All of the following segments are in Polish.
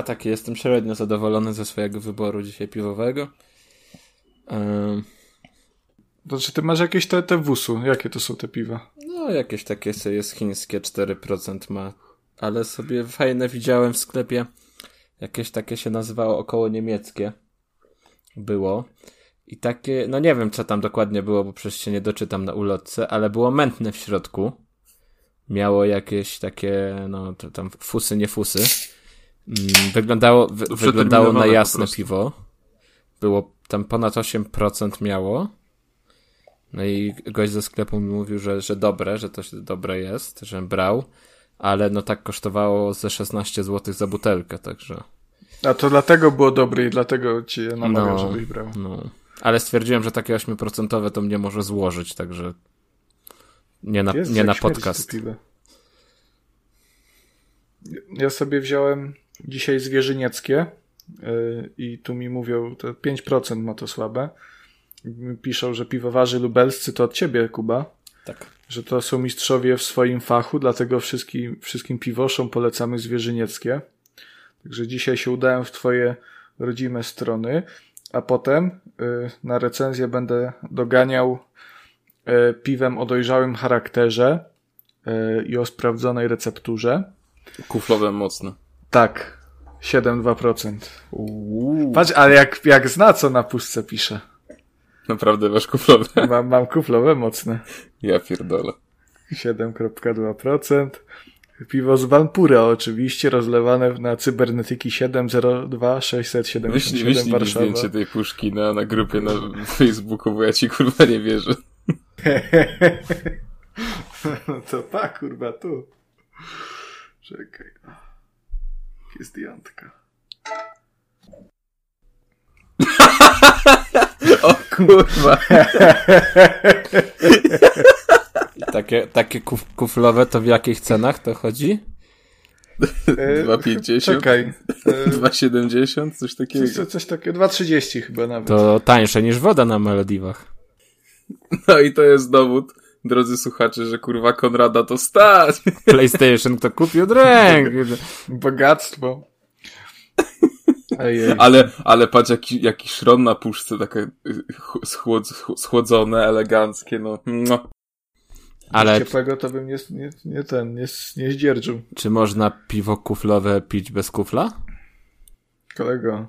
Ja taki jestem średnio zadowolony ze swojego wyboru dzisiaj piwowego. Um, to czy ty masz jakieś te, te wusu? Jakie to są te piwa? No, jakieś takie jest chińskie, 4% ma. Ale sobie fajne widziałem w sklepie. Jakieś takie się nazywało około niemieckie. Było. I takie, no nie wiem co tam dokładnie było, bo przecież się nie doczytam na ulotce, ale było mętne w środku. Miało jakieś takie, no tam fusy, nie fusy. Mm, wyglądało, wy, wyglądało na jasne piwo. Było tam ponad 8% miało. No i gość ze sklepu mi mówił, że, że dobre, że to dobre jest, że brał, ale no tak kosztowało ze 16 zł za butelkę, także. A to dlatego było dobre i dlatego ci namawiał, no, żebyś brał. No. Ale stwierdziłem, że takie 8% to mnie może złożyć, także nie na, nie na podcast. Ja sobie wziąłem dzisiaj zwierzynieckie yy, i tu mi mówią, to 5% ma to słabe. Piszą, że piwowarzy lubelscy to od ciebie, Kuba. Tak. Że to są mistrzowie w swoim fachu, dlatego wszystkim, wszystkim piwoszom polecamy zwierzynieckie. Także dzisiaj się udałem w twoje rodzime strony, a potem y, na recenzję będę doganiał y, piwem o dojrzałym charakterze y, i o sprawdzonej recepturze. Kuflowe mocne. Tak. 7,2%. Uuu. Patrz, ale jak, jak zna, co na puszce pisze. Naprawdę masz kuflowe? Mam, mam kuflowe mocne. Ja pierdolę. 7,2%. Piwo z Vanpura oczywiście, rozlewane na cybernetyki 702 677 wyślij, wyślij Warszawa. zdjęcie tej puszki na, na grupie na Facebooku, bo ja ci kurwa nie wierzę. no to pa kurwa tu. Czekaj. Jest jantka. o kurwa. takie takie kuf kuflowe to w jakich cenach to chodzi? 2,50? E, czekaj. 2,70? E, coś takiego. Coś, coś takiego. 2,30 chyba nawet. To tańsze niż woda na Malediwach. No i to jest dowód, drodzy słuchacze, że kurwa Konrada to stać. PlayStation to kupił dręk. Bogactwo. Ale, ale patrz, jaki, jaki szron na puszce, takie y, schłod, schłodzone, eleganckie, no. no. Ale... Ciepłego to bym nie, nie, nie ten, nie, nie zdzierżył. Czy można piwo kuflowe pić bez kufla? Kolego.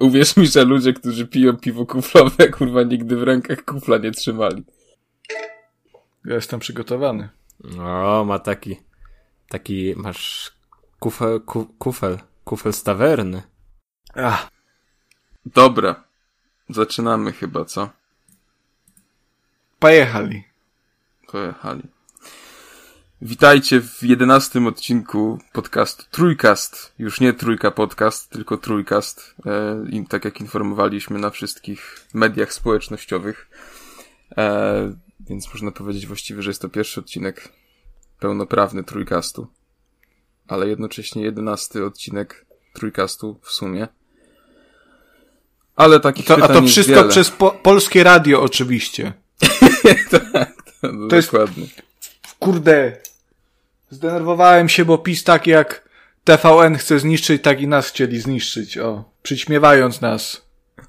Uwierz mi, że ludzie, którzy piją piwo kuflowe, kurwa, nigdy w rękach kufla nie trzymali. Ja jestem przygotowany. O, ma taki, taki, masz kufel, ku, kufel, kufel z tawerny. Ach. Dobra. Zaczynamy chyba, co? Pojechali. Pojechali. Witajcie w jedenastym odcinku podcastu Trójkast. Już nie Trójka Podcast, tylko Trójkast. E, tak jak informowaliśmy na wszystkich mediach społecznościowych. E, więc można powiedzieć właściwie, że jest to pierwszy odcinek pełnoprawny Trójkastu. Ale jednocześnie jedenasty odcinek Trójkastu w sumie. Ale takich to, A to wszystko wiele. przez po polskie radio oczywiście. tak, to, to dokładnie. Jest, kurde, zdenerwowałem się, bo PiS tak jak TVN chce zniszczyć, tak i nas chcieli zniszczyć, o, przyćmiewając nas.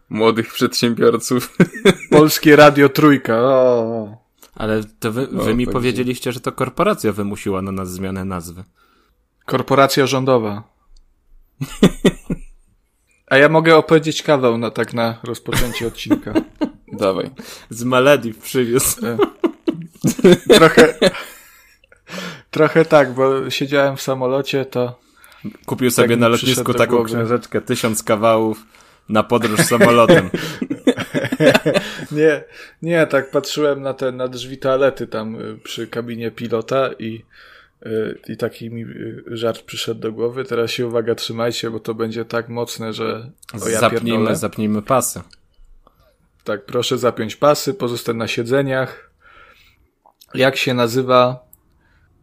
Młodych przedsiębiorców. Polskie Radio Trójka, o. Ale to wy, wy o, mi powiedzieliście, że to korporacja wymusiła na nas zmianę nazwy. Korporacja rządowa. A ja mogę opowiedzieć kawał na tak na rozpoczęcie odcinka. Dawaj. Z Malediv przywiózł. E. trochę, trochę tak, bo siedziałem w samolocie, to... Kupił sobie tak na lotnisku taką książeczkę, tysiąc kawałów na podróż samolotem. nie, nie, tak patrzyłem na te, na drzwi toalety tam y, przy kabinie pilota i i taki mi y, żart przyszedł do głowy. Teraz się uwaga, trzymajcie, bo to będzie tak mocne, że. O, ja zapnijmy, zapnijmy pasy. Tak, proszę zapiąć pasy, pozostań na siedzeniach. Jak się nazywa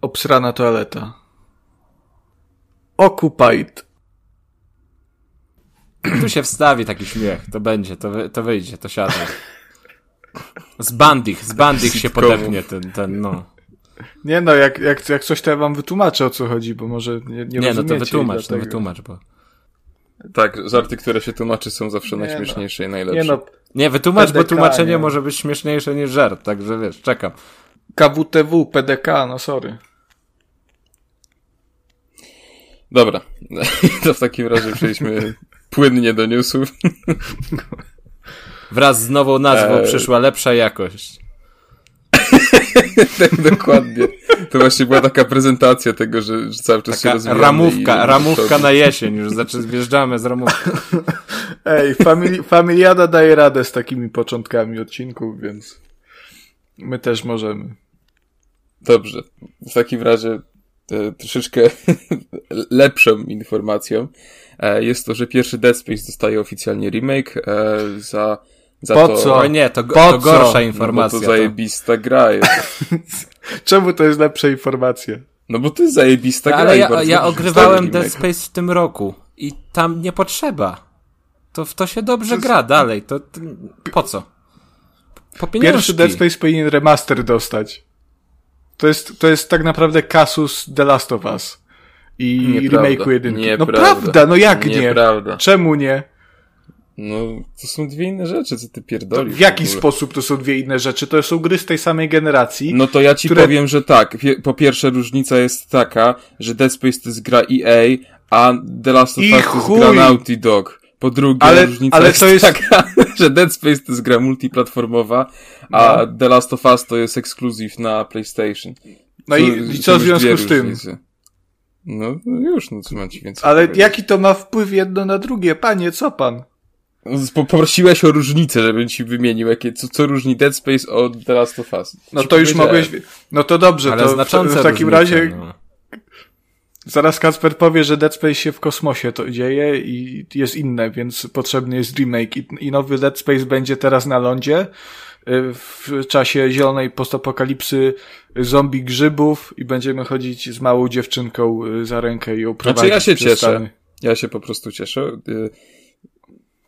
obsrana toaleta? Occupied. Tu się wstawi taki śmiech, to będzie, to, wy, to wyjdzie, to siada. Z bandich, z bandich się podepnie ten, ten, no. Nie no, jak, jak, jak coś to ja wam wytłumaczę o co chodzi, bo może nie, nie, Nie, no to wytłumacz, no dlatego- wytłumacz, bo... Tak, żarty, które się tłumaczy są zawsze Nie no. najśmieszniejsze i najlepsze. Nie no, Nie, wytłumacz, bo PDK, tłumaczenie nie. może być śmieszniejsze niż żart, także wiesz, czekam. KWTW, PDK, no sorry. Dobra, to w takim razie przejdźmy płynnie do newsów. Wraz z nową nazwą Eee. przyszła lepsza jakość. tak, dokładnie. To właśnie była taka prezentacja tego, że, że cały czas się Taka rozwijamy. ramówka, i- ramówka na jesień, już znaczy wjeżdżamy z ramówką. Ej, famili familiada daje radę z takimi początkami odcinków, więc my też możemy. Dobrze. W takim razie e, troszeczkę lepszą informacją e, jest to, że pierwszy Dead Space dostaje oficjalnie remake e, za, za Po to... co? O nie, to, Po to co? gorsza No bo informacja. to to. zajebista gra jest. Czemu to jest lepsza informacja? No bo to jest zajebista gra Ale ja, ja ogrywałem Dead. Space w tym roku i tam nie potrzeba. To w to się dobrze gra dalej. To, to po co? Po pieniążki. Pierwszy Dead Space powinien remaster dostać. To jest, to jest tak naprawdę kasus The Last of Us. I Nieprawda. remake'u jedynki. No Nieprawda. prawda, no jak nie? Nieprawda. Czemu nie? No, to są dwie inne rzeczy, co ty To pierdolisz. w jaki ogóle. sposób to są dwie inne rzeczy? To są gry z tej samej generacji. No to ja ci które- powiem, że tak. Po pierwsze różnica jest taka, że Dead Space to jest gra EA, a The Last of Us to jest gra Naughty Dog. Po drugie Ale- różnica ale jest, to jest- taka, że Dead Space to jest gra multiplatformowa, a The Last of Us to jest ekskluzyw na PlayStation. No To- i, i co w związku z tym? różnice. No, no już, no co mam ci więcej Ale powiedzieć. jaki to ma wpływ jedno na drugie? Panie, co pan? Po- Poprosiłeś o różnicę, żebym ci wymienił, jakie, co, co różni Dead Space od The Last of Us. No Ci to już mogłeś... No to dobrze, Ale to w, w takim różnice, razie no. Zaraz Kacper powie, że Dead Space się w kosmosie to dzieje i jest inne, więc potrzebny jest remake. I, i nowy Dead Space będzie teraz na lądzie y, w czasie zielonej postapokalipsy zombie grzybów i będziemy chodzić z małą dziewczynką y, za rękę i ją prowadzić Znaczy ja się cieszę. Stany. Ja się po prostu cieszę. y,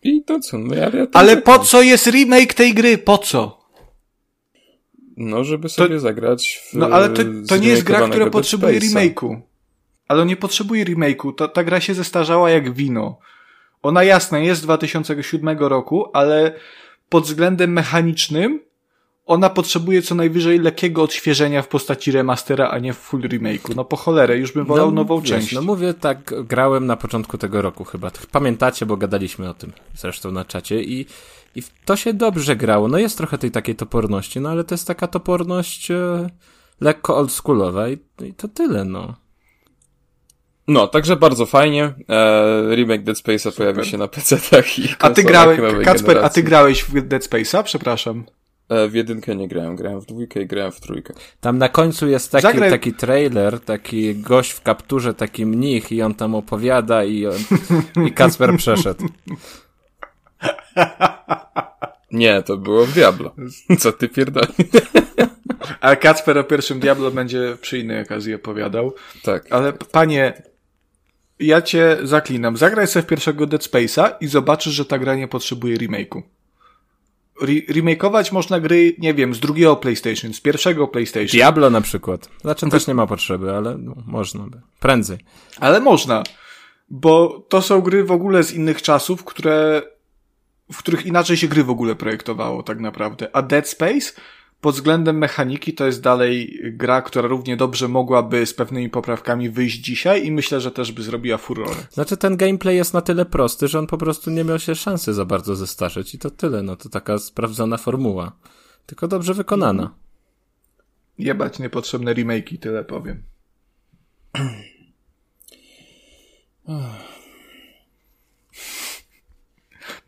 I to co? No ja, ja to Ale zagram. po co jest remake tej gry? Po co? No, żeby sobie zagrać w No ale to, to nie jest gra, która potrzebuje remake'u. Ale on nie potrzebuje remake'u. To, ta gra się zestarzała jak wino. Ona jasne jest z 2007 roku, ale pod względem mechanicznym ona potrzebuje co najwyżej lekkiego odświeżenia w postaci remastera, a nie w full remake'u. No po cholerę, już bym wolał nową wiesz, część. No mówię tak, grałem na początku tego roku chyba. Pamiętacie, bo gadaliśmy o tym zresztą na czacie i, i to się dobrze grało. No jest trochę tej takiej toporności, no ale to jest taka toporność e, lekko oldschoolowa i, i to tyle, no. No, także bardzo fajnie. E, remake Dead Space'a pojawi się na PC-tach i a ty grałeś, Kacper, a ty grałeś w Dead Space'a? Przepraszam. E, w jedynkę nie grałem, grałem w dwójkę i grałem w trójkę. Tam na końcu jest taki, Zagraj- taki trailer, taki gość w kapturze, taki mnich i on tam opowiada i, on, i Kacper przeszedł. Nie, to było w Diablo. Co ty pierdolisz? A Kacper o pierwszym Diablo będzie przy innej okazji opowiadał. Tak. Ale panie, ja cię zaklinam. Zagraj sobie w pierwszego Dead Space'a i zobaczysz, że ta gra nie potrzebuje remake'u. Re- remakeować można gry, nie wiem, z drugiego PlayStation, z pierwszego PlayStation. Diablo na przykład. Znaczy też nie ma potrzeby, ale no, można by. Prędzej. Ale można. Bo to są gry w ogóle z innych czasów, które, w których inaczej się gry w ogóle projektowało tak naprawdę. A Dead Space pod względem mechaniki to jest dalej gra, która równie dobrze mogłaby z pewnymi poprawkami wyjść dzisiaj i myślę, że też by zrobiła furorę. Znaczy ten gameplay jest na tyle prosty, że on po prostu nie miał się szansy za bardzo zestarzeć i to tyle, no to taka sprawdzona formuła. Tylko dobrze wykonana. Jebać niepotrzebne remake'i, tyle powiem.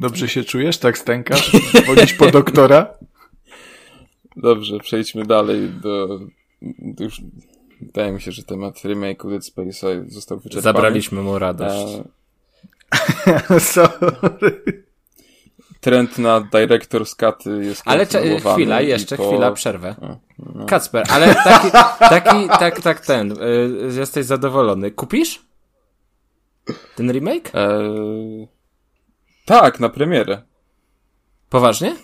Dobrze się czujesz? Tak stękasz? Wolisz po doktora? Dobrze, przejdźmy dalej do... już... Wydaje mi się, że temat remake'u Dead Space'a został wyczerpany. Zabraliśmy mu radość. E, Sorry. trend na Director's Cut jest Ale chwila, jeszcze po- chwila, przerwę. Kacper, ale taki, taki, tak, tak, ten, y, jesteś zadowolony. Kupisz? Ten remake? E, tak, na premierę. Poważnie?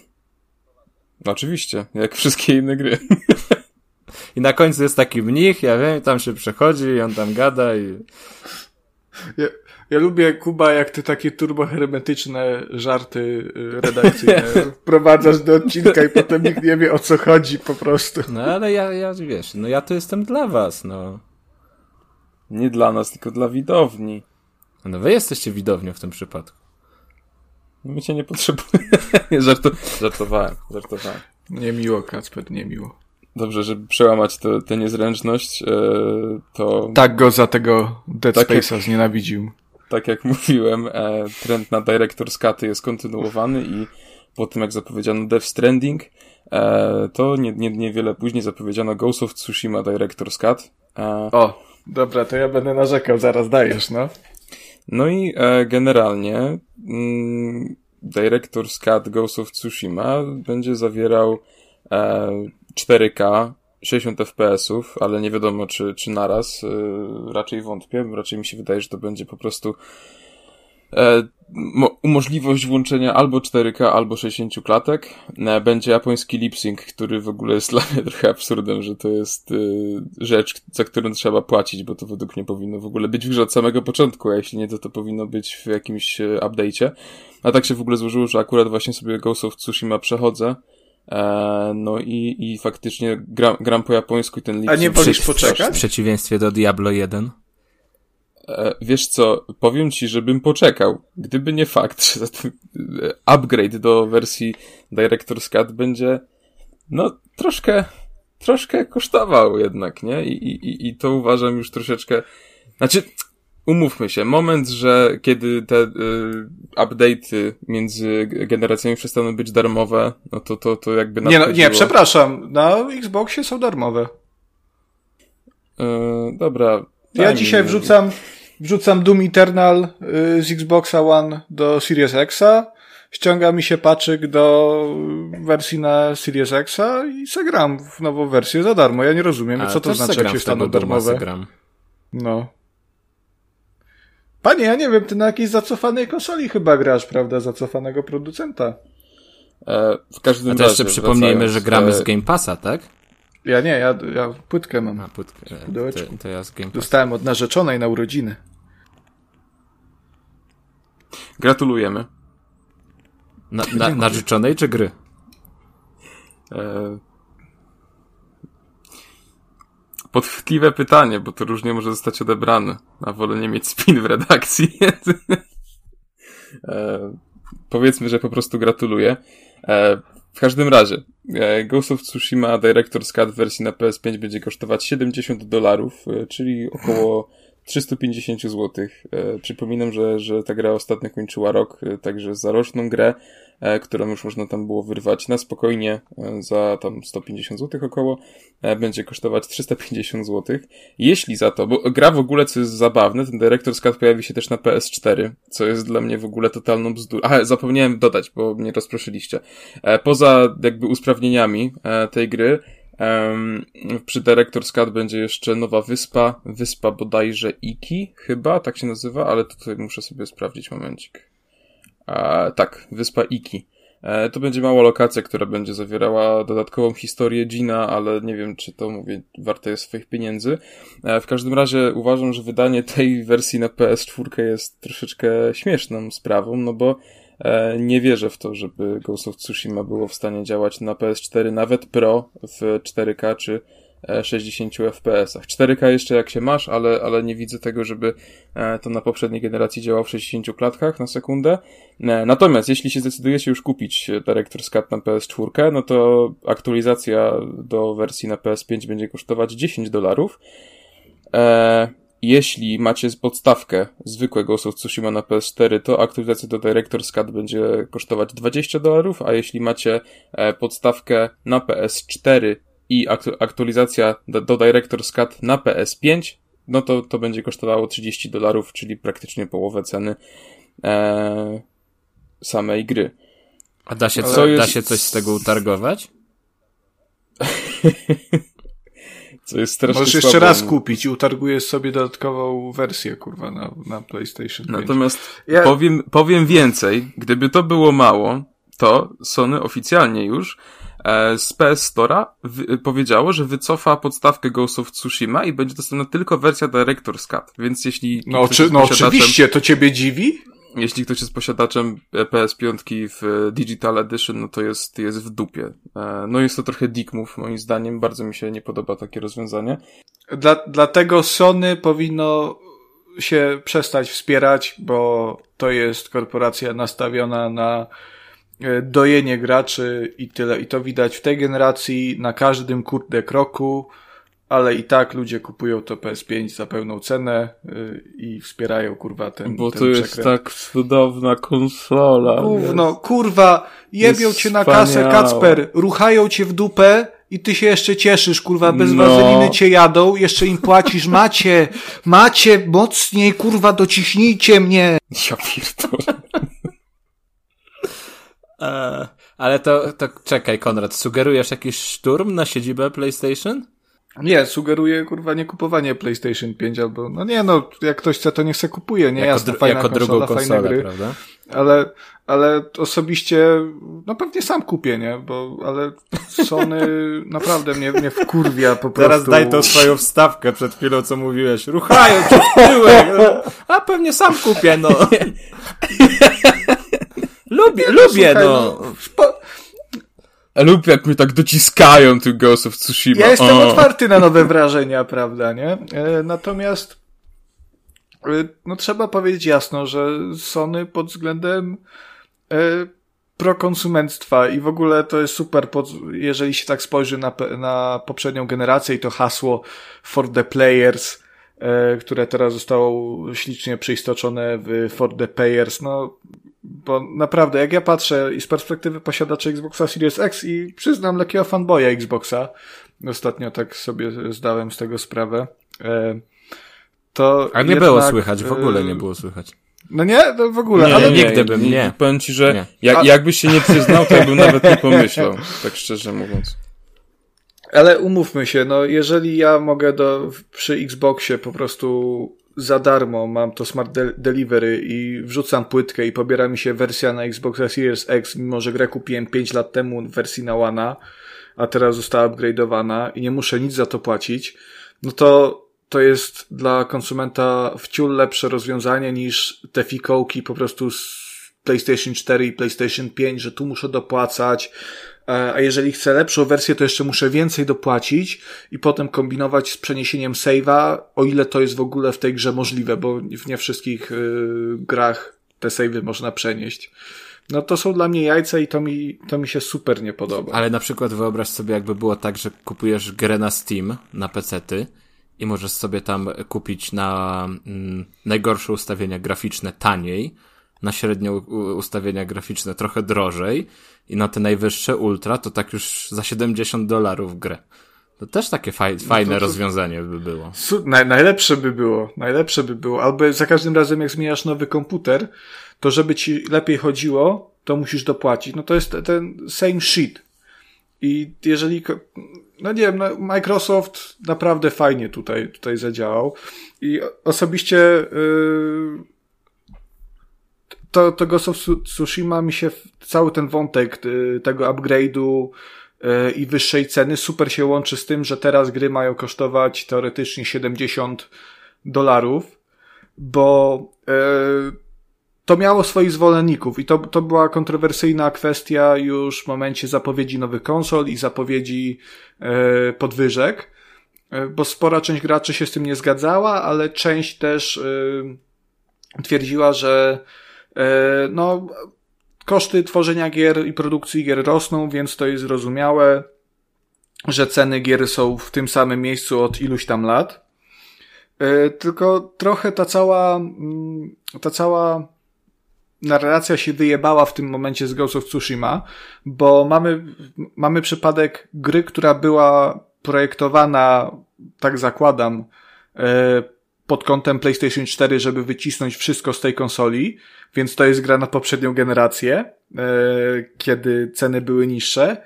No oczywiście, jak wszystkie inne gry. I na końcu jest taki mnich, ja wiem, tam się przechodzi i on tam gada i... Ja, ja lubię, Kuba, jak ty takie turbohermetyczne żarty y, redakcyjne wprowadzasz do odcinka i potem nikt nie wie o co chodzi po prostu. No ale ja, ja wiesz, no ja tu jestem dla was, no. Nie dla nas, tylko dla widowni. No wy jesteście widownią w tym przypadku. My cię nie potrzebujemy. Żartu, żartowałem, żartowałem. Niemiło, Kacper, niemiło. Dobrze, żeby przełamać tę niezręczność, e, to... Tak go za tego Dead Tak jak- Space'a znienawidził. tak jak mówiłem, e, trend na Director's Cuty jest kontynuowany i po tym jak zapowiedziano Death Stranding, e, to nie, nie, niewiele później zapowiedziano Ghost of Tsushima Director's Cut. E, O, dobra, to ja będę narzekał, zaraz dajesz, no. No i e, generalnie mm, Director's Cut Ghost of Tsushima będzie zawierał e, 4K, 60 FPS-ów, ale nie wiadomo czy, czy naraz. E, raczej wątpię, raczej mi się wydaje, że to będzie po prostu e, mo- możliwość włączenia albo 4K, albo 60 klatek. E, będzie japoński lip sync, który w ogóle jest dla mnie trochę absurdem, że to jest e, rzecz, za którą trzeba płacić, bo to według mnie powinno w ogóle być w grze od samego początku, a jeśli nie, to to powinno być w jakimś e, update'cie. A tak się w ogóle złożyło, że akurat właśnie sobie Ghost of Tsushima przechodzę. No i, i faktycznie gram, gram po japońsku i ten lip A nie sync- wolisz W poczekać? przeciwieństwie do Diablo 1. E, Wiesz co, powiem ci, żebym poczekał. Gdyby nie fakt, że e, upgrade do wersji Director's Cut będzie, no, troszkę, troszkę kosztował jednak, nie? I, i, i- to uważam już troszeczkę, znaczy, umówmy się, moment, że kiedy te y, update'y między generacjami przestaną być darmowe, no to, to, to jakby Nie, no, nie, przepraszam, na Xboxie są darmowe. E, dobra. Ja dzisiaj wrzucam, wrzucam Doom Eternal y, z Xboxa One do Series Xa, ściąga mi się paczyk do wersji na Series Xa i se gram w nową wersję za darmo. Ja nie rozumiem, A co to znaczy, zagram jak się staną darmowe. zagram. No. Panie, ja nie wiem, ty na jakiejś zacofanej konsoli chyba grasz, prawda? Zacofanego producenta. E, w każdym A to razie, jeszcze przypomnijmy, że gramy e, z Game Passa, tak? Ja nie, ja, ja płytkę mam. A, płytkę. pudełeczku. To, to ja z Game. Dostałem od narzeczonej na urodziny. Gratulujemy. Na, na, narzeczonej czy gry? E... Podchwytliwe pytanie, bo to różnie może zostać odebrane. A wolę nie mieć spin w redakcji. e... Powiedzmy, że po prostu gratuluję. E... W każdym razie, e, Ghost of Tsushima Director's Cut wersji na PS5 będzie kosztować 70 dolarów, e, czyli około 350 zł. E, przypominam, że, że ta gra ostatnio kończyła rok, e, także za roczną grę, e, którą już można tam było wyrwać na spokojnie za tam 150 zł około, będzie kosztować 350 zł. Jeśli za to, bo gra w ogóle, co jest zabawne, ten Director's Cut pojawi się też na PS4, co jest dla mnie w ogóle totalną bzdurą. Aha, zapomniałem dodać, bo mnie rozproszyliście. Poza jakby usprawnieniami tej gry, Em, przy Director's Cut będzie jeszcze nowa wyspa, wyspa bodajże Iki, chyba, tak się nazywa, ale tutaj muszę sobie sprawdzić momencik. E, tak, wyspa Iki. E, to będzie mała lokacja, która będzie zawierała dodatkową historię Gina, ale nie wiem, czy to, mówię, warte jest swoich pieniędzy. E, w każdym razie uważam, że wydanie tej wersji na PS4 jest troszeczkę śmieszną sprawą, no bo nie wierzę w to, żeby Ghost of Tsushima było w stanie działać na PS4, nawet Pro w 4K czy e, 60 FPS-ach. 4K jeszcze jak się masz, ale, ale nie widzę tego, żeby e, to na poprzedniej generacji działało w 60 klatkach na sekundę. E, Natomiast jeśli się zdecydujecie już kupić Director's Cut na PS4, no to aktualizacja do wersji na PS5 będzie kosztować 10 dolarów. E, jeśli macie podstawkę zwykłego Ghost of Tsushima na PS4, to aktualizacja do Director's Cut będzie kosztować 20 dolarów, a jeśli macie e, podstawkę na PS4 i aktu- aktualizacja do, Director's Cut na PS5, no to to będzie kosztowało 30 dolarów, czyli praktycznie połowę ceny e, samej gry. A da się, co, jest- da się coś z tego utargować? Co jest strasznie Możesz jeszcze słabo. raz kupić i utargujesz sobie dodatkową wersję, kurwa, na, na PlayStation 5. Natomiast Ja- powiem, powiem więcej, gdyby to było mało, to Sony oficjalnie już e, z PS Store'a powiedziało, że wycofa podstawkę Ghost of Tsushima i będzie dostępna tylko wersja Director's Cut, więc jeśli No, czy, no posiadaczem- oczywiście, to ciebie dziwi? Jeśli ktoś jest posiadaczem e, PS5 w e, Digital Edition, no to jest, jest w dupie. E, No jest to trochę dick move, moim zdaniem. Bardzo mi się nie podoba takie rozwiązanie. Dla, dlatego Sony powinno się przestać wspierać, bo to jest korporacja nastawiona na dojenie graczy i tyle. I to widać w tej generacji na każdym kurde kroku, ale i tak ludzie kupują to PS5 za pełną cenę y, i wspierają kurwa ten Bo ten to jest przekręt. tak cudowna konsola. Gówno, kurwa, jebią Jest cię na kasę, wspaniała. Kacper, ruchają cię w dupę i ty się jeszcze cieszysz, kurwa, bez No. wazeliny cię jadą, jeszcze im płacisz, macie, macie, mocniej, kurwa, dociśnijcie mnie. Ja pierdolę. E, ale to, to czekaj, Konrad, sugerujesz jakiś szturm na siedzibę PlayStation? Nie, sugeruję, kurwa, nie kupowanie PlayStation 5 albo, no nie, no, jak ktoś chce, to niech se kupuje, nie, jako jasne, fajna jako konsola, drugą fajne konsolę, gry, prawda? ale, ale osobiście, no pewnie sam kupię, nie, bo, ale Sony naprawdę mnie, mnie wkurwia po prostu. Zaraz daj tą swoją wstawkę przed chwilą, co mówiłeś. Ruchają cię tyłek. No. A pewnie sam kupię, no. lubię, lubię, Słuchaj, no. Lub jak mnie tak dociskają tych Ghost of Tsushima. Ja jestem O. otwarty na nowe wrażenia, prawda, nie? E, Natomiast e, no trzeba powiedzieć jasno, że Sony pod względem e, prokonsumenctwa i w ogóle to jest super, jeżeli się tak spojrzy na, na poprzednią generację i to hasło for the players, które teraz zostało ślicznie przeistoczone w for the payers, no bo naprawdę, jak ja patrzę i z perspektywy posiadacza Xboxa Series X i przyznam lekkiego fanboya Xboxa, ostatnio tak sobie zdałem z tego sprawę, e, to A nie jednak, było słychać, w ogóle nie było słychać. No nie, no w ogóle, Nie, ale nie, nigdy bym nie. Powiem ci, że Nie. jak, jakbyś się nie przyznał, to ja bym nawet nie pomyślał. Tak szczerze mówiąc. Ale umówmy się, no jeżeli ja mogę do, przy Xboxie po prostu za darmo mam to Smart de Delivery i wrzucam płytkę i pobiera mi się wersja na Xboxa Series X, mimo że grę kupiłem 5 lat temu w wersji na One, a teraz została upgrade'owana i nie muszę nic za to płacić, no to to jest dla konsumenta wciul lepsze rozwiązanie niż te fikołki po prostu z PlayStation 4 i PlayStation 5, że tu muszę dopłacać, a jeżeli chcę lepszą wersję, to jeszcze muszę więcej dopłacić i potem kombinować z przeniesieniem save'a, o ile to jest w ogóle w tej grze możliwe, bo w nie wszystkich y, grach te save'y można przenieść. No to są dla mnie jajca i to mi, to mi się super nie podoba. Ale na przykład wyobraź sobie, jakby było tak, że kupujesz grę na Steam, na pecety i możesz sobie tam kupić na mm, najgorsze ustawienia graficzne taniej, na średnie ustawienia graficzne trochę drożej i na te najwyższe ultra to tak już za 70 dolarów grę. To też takie faj, fajne No to- rozwiązanie by było. Naj, najlepsze by było, najlepsze by było, albo za każdym razem jak zmieniasz nowy komputer, to żeby ci lepiej chodziło, to musisz dopłacić. No to jest te- ten same shit. I jeżeli, no nie wiem, no Microsoft naprawdę fajnie tutaj, tutaj zadziałał. I osobiście, yy, to, to Ghost of Tsu- Tsushima mi się, cały ten wątek y, tego upgrade'u y, i wyższej ceny super się łączy z tym, że teraz gry mają kosztować teoretycznie 70 dolarów, bo y, to miało swoich zwolenników i to, to była kontrowersyjna kwestia już w momencie zapowiedzi nowych konsol i zapowiedzi podwyżek, bo spora część graczy się z tym nie zgadzała, ale część też twierdziła, że no, koszty tworzenia gier i produkcji gier rosną, więc to jest zrozumiałe, że ceny gier są w tym samym miejscu od iluś tam lat. E, Tylko trochę ta cała, mm, ta cała narracja się wyjebała w tym momencie z Ghost of Tsushima, bo mamy, mamy przypadek gry, która była projektowana, tak zakładam, e, pod kątem PlayStation 4, żeby wycisnąć wszystko z tej konsoli, więc to jest gra na poprzednią generację, e, kiedy ceny były niższe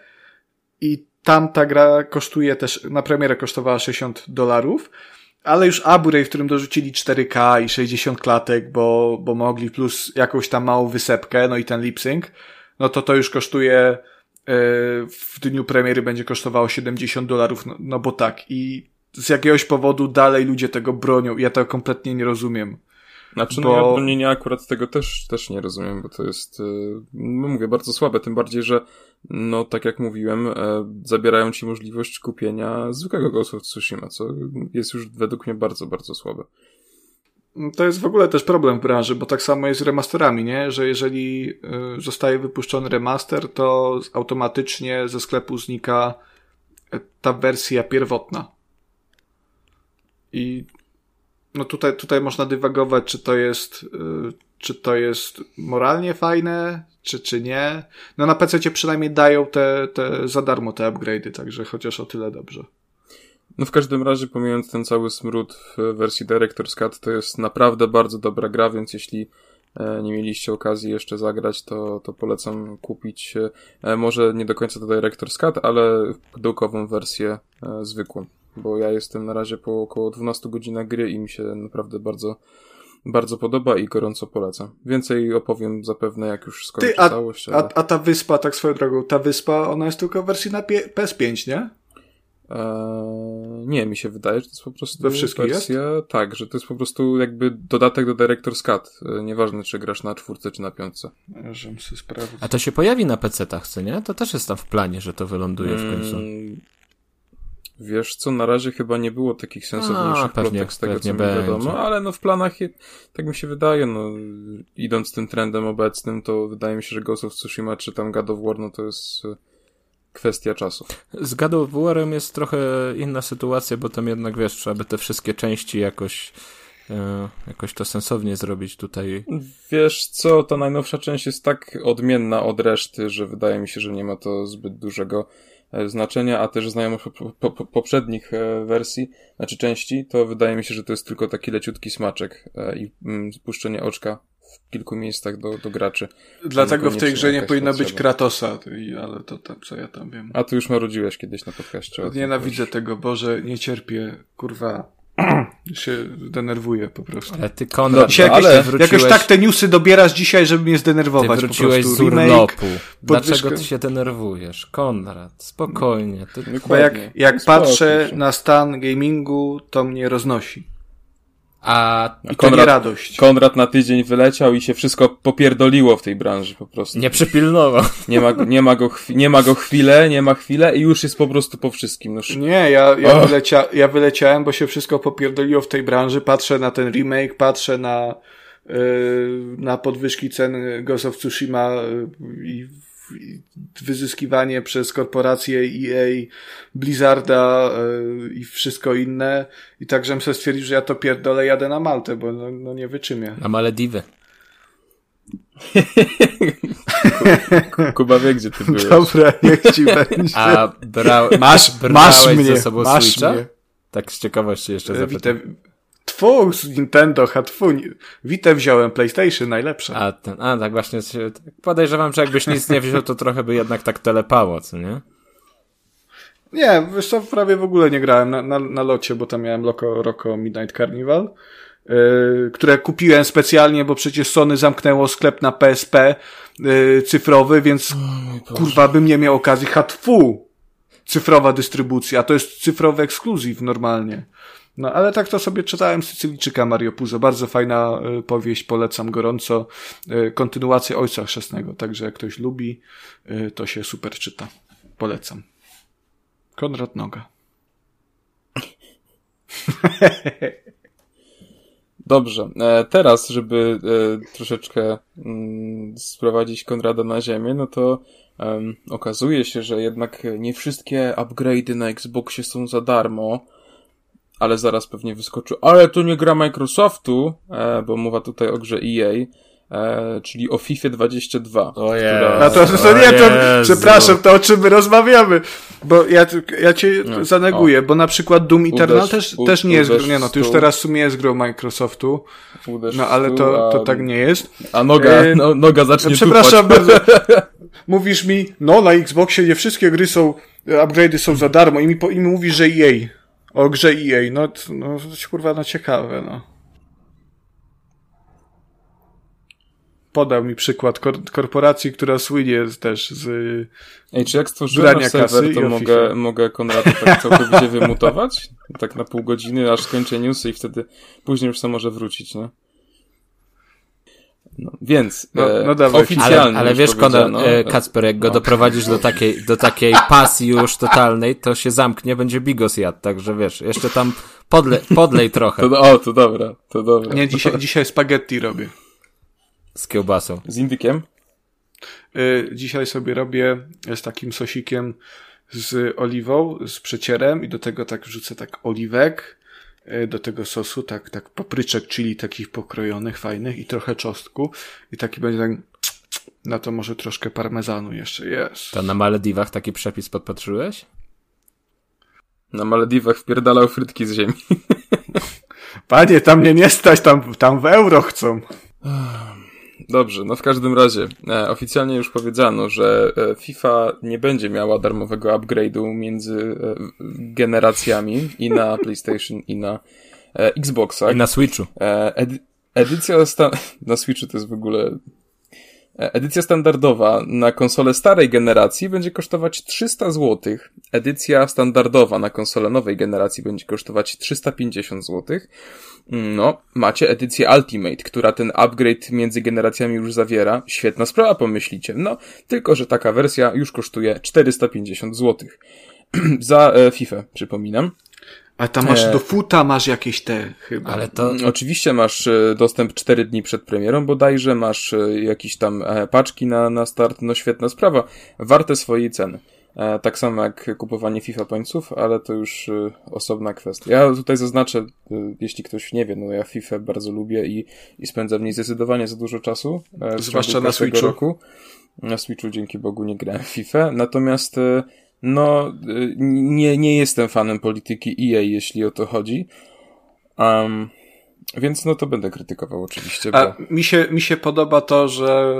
i tam ta gra kosztuje też, na premierę kosztowała 60 dolarów, ale już Aburej, w którym dorzucili 4K i 60 klatek, bo, bo mogli, plus jakąś tam małą wysepkę, no i ten lip sync, no to to już kosztuje w dniu premiery będzie kosztowało 70 dolarów, no, no bo tak. I z jakiegoś powodu dalej ludzie tego bronią. Ja to kompletnie nie rozumiem. Znaczy, bo... no ja bronienia akurat tego też, też nie rozumiem, bo to jest, no mówię, bardzo słabe, tym bardziej, że no tak jak mówiłem, e, zabierają ci możliwość kupienia zwykłego Ghost of Tsushima, co jest już według mnie bardzo, bardzo słabe. To jest w ogóle też problem w branży, bo tak samo jest z remasterami, nie? Że jeżeli y, zostaje wypuszczony remaster, to automatycznie ze sklepu znika ta wersja pierwotna. I no tutaj, tutaj można dywagować, czy to jest, y, czy to jest moralnie fajne, czy, czy nie. No na PC przynajmniej dają te, te za darmo te upgrade'y, także chociaż o tyle dobrze. No w każdym razie, pomijając ten cały smród w wersji Director's Cut, to jest naprawdę bardzo dobra gra, więc jeśli e, nie mieliście okazji jeszcze zagrać, to, to polecam kupić e, może nie do końca do Director's Cut, ale pudełkową wersję e, zwykłą, bo ja jestem na razie po około 12 godzinach gry i mi się naprawdę bardzo bardzo podoba i gorąco polecam. Więcej opowiem zapewne, jak już skończę Ty, a, całość. Ale... A, a ta wyspa, tak swoją drogą, ta wyspa, ona jest tylko w wersji na PS5, nie? Eee, nie, mi się wydaje, że to jest po prostu We wszystkich wersja, jest? tak, że to jest po prostu jakby dodatek do Director's Cut. Eee, nieważne, czy grasz na czwórce, czy na piątce. A to się pojawi na PC-tach, co nie? To też jest tam w planie, że to wyląduje w końcu. Wiesz co, na razie chyba nie było takich sensowniejszych plotek z tego, co mi wiadomo, ale no w planach, tak mi się wydaje, no idąc tym trendem obecnym, to wydaje mi się, że Ghost of Tsushima czy tam God of War, no to jest kwestia czasu. Z God of War'em jest trochę inna sytuacja, bo tam jednak, wiesz, trzeba by te wszystkie części jakoś e, jakoś to sensownie zrobić tutaj. Wiesz co, ta najnowsza część jest tak odmienna od reszty, że wydaje mi się, że nie ma to zbyt dużego e, znaczenia, a też znajomość po, po, poprzednich e, wersji, znaczy części, to wydaje mi się, że to jest tylko taki leciutki smaczek i mm, spuszczenie oczka w kilku miejscach do, do graczy. Dlatego w tej grze nie powinno być Kratosa, ale to tam, co ja tam wiem. A tu już marudziłeś kiedyś na podcaście. Nienawidzę tego, Boże, nie cierpię, kurwa, się denerwuję po prostu. Ale ty Konrad, no, jakoś, ale wróciłeś... jakoś tak te newsy dobierasz dzisiaj, żeby mnie zdenerwować ty wróciłeś z urlopu. Dlaczego ty się denerwujesz? Konrad, spokojnie. Ty... Bo jak, jak patrzę na stan gamingu, to mnie roznosi. A, I Konrad, to nie radość. Konrad na tydzień wyleciał i się wszystko popierdoliło w tej branży po prostu. Nie przypilnował. Nie ma, nie ma, go, nie ma go chwilę, nie ma chwilę i już jest po prostu po wszystkim. No, nie, ja, ja, wylecia, ja wyleciałem, bo się wszystko popierdoliło w tej branży. Patrzę na ten remake, patrzę na, yy, na podwyżki cen Ghost of Tsushima yy, i wyzyskiwanie przez korporacje EA, Blizzarda yy, i wszystko inne. I tak, żebym sobie stwierdził, że ja to pierdolę, jadę na Maltę, bo no, no nie wyczymię. Na Malediwy. Kuba wie, gdzie ty byłeś. Dobra, niech ci będzie. A bra... masz, masz mnie, ze sobą masz Switcha? Mnie. Tak z ciekawości jeszcze zapytam. Tfu, Nintendo, hatfu. Witę wziąłem, PlayStation, najlepsze. A, ten, a tak właśnie, podejrzewam, że jakbyś nic nie wziął, to trochę by jednak tak telepało, co nie? Nie, wiesz co, prawie w ogóle nie grałem na, na, na locie, bo tam miałem Loco, Rocco Midnight Carnival, yy, które kupiłem specjalnie, bo przecież Sony zamknęło sklep na PSP yy, cyfrowy, więc oh, kurwa bym nie miał okazji. Hatfu! Cyfrowa dystrybucja, to jest cyfrowy ekskluzyw normalnie. No ale tak to sobie czytałem Sycylijczyka Mario Puzo. Bardzo fajna y, powieść, polecam gorąco. Y, kontynuację Ojca Chrzestnego, także jak ktoś lubi, y, to się super czyta. Polecam. Konrad Noga. Dobrze. E, teraz, żeby e, troszeczkę mm, sprowadzić Konrada na ziemię, no to okazuje się, że jednak nie wszystkie upgrade'y na Xboxie są za darmo ale zaraz pewnie wyskoczy, ale to nie gra Microsoftu, e, bo mowa tutaj o grze EA, e, czyli o FIFA 22. O która... A to, to nie, to, przepraszam, to o czym my rozmawiamy, bo ja, ja cię no. zaneguję, o. bo na przykład Doom Eternal uderz, też, u, też nie jest, nie no, to już teraz w sumie jest grą Microsoftu, uderz no ale to, to tak nie jest. A noga, e, no, noga zacznie Przepraszam bardzo. Mówisz mi, no na Xboxie nie wszystkie gry są, upgrade'y są za darmo i mi, i mi mówisz, że EA. O grze EA, no, no kurwa, no ciekawe, no. podał mi przykład kor korporacji, która słynie też z Ej, czy jak stworzyłem serwer, to mogę, mogę Konrada tak całkowicie wymutować? Tak na pół godziny, aż skończę newsy i wtedy później już to może wrócić, nie? No, więc no, no dawaj, oficjalnie. Ale, ale wiesz, Konrad, e, Kacper, jak go no. doprowadzisz do takiej, do takiej pasji już totalnej, to się zamknie, będzie bigos jadł, także wiesz, jeszcze tam podle, podlej trochę. To, o, to dobra, to dobra. Nie, dzisiaj, dzisiaj spaghetti robię. Z kiełbasą. Z indykiem? Y, dzisiaj sobie robię z takim sosikiem z oliwą, z przecierem i do tego tak wrzucę tak oliwek, do tego sosu, tak, tak papryczek, czyli takich pokrojonych, fajnych i trochę czosnku i taki będzie tak na to może troszkę parmezanu jeszcze jest. To na Malediwach taki przepis podpatrzyłeś? Na Malediwach wpierdalał frytki z ziemi. Panie, tam mnie nie stać, tam, tam w euro chcą. Dobrze, no w każdym razie e, oficjalnie już powiedziano, że e, FIFA nie będzie miała darmowego upgrade'u między e, generacjami i na PlayStation i na e, Xboxach. I na Switchu. E, edy edycja sta- na Switchu to jest w ogóle edycja standardowa na konsolę starej generacji będzie kosztować 300 zł. Edycja standardowa na konsolę nowej generacji będzie kosztować 350 zł. No, macie edycję Ultimate, która ten upgrade między generacjami już zawiera. Świetna sprawa, pomyślicie. No, tylko że taka wersja już kosztuje 450 zł. Za e, FIFA, przypominam. A tam masz e... do futa, masz jakieś te chyba. Ale to... Mm, oczywiście masz e, dostęp 4 dni przed premierą bodajże, masz e, jakieś tam e, paczki na, na start, no świetna sprawa. Warte swojej ceny. Tak samo jak kupowanie FIFA Pointsów, ale to już osobna kwestia. Ja tutaj zaznaczę, jeśli ktoś nie wie, no ja FIFA bardzo lubię i, i spędzam w niej zdecydowanie za dużo czasu. Zwłaszcza na Switchu. Roku. Na Switchu dzięki Bogu nie grałem w FIFA, natomiast no, y, nie, nie jestem fanem polityki EA, jeśli o to chodzi. Um, więc no to będę krytykował oczywiście. Bo... A mi się, mi się podoba to, że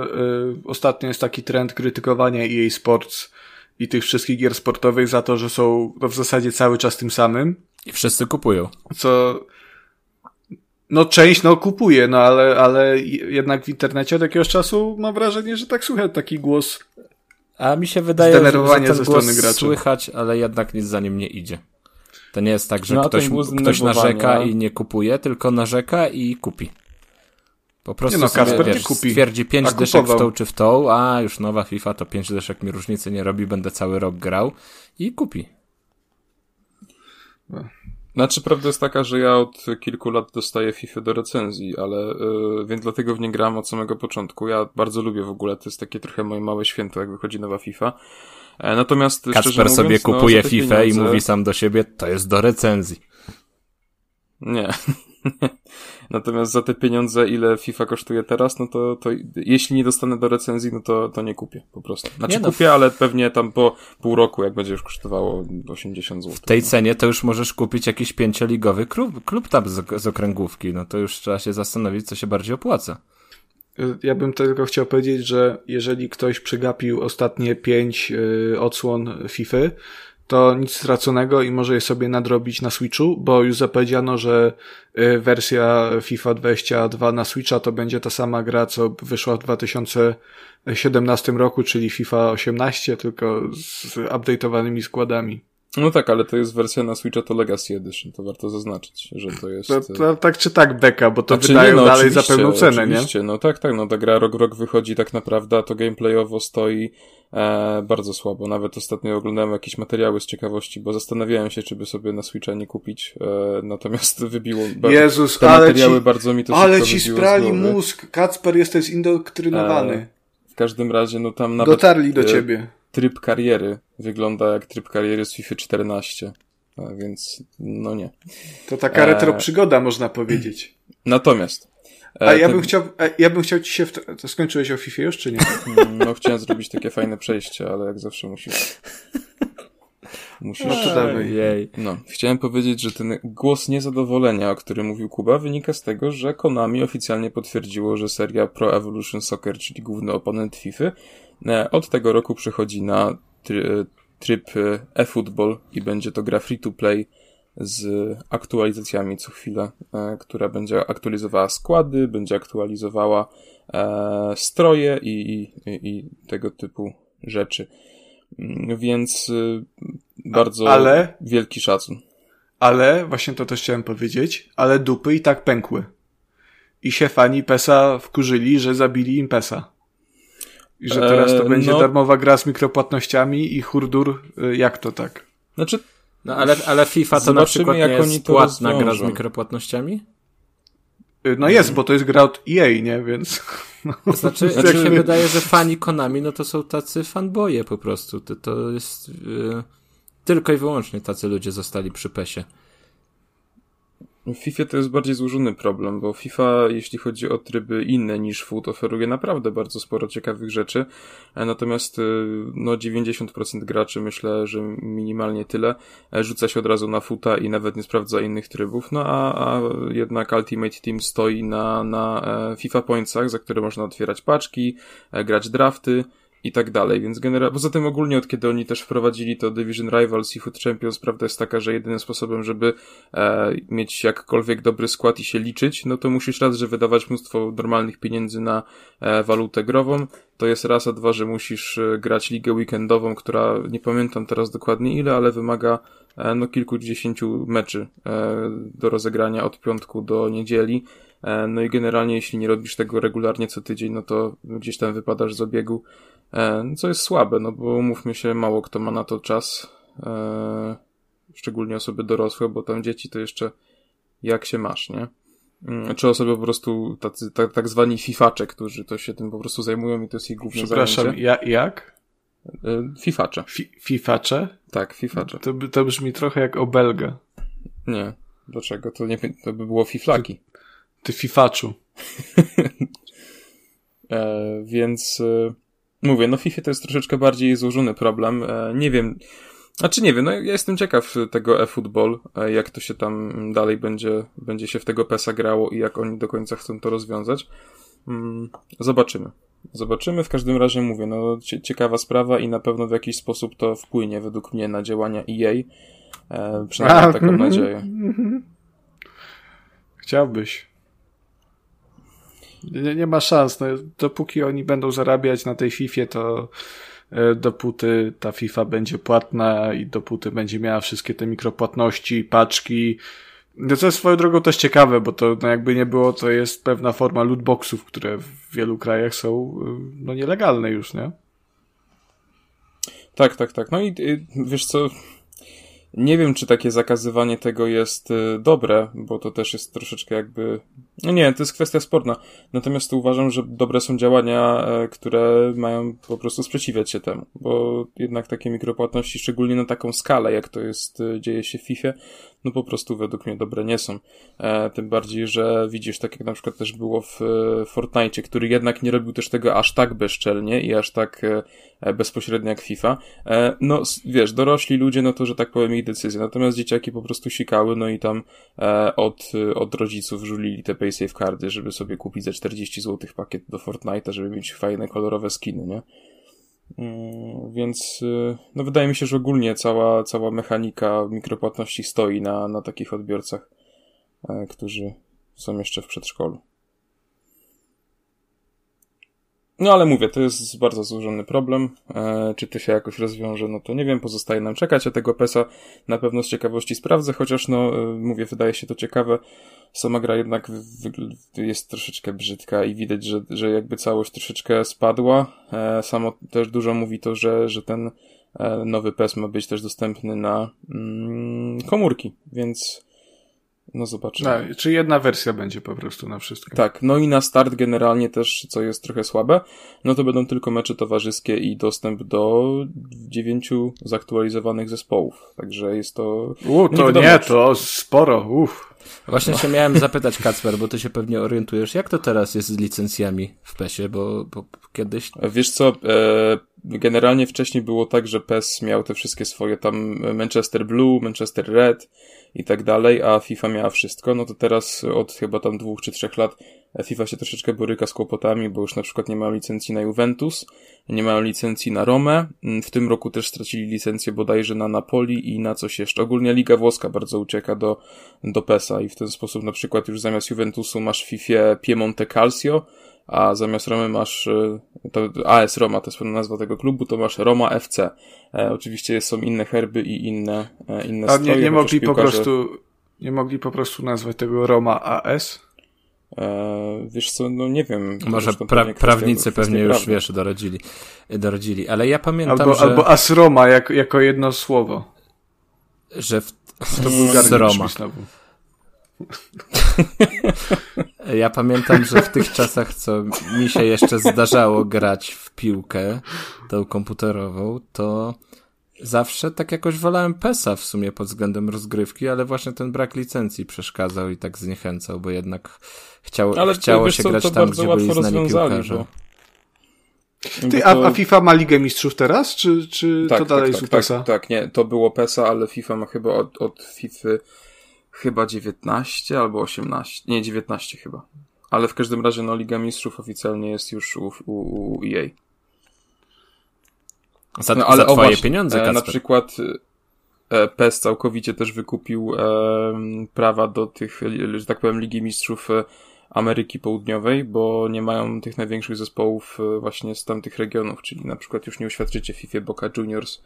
y, ostatnio jest taki trend krytykowania EA Sports i tych wszystkich gier sportowych za to, że są no, w zasadzie cały czas tym samym. I wszyscy kupują. Co no część no kupuje, no ale, ale jednak w internecie od jakiegoś czasu mam wrażenie, że tak słychać taki głos a mi się wydaje, że ten ze strony graczy. słychać, ale jednak nic za nim nie idzie. To nie jest tak, że no, ktoś, ktoś narzeka i nie kupuje, tylko narzeka i kupi. Po prostu nie no, sobie, wiesz, kupi. stwierdzi pięć dyszek w tą czy w tą, a już nowa FIFA to pięć dyszek mi różnicy nie robi, będę cały rok grał i kupi. No. Znaczy, prawda jest taka, że ja od kilku lat dostaję FIFA do recenzji, ale yy, więc dlatego w nie gram od samego początku. Ja bardzo lubię w ogóle, to jest takie trochę moje małe święto, jak wychodzi nowa FIFA. E, natomiast Kacper mówiąc, sobie no, kupuje no, FIFA pieniądze... i mówi sam do siebie, to jest do recenzji. Nie. Natomiast za te pieniądze, ile FIFA kosztuje teraz, no to, to jeśli nie dostanę do recenzji, no to, to nie kupię po prostu. Znaczy nie no. kupię, ale pewnie tam po pół roku, jak będzie już kosztowało 80 zł. W tej no. cenie to już możesz kupić jakiś pięcioligowy klub, klub tam z, z okręgówki, no to już trzeba się zastanowić, co się bardziej opłaca. Ja bym tylko chciał powiedzieć, że jeżeli ktoś przegapił ostatnie pięć y, odsłon FIFA, to nic straconego i może je sobie nadrobić na Switchu, bo już zapowiedziano, że y, wersja FIFA 22 na Switcha to będzie ta sama gra, co wyszła w 2017 roku, czyli FIFA 18, tylko z update'owanymi składami. No tak, ale to jest wersja na Switcha, to Legacy Edition, to warto zaznaczyć, że to jest... To, to tak czy tak beka, bo to znaczy, wydają no, dalej za pewną cenę, oczywiście. nie? No tak, tak, no ta gra rok rok wychodzi tak naprawdę, a to gameplayowo stoi e, bardzo słabo. Nawet ostatnio oglądałem jakieś materiały z ciekawości, bo zastanawiałem się, czy by sobie na Switcha nie kupić, e, natomiast wybiło... Jezus, te ale materiały ci, bardzo mi to Ale ci sprali mózg, Kacper, jesteś indoktrynowany. E, w każdym razie, no tam nawet... Dotarli do e, ciebie tryb kariery wygląda jak tryb kariery z FIFA 14. A więc, no nie. To taka retro przygoda, można powiedzieć. Natomiast. E, a ja bym chciał, ja bym chciał ci się, w... to skończyłeś o FIFA już, czy nie? Mm, no, chciałem zrobić takie fajne przejście, ale jak zawsze musisz. Musisz. No to. Jej. No, chciałem powiedzieć, że ten głos niezadowolenia, o którym mówił Kuba, wynika z tego, że Konami oficjalnie potwierdziło, że seria Pro Evolution Soccer, czyli główny oponent FIFA, E, od tego roku przechodzi na tryb e, eFootball i będzie to gra free to play z aktualizacjami co chwilę, e, która będzie aktualizowała składy, będzie aktualizowała e, stroje i, i, i tego typu rzeczy. Mm, więc bardzo ale, wielki szacun. Ale, właśnie to też chciałem powiedzieć, ale dupy i tak pękły. I się fani PESA wkurzyli, że zabili im PESA. I że teraz to e, będzie no, darmowa gra z mikropłatnościami i hurdur, y, jak to tak? Znaczy, no ale, ale FIFA to na przykład jak nie jest płatna gra z mikropłatnościami? Y, no jest, bo to jest gra od EA, nie? Więc... No, znaczy, znaczy się wydaje, że fani Konami, no to są tacy fanboje po prostu. To, to jest... Yy, tylko i wyłącznie tacy ludzie zostali przy PESie. W FIFA to jest bardziej złożony problem, bo FIFA, jeśli chodzi o tryby inne niż foot, oferuje naprawdę bardzo sporo ciekawych rzeczy. E, natomiast e, no 90% graczy, myślę, że minimalnie tyle, e, rzuca się od razu na foota i nawet nie sprawdza innych trybów. No a, a jednak Ultimate Team stoi na, na FIFA Pointsach, za które można otwierać paczki, grać drafty i tak dalej, więc generalnie, poza tym ogólnie od kiedy oni też wprowadzili to Division Rivals i Food Champions, prawda jest taka, że jedynym sposobem, żeby e, mieć jakkolwiek dobry skład i się liczyć, no to musisz raz, że wydawać mnóstwo normalnych pieniędzy na e, walutę grową, to jest raz, a dwa, że musisz e, grać ligę weekendową, która nie pamiętam teraz dokładnie ile, ale wymaga e, no kilkudziesięciu meczy e, do rozegrania od piątku do niedzieli, no i generalnie jeśli nie robisz tego regularnie co tydzień, no to gdzieś tam wypadasz z obiegu, E, co jest słabe, no bo mówmy się, mało kto ma na to czas. E, szczególnie osoby dorosłe, bo tam dzieci to jeszcze jak się masz, nie? Mm, czy osoby po prostu tacy, tak, tak zwani fifacze, którzy to się tym po prostu zajmują i to jest ich główne Przepraszam, zajęcie. ja, jak? E, fifacze. Fi, fifacze? Tak, fifacze. To, to brzmi trochę jak obelga. Nie. Dlaczego? To, nie, to by było fiflaki. Ty, fifaczu. e, więc... E, Mówię, no FIFA to jest troszeczkę bardziej złożony problem. E, nie wiem, znaczy nie wiem, no ja jestem ciekaw tego e-football, e, jak to się tam dalej będzie, będzie się w tego PESA grało i jak oni do końca chcą to rozwiązać. Mm, zobaczymy. Zobaczymy, w każdym razie mówię, no ciekawa sprawa i na pewno w jakiś sposób to wpłynie według mnie na działania EA. E, przynajmniej A, taką mm, nadzieję. Chciałbyś. Nie, nie ma szans. No, dopóki oni będą zarabiać na tej FIFA, to e, dopóty ta FIFA będzie płatna i dopóty będzie miała wszystkie te mikropłatności, paczki. No co jest swoją drogą też ciekawe, bo to no jakby nie było, to jest pewna forma lootboxów, które w wielu krajach są e, no nielegalne już, nie? Tak, tak, tak. No i wiesz co, nie wiem, czy takie zakazywanie tego jest y, dobre, bo to też jest troszeczkę jakby. No nie, to jest kwestia sporna. Natomiast uważam, że dobre są działania, e, które mają po prostu sprzeciwiać się temu, bo jednak takie mikropłatności, szczególnie na taką skalę, jak to jest, y, dzieje się w FIFA, no po prostu według mnie dobre nie są. E, tym bardziej, że widzisz, tak jak na przykład też było w e, Fortnite, który jednak nie robił też tego aż tak bezczelnie i aż tak e bezpośrednio jak FIFA. E, no, wiesz, dorośli ludzie, no to, że tak powiem, ich decyzje. Natomiast dzieciaki po prostu sikały, no i tam e, od, od rodziców żulili te paysafe cardy, żeby sobie kupić za 40 zł pakiet do Fortnite'a, żeby mieć fajne, kolorowe skiny, nie? Mm, więc y, no wydaje mi się, że ogólnie cała, cała mechanika mikropłatności stoi na, na takich odbiorcach, e, którzy są jeszcze w przedszkolu. No ale mówię, to jest bardzo złożony problem. E, czy to się jakoś rozwiąże, no to nie wiem, pozostaje nam czekać. A tego PESA na pewno z ciekawości sprawdzę, chociaż no e, mówię, wydaje się to ciekawe. Sama gra jednak jest troszeczkę brzydka i widać, że, że jakby całość troszeczkę spadła. E, samo też dużo mówi to, że, że ten e, nowy PES ma być też dostępny na mm, komórki, więc no zobaczymy. A, czy jedna wersja będzie po prostu na wszystko. Tak, no i na start generalnie też, co jest trochę słabe, no to będą tylko mecze towarzyskie i dostęp do dziewięciu zaktualizowanych zespołów. Także jest to... U, to nie, nie to sporo, uff. Właśnie się miałem zapytać, Kacper, bo ty się pewnie orientujesz, jak to teraz jest z licencjami w PESie, bo, bo kiedyś... Wiesz co, e, generalnie wcześniej było tak, że PES miał te wszystkie swoje tam Manchester Blue, Manchester Red, i tak dalej, a FIFA miała wszystko, no to teraz od chyba tam dwóch czy trzech lat FIFA się troszeczkę boryka z kłopotami, bo już na przykład nie mają licencji na Juventus, nie mają licencji na Romę, w tym roku też stracili licencję bodajże na Napoli i na coś jeszcze. Ogólnie Liga Włoska bardzo ucieka do, do PESA i w ten sposób na przykład już zamiast Juventusu masz w FIFA Piemonte Calcio, a zamiast Romy masz, e, to AS Roma, to jest pewna nazwa tego klubu, to masz Roma FC. E, oczywiście są inne herby i inne, e, inne A stroje. nie, nie mogli piłkarze, po prostu, nie mogli po prostu nazwać tego Roma AS? E, wiesz co, no nie wiem. Może pra prawnicy kwestia pewnie już, prawna. wiesz, dorodzili, dorodzili. Ale ja pamiętam, Albo, że, albo AS Roma jako, jako jedno słowo. że w, To był Roma. znowu. Ja pamiętam, że w tych czasach, co mi się jeszcze zdarzało grać w piłkę, tą komputerową, to zawsze tak jakoś wolałem PESA w sumie pod względem rozgrywki, ale właśnie ten brak licencji przeszkadzał i tak zniechęcał, bo jednak chciało, Ale chciało wiesz się co, grać to tam, bardzo gdzie byli łatwo znani rozwiązali, piłkarze. bo- Ty, a, a FIFA ma Ligę Mistrzów teraz, czy, czy tak, to dalej tak, jest tak, UPESA? tak, tak, nie, to było PESA, ale FIFA ma chyba od, od FIFA chyba 19 albo 18, nie 19 chyba. Ale w każdym razie no Liga Mistrzów oficjalnie jest już u, u, u EA. Za, No, ale za o twoje właśnie, pieniądze, Kacper. Na przykład e, PES całkowicie też wykupił e, prawa do tych, że tak powiem, Ligi Mistrzów e, Ameryki Południowej, bo nie mają tych największych zespołów e, właśnie z tamtych regionów, czyli na przykład już nie uświadczycie FIFA Boca Juniors,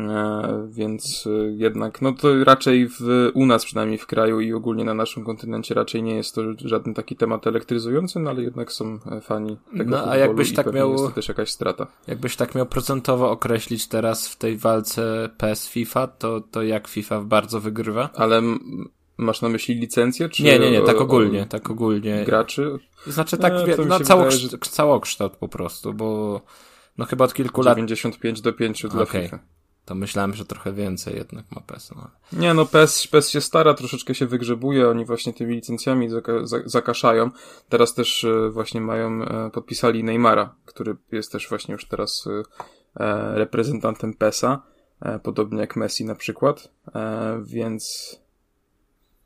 e, więc e, jednak, no to raczej w, u nas przynajmniej w kraju i ogólnie na naszym kontynencie raczej nie jest to żaden taki temat elektryzujący, no ale jednak są fani tego No, a jakbyś tak miał- jest to też jakaś strata. Jakbyś tak miał procentowo określić teraz w tej walce PES FIFA, to, to jak FIFA bardzo wygrywa? Ale masz na myśli licencję, czy... Nie, nie, nie, tak o- ogólnie, tak ogólnie. Graczy? Znaczy tak, E, wie, całokształt, wydaje, że- całokształt po prostu, bo no chyba od kilku lat 95 do 5 dla Okej. FIFA. to myślałem, że trochę więcej jednak ma PES. No. Nie, no PES, PES się stara, troszeczkę się wygrzebuje, oni właśnie tymi licencjami zaka za zakaszają. Teraz też e, właśnie mają, e, podpisali Neymara, który jest też właśnie już teraz e, e, reprezentantem PESa, e, podobnie jak Messi na przykład, e, więc...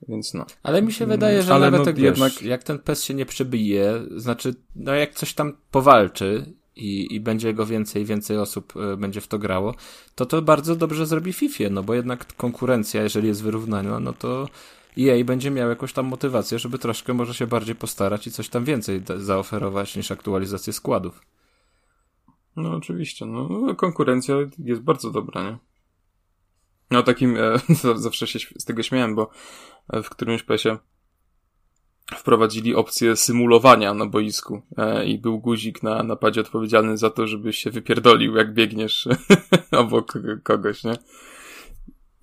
Więc no. Ale mi się wydaje, że Ale nawet no jak, jednak- wiesz, jak ten PES się nie przebije, znaczy, no jak coś tam powalczy i, i będzie go więcej, więcej osób e, będzie w to grało, to to bardzo dobrze zrobi FIFA, no bo jednak konkurencja, jeżeli jest wyrównana, no to EA będzie miał jakąś tam motywację, żeby troszkę może się bardziej postarać i coś tam więcej zaoferować niż aktualizację składów. No oczywiście, no no, konkurencja jest bardzo dobra, nie? No takim, e, zawsze się z tego śmiałem, bo e, w którymś pesie wprowadzili opcję symulowania na boisku e, i był guzik na napadzie odpowiedzialny za to, żebyś się wypierdolił, jak biegniesz obok kogoś, nie?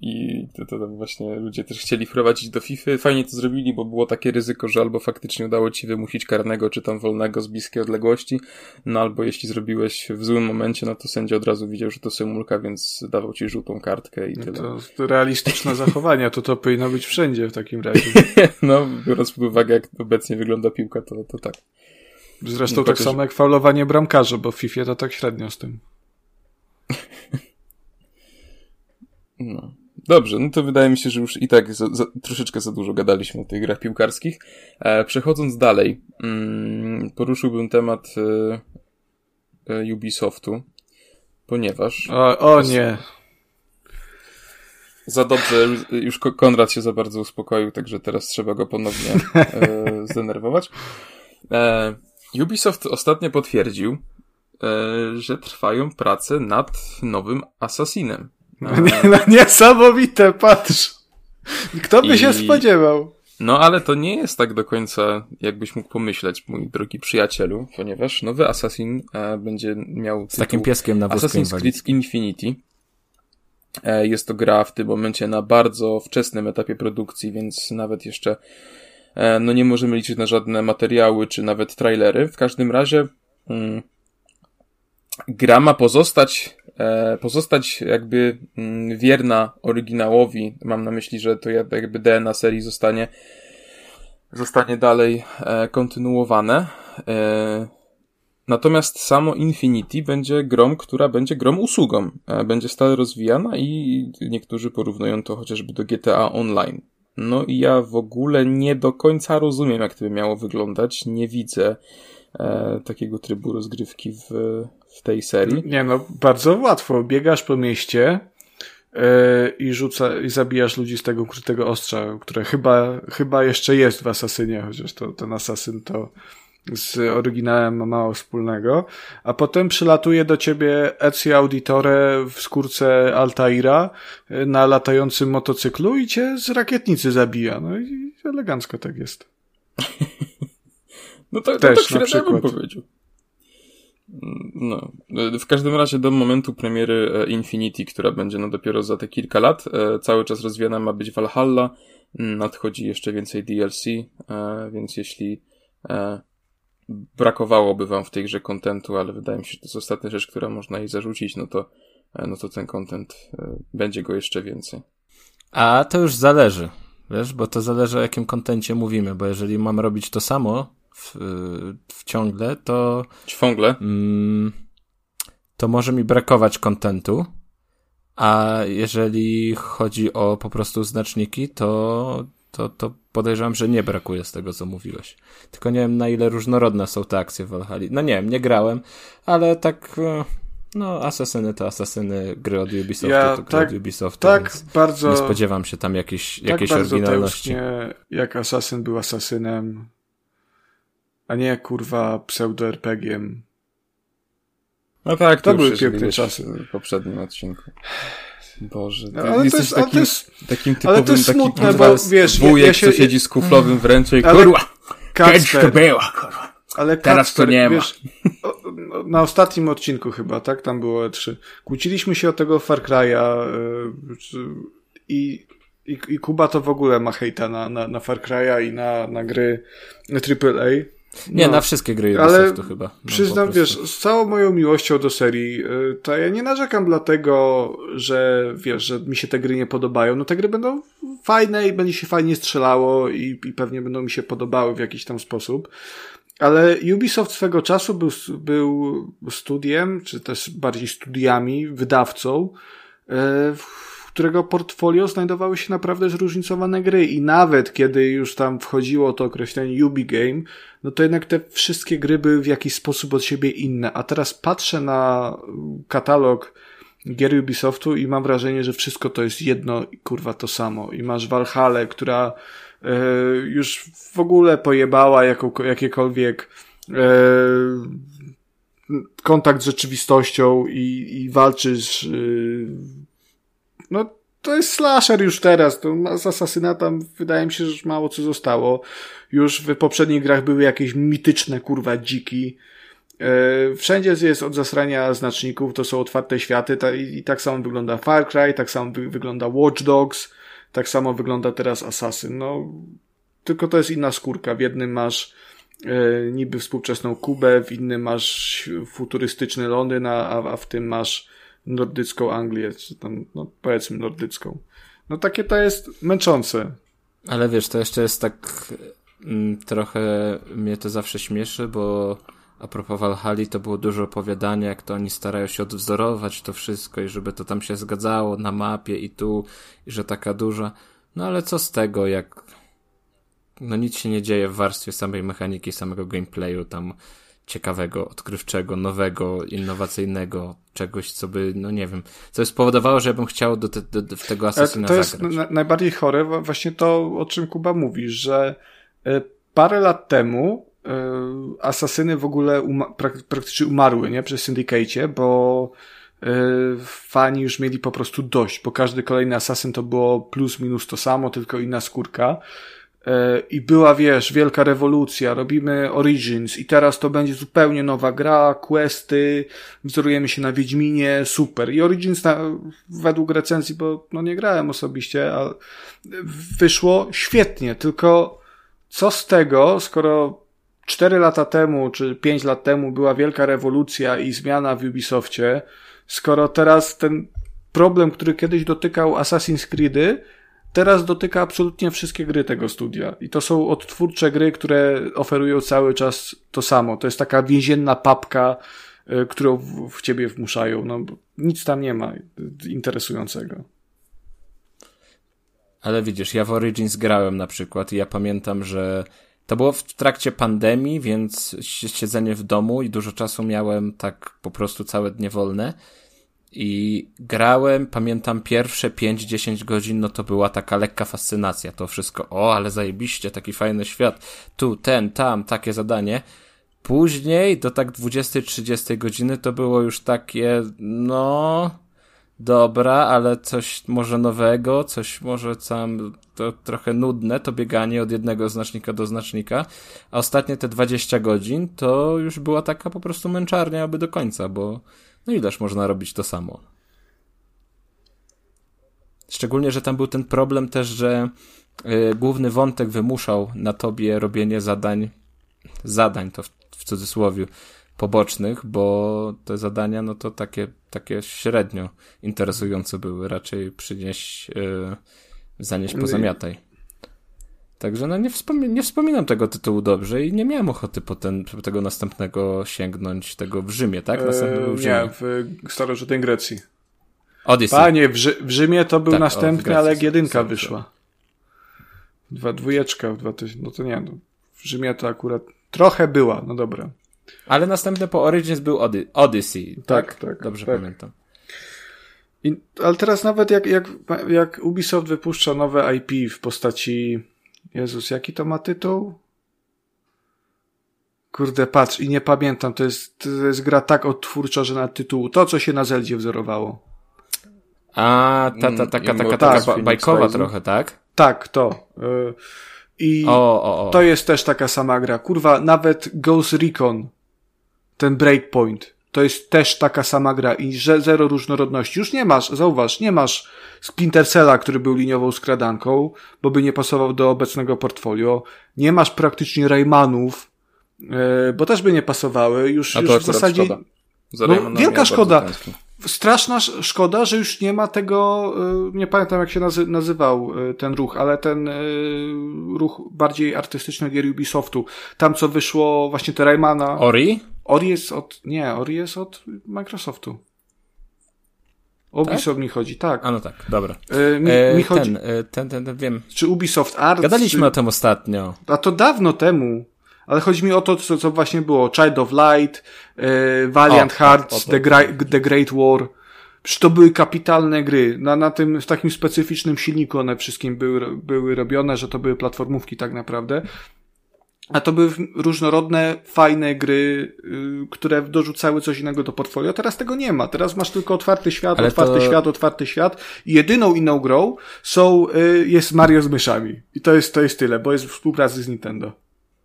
I to, to tam właśnie ludzie też chcieli wprowadzić do FIFA. Fajnie to zrobili, bo było takie ryzyko, że albo faktycznie udało ci wymusić karnego, czy tam wolnego z bliskiej odległości, no albo jeśli zrobiłeś w złym momencie, no to sędzia od razu widział, że to symulka, więc dawał ci żółtą kartkę i No tyle. to, to realistyczne zachowania, to to powinno być wszędzie w takim razie. No, biorąc pod uwagę, jak obecnie wygląda piłka, to, to tak. Zresztą No, tak samo jak faulowanie bramkarza, bo w FIFA to tak średnio z tym. No. Dobrze, no to wydaje mi się, że już i tak za, za, troszeczkę za dużo gadaliśmy o tych grach piłkarskich. E, przechodząc dalej, mm, poruszyłbym temat e, e, Ubisoftu, ponieważ O, o nie. za dobrze, już Ko- Konrad się za bardzo uspokoił, także teraz trzeba go ponownie e, zdenerwować. E, Ubisoft ostatnio potwierdził, że trwają prace nad nowym Assassinem. No, no niesamowite, patrz. Kto by I- się spodziewał? No ale to nie jest tak do końca, jakbyś mógł pomyśleć, mój drogi przyjacielu, ponieważ nowy Assassin e, będzie miał Z takim pieskiem na wózku Assassin's. Creed Infinity. E, Jest to gra w tym momencie na bardzo wczesnym etapie produkcji, więc nawet jeszcze e, no nie możemy liczyć na żadne materiały czy nawet trailery. W każdym razie mm, gra ma pozostać pozostać jakby mm, wierna oryginałowi. Mam na myśli, że to jak- jakby DNA serii zostanie zostanie dalej e, kontynuowane. E, Natomiast samo Infinity będzie grą, która będzie grą usługą. E, Będzie stale rozwijana i niektórzy porównują to chociażby do GTA Online. No i ja w ogóle nie do końca rozumiem, jak to by miało wyglądać. Nie widzę e, takiego trybu rozgrywki w, w tej serii. Nie no, bardzo łatwo. Biegasz po mieście yy, i rzuca, i zabijasz ludzi z tego ukrytego ostrza, które chyba, chyba jeszcze jest w Asasynie, chociaż to, ten Asasyn to z oryginałem ma mało wspólnego, a potem przylatuje do ciebie Ezio Auditore w skórce Altaira y, na latającym motocyklu i cię z rakietnicy zabija. No i elegancko tak jest. no to, Też, to tak średnio bym powiedział. No, w każdym razie do momentu premiery e, Infinity, która będzie no dopiero za te kilka lat, e, cały czas rozwijana ma być Valhalla, nadchodzi jeszcze więcej DLC, e, więc jeśli brakowałoby wam w tej grze kontentu, ale wydaje mi się, że to jest ostatnia rzecz, która można jej zarzucić, no to, no to ten kontent będzie go jeszcze więcej. A to już zależy, wiesz, bo to zależy o jakim kontencie mówimy, bo jeżeli mam robić to samo, w, w ciągle, to. Ciągle? Mm, to może mi brakować kontentu. A jeżeli chodzi o po prostu znaczniki, to, to, to podejrzewam, że nie brakuje z tego, co mówiłeś. Tylko nie wiem, na ile różnorodne są te akcje w Valhalla. No nie wiem, nie grałem, ale tak. E, no, asasyny to asasyny, gry od Ubisoftu ja, to gry tak, od Ubisoftu, tak bardzo, nie spodziewam się tam jakiejś, tak jakiejś oryginalności. jak asasyn był asasynem, a nie kurwa pseudo-RPG-iem. No tak, to, były piękne czasy. W poprzednim odcinku. Boże, no, ale to jest, takim, to jest, takim typowym, ale to jest smutne, taki, bo wiesz, wujek, ja się, co siedzi z kuflowym w ręce i kurwa, kiedyś to była, kurwa. Ale Teraz Kacper, to nie ma. Wiesz, na ostatnim odcinku chyba, tak? Tam było E3. Kłóciliśmy się o tego Far Cry'a yy, i i, I Kuba to w ogóle ma hejta na, na, na Far Cry'a i na, na gry AAA. Nie, no, na wszystkie gry Ubisoftu chyba. No, przyznam, wiesz, z całą moją miłością do serii, y, to ja nie narzekam dlatego, że wiesz, że mi się te gry nie podobają. No te gry będą fajne i będzie się fajnie strzelało i, i pewnie będą mi się podobały w jakiś tam sposób. Ale Ubisoft swego czasu był, był studiem, czy też bardziej studiami, wydawcą, w którego portfolio znajdowały się naprawdę zróżnicowane gry i nawet kiedy już tam wchodziło to określenie Ubi Game, no to jednak te wszystkie gry były w jakiś sposób od siebie inne. A teraz patrzę na katalog gier Ubisoftu i mam wrażenie, że wszystko to jest jedno i kurwa to samo. I masz Valhalla, która e, już w ogóle pojebała jaką, jakiekolwiek e, kontakt z rzeczywistością i, i walczysz e, no to jest slasher już teraz. To z Asasyna tam wydaje mi się, że mało co zostało. Już w poprzednich grach były jakieś mityczne, kurwa, dziki. E, wszędzie jest od zasrania znaczników, to są otwarte światy i, tak samo wygląda Far Cry, tak samo wygląda Watch Dogs, tak samo wygląda teraz Assassin. No, tylko to jest inna skórka. W jednym masz e, niby współczesną Kubę, w innym masz futurystyczny Londyn, a, a w tym masz nordycką Anglię, czy tam, no powiedzmy nordycką. No takie to jest męczące. Ale wiesz, to jeszcze jest tak mm, trochę mnie to zawsze śmieszy, bo a propos Valhalla to było dużo opowiadania, jak to oni starają się odwzorować to wszystko i żeby to tam się zgadzało na mapie i tu, i że taka duża. No ale co z tego, jak no nic się nie dzieje w warstwie samej mechaniki, samego gameplayu, tam ciekawego, odkrywczego, nowego, innowacyjnego, czegoś, co by, no nie wiem, co by spowodowało, że ja bym chciał do, te, do w tego Assassina To jest na, najbardziej chore właśnie to, o czym Kuba mówi, że e, parę lat temu y, Asasyny w ogóle prak praktycznie umarły, nie, przez Syndicate, bo y, fani już mieli po prostu dość, bo każdy kolejny Assassin to było plus minus to samo, tylko inna skórka. E, i była, wiesz, wielka rewolucja, robimy Origins i teraz to będzie zupełnie nowa gra, questy, wzorujemy się na Wiedźminie, super. I Origins na, według recenzji, bo no nie grałem osobiście, ale wyszło świetnie, tylko co z tego, skoro 4 lata temu, czy 5 lat temu była wielka rewolucja i zmiana w Ubisoftie, skoro teraz ten problem, który kiedyś dotykał Assassin's Creedy, teraz dotyka absolutnie wszystkie gry tego studia. I to są odtwórcze gry, które oferują cały czas to samo. To jest taka więzienna papka, y, którą w, w ciebie wmuszają. No, nic tam nie ma interesującego. Ale widzisz, ja w Origins grałem na przykład i ja pamiętam, że to było w trakcie pandemii, więc siedzenie w domu i dużo czasu miałem tak po prostu całe dnie wolne i grałem, pamiętam pierwsze 5-10 godzin, no to była taka lekka fascynacja, to wszystko, o, ale zajebiście, taki fajny świat, tu, ten, tam, takie zadanie. Później do tak 20-30 godziny to było już takie, no, dobra, ale coś może nowego, coś może sam to trochę nudne, to bieganie od jednego znacznika do znacznika, a ostatnie te 20 godzin to już była taka po prostu męczarnia aby do końca, bo no ileż można robić to samo. Szczególnie, że tam był ten problem też, że y, główny wątek wymuszał na tobie robienie zadań, zadań to w, w cudzysłowie, pobocznych, bo te zadania, no to takie, takie średnio interesujące były. Raczej przynieś, yy, zanieś no pozamiataj. Także no nie, wspomi nie wspominam tego tytułu dobrze i nie miałem ochoty potem tego następnego sięgnąć, tego w Rzymie, tak? Następnego w Rzymie. Nie, w starożytnej Grecji. Odyssey. Panie, w, Rzy w Rzymie to był tak, następny, ale jedynka wyszła. Dwa, dwójeczka w 2000, no to nie, no, w Rzymie to akurat trochę była, no dobra. Ale następny po Origins był Ody Odyssey. Tak, tak. tak Dobrze tak. pamiętam. I, ale teraz nawet jak, jak, jak Ubisoft wypuszcza nowe IP w postaci. Jezus, jaki to ma tytuł? Kurde, patrz, i nie pamiętam. To jest, to jest gra tak odtwórcza, że na tytułu. To, co się na Zeldzie wzorowało. A, ta, ta, taka, taka, taka, taka bajkowa trochę, tak? Tak, to. Y, I o, o, o. to jest też taka sama gra. Kurwa, nawet Ghost Recon, ten Breakpoint, to jest też taka sama gra i że zero różnorodności. Już nie masz, zauważ, nie masz Splinter Cella, który był liniową skradanką, bo by nie pasował do obecnego portfolio. Nie masz praktycznie Raymanów, yy, bo też by nie pasowały. Już, już w zasadzie... Szkoda. No, wielka szkoda straszna szkoda, że już nie ma tego, y, nie pamiętam jak się nazy nazywał y, ten ruch, ale ten ruch bardziej artystyczny gier Ubisoftu. Tam co wyszło właśnie te Raymana. Ori? Ori jest od, nie, Ori jest od Microsoftu. Ubisoft tak? mi chodzi, tak. A no tak, dobra. mi, e, mi chodzi... Ten, ten, ten, ten, wiem. Czy Ubisoft Art? Gadaliśmy czy... o tym ostatnio. A to dawno temu. Ale chodzi mi o to, co, co właśnie było. Child of Light, e, Valiant o, Hearts, The, Gra The Great War. Przecież to były kapitalne gry. Na, na tym, w takim specyficznym silniku one wszystkim były, były robione, że to były platformówki tak naprawdę. A to były różnorodne, fajne gry, y, które dorzucały coś innego do portfolio. Teraz tego nie ma. Teraz masz tylko otwarty świat, Ale otwarty to... świat, otwarty świat. I jedyną inną grą są, y, jest Mario z myszami. I to jest, to jest tyle, bo jest w współpracy z Nintendo.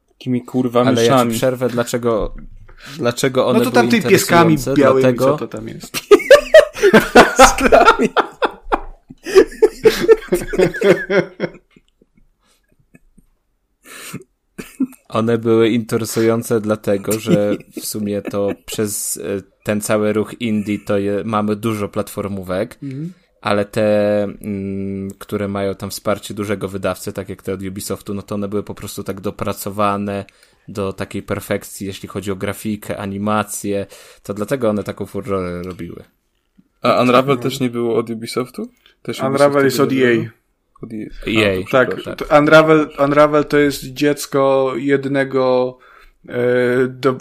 Takimi kurwa Ale myszami. ja ci przerwę, dlaczego, dlaczego one No to tam tymi pieskami białymi, dlatego... co to tam jest. pieskami. One były interesujące dlatego, że w sumie to przez e, ten cały ruch indie to je, mamy dużo platformówek, mhm ale te, mm, które mają tam wsparcie dużego wydawcy, tak jak te od Ubisoftu, no to one były po prostu tak dopracowane do takiej perfekcji, jeśli chodzi o grafikę, animację, to dlatego one taką furorę robiły. A Unravel no. też nie było od Ubisoftu? Też Unravel jest od EA. Od EA. Tak. Unravel, Unravel to jest dziecko jednego e, do,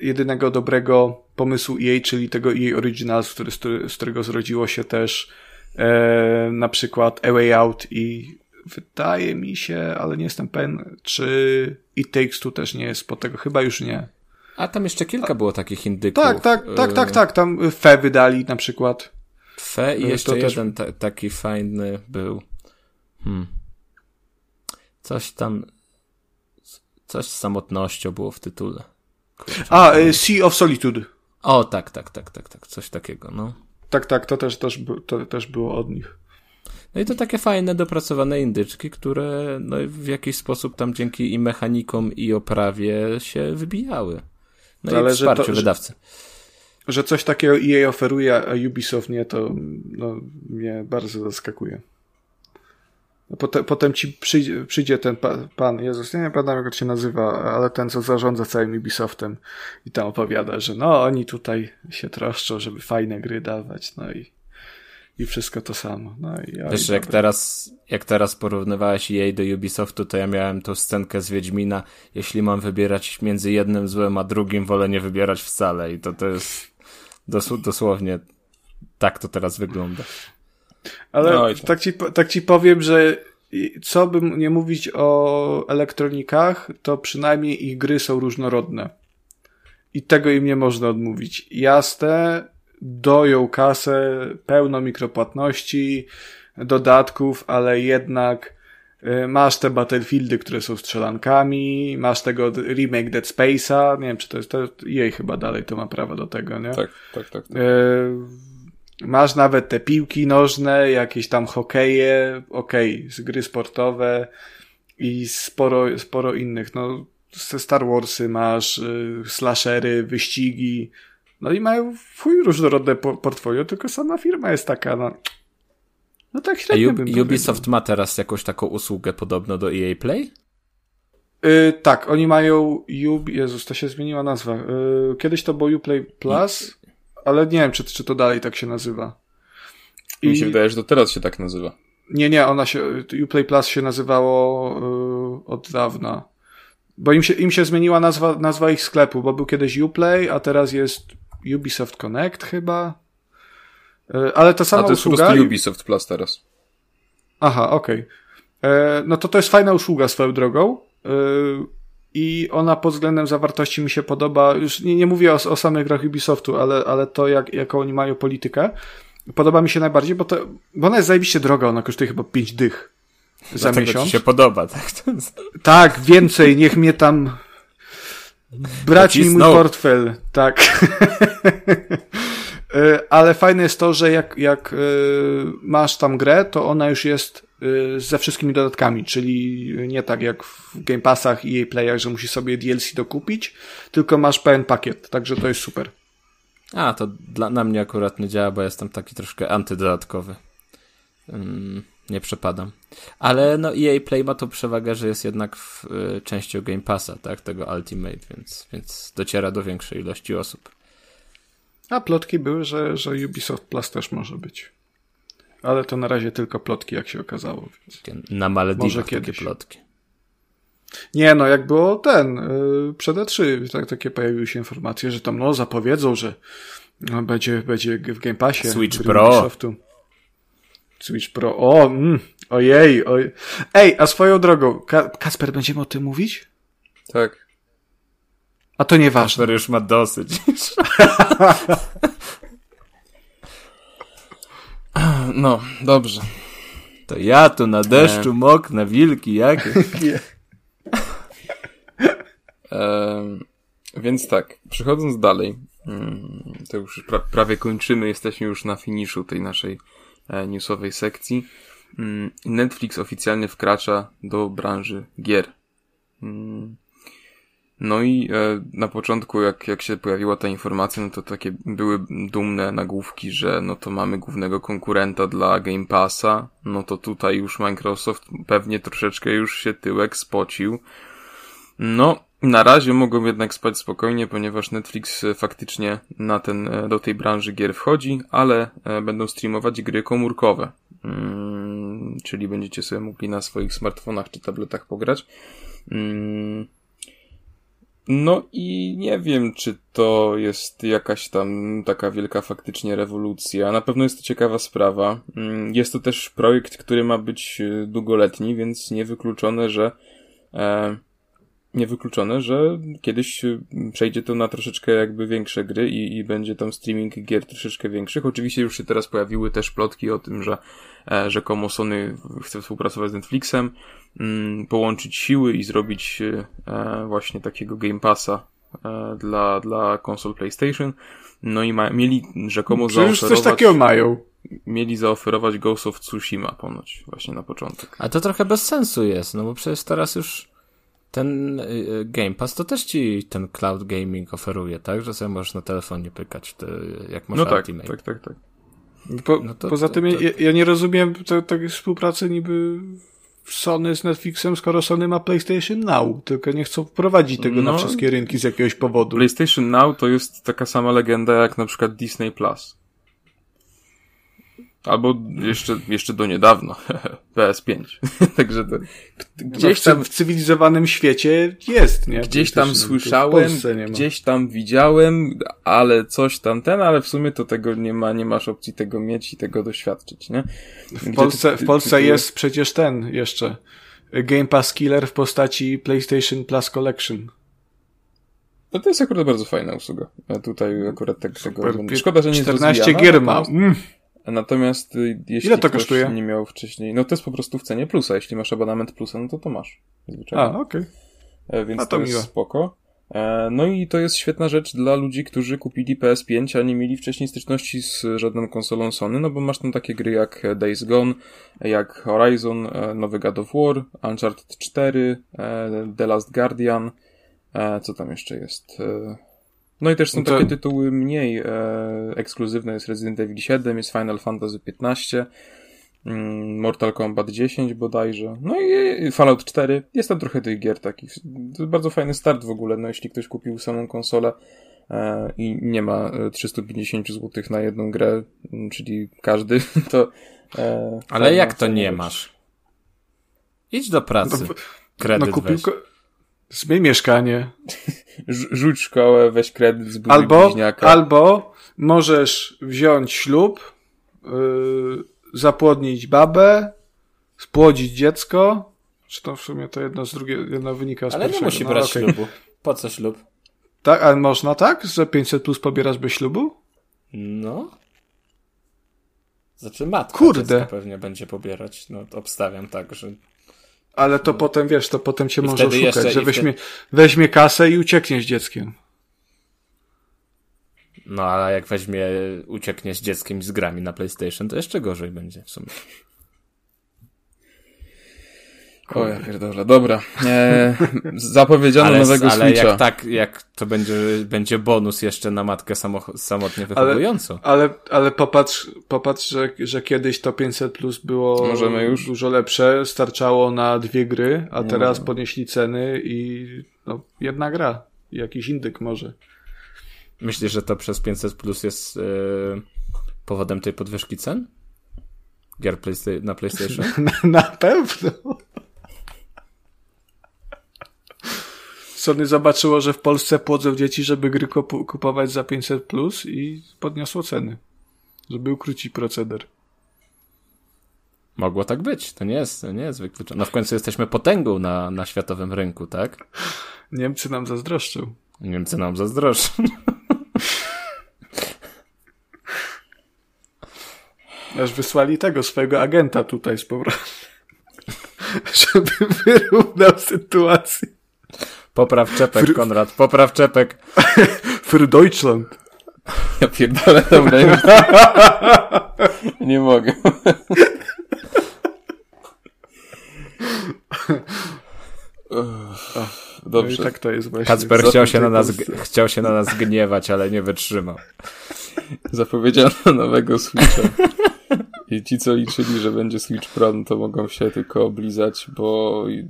jedynego dobrego pomysłu EA, czyli tego EA Originals, który, z którego zrodziło się też e, na przykład A Way Out i wydaje mi się, ale nie jestem pewien, czy It Takes Two też nie jest po tego, chyba już nie. A tam jeszcze kilka było takich indyków. Tak, tak, tak, tak, tak, tam Fe wydali na przykład. Fe i jeszcze to jeden taki fajny był. Hmm. Coś tam, coś z samotnością było w tytule. Kurczę, A, to... Sea of Solitude. O, tak, tak, tak, tak, tak, coś takiego, no. Tak, tak, to też, też, to też było od nich. No i to takie fajne, dopracowane indyczki, które no, w jakiś sposób tam dzięki i mechanikom, i oprawie się wybijały. No to i ale wsparciu to, wydawcy. Że, że coś takiego EA oferuje, a Ubisoft nie, to no, mnie bardzo zaskakuje. Potem, potem ci przyjdzie, przyjdzie ten pan, pan, Jezus, nie pamiętam jak on się nazywa, ale ten, co zarządza całym Ubisoftem i tam opowiada, że no, oni tutaj się troszczą, żeby fajne gry dawać, no i, i wszystko to samo. No i, Wiesz, jak teraz, jak teraz porównywałeś jej do Ubisoftu, to ja miałem tą scenkę z Wiedźmina, jeśli mam wybierać między jednym złem a drugim, wolę nie wybierać wcale i to to jest dos dosłownie tak to teraz wygląda. Ale no tak, ci, tak ci powiem, że co bym nie mówić o elektronikach, to przynajmniej ich gry są różnorodne. i tego im nie można odmówić. Jasne, doją kasę, pełno mikropłatności, dodatków, ale jednak y, masz te Battlefieldy, które są strzelankami, masz tego remake Dead Space'a, nie wiem, czy to jest, to jej chyba dalej to ma prawo do tego, nie? Tak, tak, tak. tak. Y, masz nawet te piłki nożne, jakieś tam hokeje, okej, okay, z gry sportowe i sporo, sporo innych, no, Star Warsy masz, y, slashery, wyścigi, no i mają fuj różnorodne portfolio, tylko sama firma jest taka, no, no tak średnio bym Ubisoft ma teraz jakąś taką usługę podobno do EA Play? Yy, tak, oni mają Ub... Jezus, to się zmieniła nazwa. Yy, kiedyś to było Uplay Plus, ale nie wiem, czy, czy to dalej tak się nazywa. I... Mi się wydaje, że to teraz się tak nazywa. Nie, nie, ona się, Uplay Plus się nazywało yy, od dawna. Bo im się, im się zmieniła nazwa, nazwa ich sklepu, bo był kiedyś Uplay, a teraz jest Ubisoft Connect chyba. E, ale ta sama A to jest usługa... po prostu Ubisoft Plus teraz. Aha, okej. Okay. E, no to to jest fajna usługa swoją drogą. E, I ona pod względem zawartości mi się podoba. Już nie, nie mówię o, o samych grach Ubisoftu, ale, ale to, jak, jaką oni mają politykę, podoba mi się najbardziej, bo, to, bo ona jest zajebiście droga. Ona kosztuje chyba 5 dych za Dlatego miesiąc. Ci się podoba, tak? Tak, więcej. Niech mnie tam brać mi mój portfel. Tak. E, ale fajne jest to, że jak, jak e, masz tam grę, to ona już jest ze wszystkimi dodatkami, czyli nie tak jak w Game Passach i jej playach, że musisz sobie DLC dokupić, tylko masz pełen pakiet, także to jest super. A, to dla, na mnie akurat nie działa, bo jestem taki troszkę antydodatkowy. Um, nie przepadam. Ale no EA Play ma tą przewagę, że jest jednak w, y, częścią Game Passa, tak, tego Ultimate, więc, więc dociera do większej ilości osób. A plotki były, że, że Ubisoft Plus też może być. Ale to na razie tylko plotki, jak się okazało. Więc na Malediwach takie plotki. Nie, no jak było ten, yy, przed E3, tak, takie pojawiły się informacje, że tam no zapowiedzą, że no, będzie, będzie w Game Passie. Switch Pro. Ubisoftu. Switch Pro, o, mm, ojej, oj. Ej, a swoją drogą, Ka Kasper, będziemy o tym mówić? Tak. A to nieważne. Kasper już ma dosyć. No, dobrze. To ja tu na deszczu e... moknę, wilki jakie. e... Więc tak, przechodząc dalej, mm, to już pra prawie kończymy, jesteśmy już na finiszu tej naszej e, newsowej sekcji. Mm, Netflix oficjalnie wkracza do branży gier. No i e, na początku, jak, jak się pojawiła ta informacja, no to takie były dumne nagłówki, że no to mamy głównego konkurenta dla Game Passa, no to tutaj już Microsoft pewnie troszeczkę już się tyłek spocił. No, na razie mogą jednak spać spokojnie, ponieważ Netflix e, faktycznie na ten, e, do tej branży gier wchodzi, ale e, będą streamować gry komórkowe. Hmm, czyli będziecie sobie mogli na swoich smartfonach czy tabletach pograć. Hmm, no i nie wiem, czy to jest jakaś tam taka wielka faktycznie rewolucja. Na pewno jest to ciekawa sprawa. Mm, jest to też projekt, który ma być e, długoletni, więc niewykluczone, że e, niewykluczone, że kiedyś e, przejdzie to na troszeczkę jakby większe gry i, i będzie tam streaming gier troszeczkę większych. Oczywiście już się teraz pojawiły też plotki o tym, że e, rzekomo Sony chce współpracować z Netflixem mm, połączyć siły i zrobić e, właśnie takiego Game Passa e, dla, dla konsol PlayStation. No i ma, mieli rzekomo Przecież zaoferować... coś takiego mają. Mieli zaoferować Ghost of Tsushima ponoć właśnie na początek. A to trochę bez sensu jest, no bo przecież teraz już ten y, y, Game Pass to też ci ten cloud gaming oferuje, tak? Że sobie możesz na telefonie pykać, te, jak masz no tak, Ultimate. tak, tak, tak. Po, no to, poza to, tym to, ja, ja, nie rozumiem takiej współpracy niby Sony z Netflixem, skoro Sony ma PlayStation Now, tylko nie chcą wprowadzić tego no, na wszystkie rynki z jakiegoś powodu. PlayStation Now to jest taka sama legenda jak na przykład Disney Plus. Albo jeszcze, jeszcze do niedawna. PS5. Także to, gdzieś tam w cywilizowanym świecie jest, nie? Gdzieś tam słyszałem, gdzieś tam widziałem, ale coś tam ten, ale w sumie to tego nie ma, nie masz opcji tego mieć i tego doświadczyć, nie? w Polsce, ty, ty, w Polsce ty, jest przecież ten jeszcze. Game Pass Killer w postaci PlayStation Plus Collection. No to jest akurat bardzo fajna usługa. A tutaj akurat tak tego... Szkoda, że nie jest 14 rozwijana, gier ma. Mm. Natomiast y, jeśli Ile to kosztuje? nie miał wcześniej, no to jest po prostu w cenie plusa. Jeśli masz abonament plusa, no to to masz. Zwyczajnie. A, okej. E, Więc a to, to jest miłe. spoko. E, No i to jest świetna rzecz dla ludzi, którzy kupili PS5, a nie mieli wcześniej styczności z żadną konsolą Sony, no bo masz tam takie gry jak Days Gone, jak Horizon, e, nowy God of War, Uncharted 4, e, The Last Guardian, co tam jeszcze jest? E, No i też są No to- takie tytuły mniej e, ekskluzywne, jest Resident Evil 7, jest Final Fantasy 15, mm, Mortal Kombat 10 bodajże, no i Fallout 4, jest tam trochę tych gier takich, to jest bardzo fajny start w ogóle, no jeśli ktoś kupił samą konsolę e, i nie ma e, 350 zł na jedną grę, m, czyli każdy, to... E, Ale jak to nie masz? Idź do pracy. No, Kredyt no kupił... weź. Zmień mieszkanie. Rz- Rzuć szkołę, weź kredyt, zbuduj Albo, bliźniaka. albo możesz wziąć ślub, yy, zapłodnić babę, spłodzić dziecko. Czy to w sumie to jedno z drugiego, jedno wynika z Ale nie pierwszego. musi no, brać okej. ślubu. Po co ślub? Tak, ale można tak? Że 500 plus pobierasz bez ślubu? No. Znaczy matka Kurde. pewnie będzie pobierać. No obstawiam tak, że Ale to potem, wiesz, to potem cię I może wtedy oszukać, jeszcze- że weźmie, weźmie kasę i ucieknie z dzieckiem. no ale jak weźmie, ucieknie z dzieckiem i z grami na PlayStation, to jeszcze gorzej będzie w sumie. O ja pierdolę, dobra. E, zapowiedziano Ale, nowego ale Switcha. jak tak, jak to będzie, będzie bonus jeszcze na matkę samotnie wychowującą. Ale, ale popatrz, popatrz że, że kiedyś to 500 plus było Możemy już? dużo lepsze, starczało na dwie gry, a Nie teraz możemy. podnieśli ceny i no, jedna gra. Jakiś indyk może. Myślisz, że to przez 500 plus jest yy, powodem tej podwyżki cen? Gier na PlayStation? Na, na pewno. Sony zobaczyło, że w Polsce płodzą dzieci, żeby gry kupować za 500 plus i podniosło ceny. Żeby ukrócić proceder. Mogło tak być. To nie jest, to nie jest wykluczone. No w końcu jesteśmy potęgą na, na światowym rynku, tak? Niemcy nam zazdroszczą. Niemcy nam zazdroszczą. Aż wysłali tego swojego agenta tutaj z powrotem. Żeby wyrównał sytuację. Popraw czepek, Fr- Konrad, popraw czepek. Für Deutschland. Ja pierdolę, dobra, już. Nie mogę. Uff, No i Dobrze. tak to jest właśnie. Kacper chciał się, na nas, chciał się na nas gniewać, ale nie wytrzymał. Zapowiedziano nowego Switcha. I ci, co liczyli, że będzie Switch Pro, no to mogą się tylko oblizać, bo y,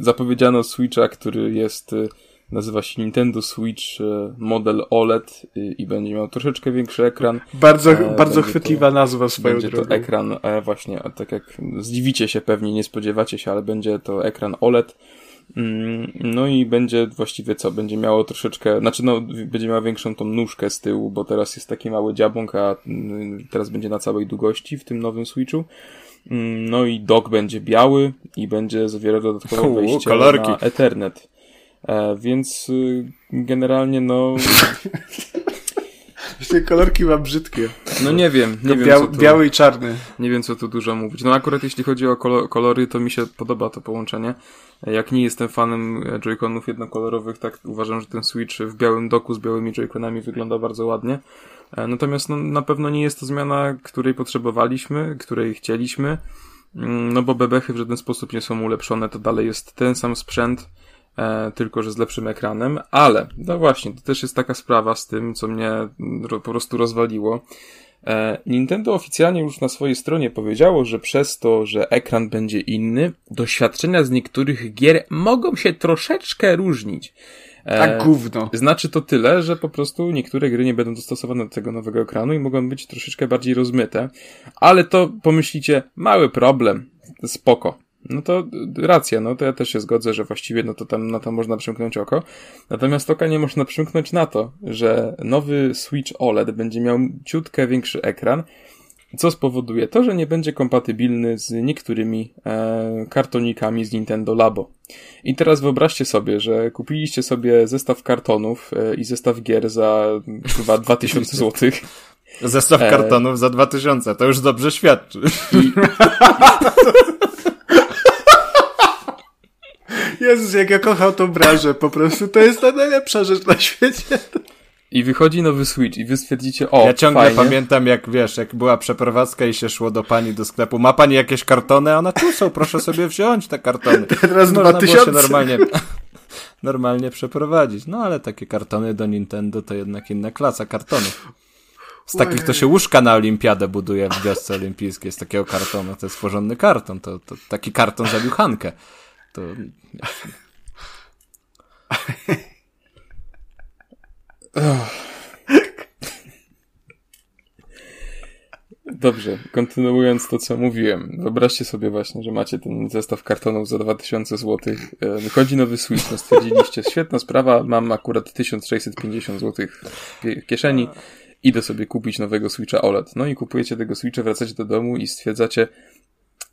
zapowiedziano Switcha, który jest, y, nazywa się Nintendo Switch y, model OLED i będzie miał troszeczkę większy ekran. Bardzo, E, bardzo będzie chwytliwa nazwa swoją Będzie drogą. to ekran, e, właśnie, tak jak zdziwicie się pewnie, nie spodziewacie się, ale będzie to ekran OLED. Mm, No i będzie właściwie co? Będzie miało troszeczkę, znaczy no, będzie miała większą tą nóżkę z tyłu, bo teraz jest taki mały dziabąk, a mm, teraz będzie na całej długości w tym nowym Switchu. Mm, No i dock będzie biały i będzie zawierał dodatkowe wejście kolorki. na Ethernet. E, więc y, generalnie no, Te kolorki ma brzydkie. no nie wiem, nie wiem Biał, co tu... Biały i czarny. Nie wiem, co tu dużo mówić. No akurat jeśli chodzi o kolo- kolory, to mi się podoba to połączenie. Jak nie jestem fanem Joy-Conów jednokolorowych, tak uważam, że ten Switch w białym doku z białymi Joy-Conami wygląda bardzo ładnie. E, Natomiast no, na pewno nie jest to zmiana, której potrzebowaliśmy, której chcieliśmy. Mm, No bo bebechy w żaden sposób nie są ulepszone, to dalej jest ten sam sprzęt, e, tylko że z lepszym ekranem. Ale, no właśnie, to też jest taka sprawa z tym, co mnie mm, po prostu rozwaliło. E, Nintendo oficjalnie już na swojej stronie powiedziało, że przez to, że ekran będzie inny, doświadczenia z niektórych gier mogą się troszeczkę różnić. E, Tak gówno. Znaczy to tyle, że po prostu niektóre gry nie będą dostosowane do tego nowego ekranu i mogą być troszeczkę bardziej rozmyte. Ale to pomyślicie, mały problem, spoko. No to racja, no to ja też się zgodzę, że właściwie no to tam na to można przymknąć oko. Natomiast oka nie można przymknąć na to, że nowy Switch OLED będzie miał ciutkę większy ekran, co spowoduje to, że nie będzie kompatybilny z niektórymi e, kartonikami z Nintendo Labo. I teraz wyobraźcie sobie, że kupiliście sobie zestaw kartonów e, i zestaw gier za chyba 2000 zł. Zestaw E. kartonów za 2000, to już dobrze świadczy. Jezus, jak ja kocham tą branżę, po prostu to jest ta najlepsza rzecz na świecie. I wychodzi nowy Switch i wy stwierdzicie, o, ja ciągle fajnie. pamiętam, jak wiesz, jak była przeprowadzka i się szło do pani do sklepu. Ma pani jakieś kartony? A ona tu są, proszę sobie wziąć te kartony. Teraz Można było 2000. się normalnie, normalnie przeprowadzić. No ale takie kartony do Nintendo to jednak inna klasa kartonów. Z takich to się łóżka na olimpiadę buduje w wiosce olimpijskiej, z takiego kartonu. To jest porządny karton. To, to taki karton za liuchankę. To Dobrze, kontynuując to, co mówiłem. Wyobraźcie sobie właśnie, że macie ten zestaw kartonów za 2000 zł. Wychodzi nowy Switch, no stwierdziliście, świetna sprawa, mam akurat 1650 zł w kie- kieszeni, idę sobie kupić nowego Switcha OLED. No i kupujecie tego Switcha, wracacie do domu i stwierdzacie,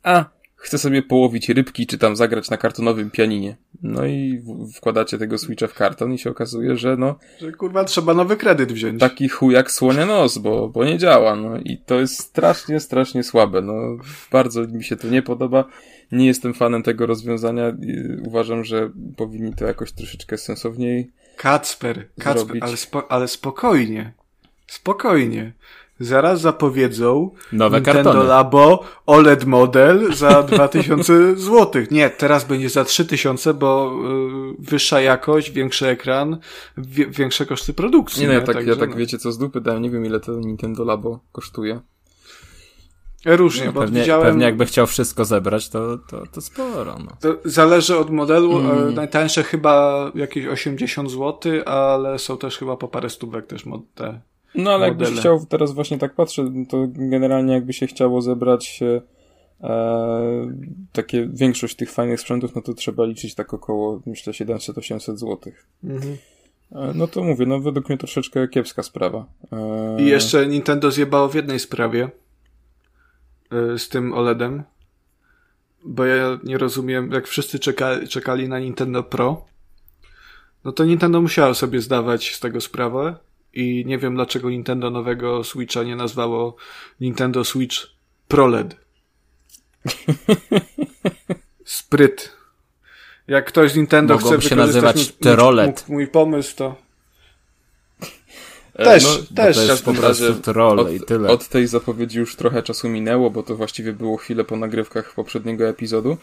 a, chcę sobie połowić rybki, czy tam zagrać na kartonowym pianinie. No i wkładacie tego Switcha w karton i się okazuje, że no, Że kurwa trzeba nowy kredyt wziąć. taki chuj jak słonia nos, bo, bo nie działa, no i to jest strasznie, strasznie słabe, no bardzo mi się to nie podoba, nie jestem fanem tego rozwiązania, uważam, że powinni to jakoś troszeczkę sensowniej, Kacper, Kacper, ale, spo, ale spokojnie. Spokojnie. Zaraz zapowiedzą Nowe Nintendo kartony. Labo OLED model za 2000 zł. Nie, teraz będzie za 3000, bo y, wyższa jakość, większy ekran, wie, większe koszty produkcji. nie no, ja tak, Także, ja tak no. wiecie co z dupy dałem, nie wiem ile to Nintendo Labo kosztuje. Różnie, bo Pewnie, widziałem... pewnie jakby chciał wszystko zebrać, to, to, to sporo. No. To zależy od modelu. Mm. e, Najtańsze chyba jakieś 80 zł, ale są też chyba po parę stówek też mod te. No ale jakbyś Modele. chciał, teraz właśnie tak patrzę, to generalnie jakby się chciało zebrać e, e, takie większość tych fajnych sprzętów, no to trzeba liczyć tak około, myślę, 700-800 zł. E, No to mówię, no według mnie troszeczkę kiepska sprawa. E, I jeszcze Nintendo zjebało w jednej sprawie y, z tym OLEDem, bo ja nie rozumiem, jak wszyscy czeka, czekali na Nintendo Pro, no to Nintendo musiało sobie zdawać z tego sprawę i nie wiem dlaczego Nintendo nowego Switcha nie nazwało Nintendo Switch ProLED. Spryt. Jak ktoś z Nintendo Mogłoby chce się nazywać mój- mój- Terolet. mój pomysł, to e, też, no, też. to jest po prostu troll i tyle. Od tej zapowiedzi już trochę czasu minęło, bo to właściwie było chwilę po nagrywkach poprzedniego epizodu.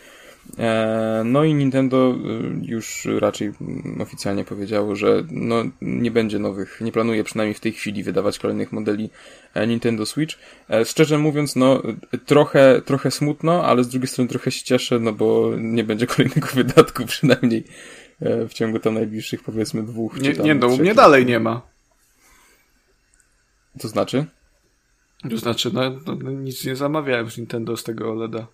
E, No i Nintendo y, już raczej oficjalnie powiedziało, że no, nie będzie nowych, nie planuje przynajmniej w tej chwili wydawać kolejnych modeli e, Nintendo Switch. E, Szczerze mówiąc, no trochę, trochę smutno, ale z drugiej strony trochę się cieszę, no bo nie będzie kolejnego wydatku przynajmniej e, w ciągu tam najbliższych powiedzmy dwóch Nie, nie no, u mnie dalej nie ma. To znaczy? To znaczy, no, no, no nic nie zamawiałem z Nintendo z tego OLEDa.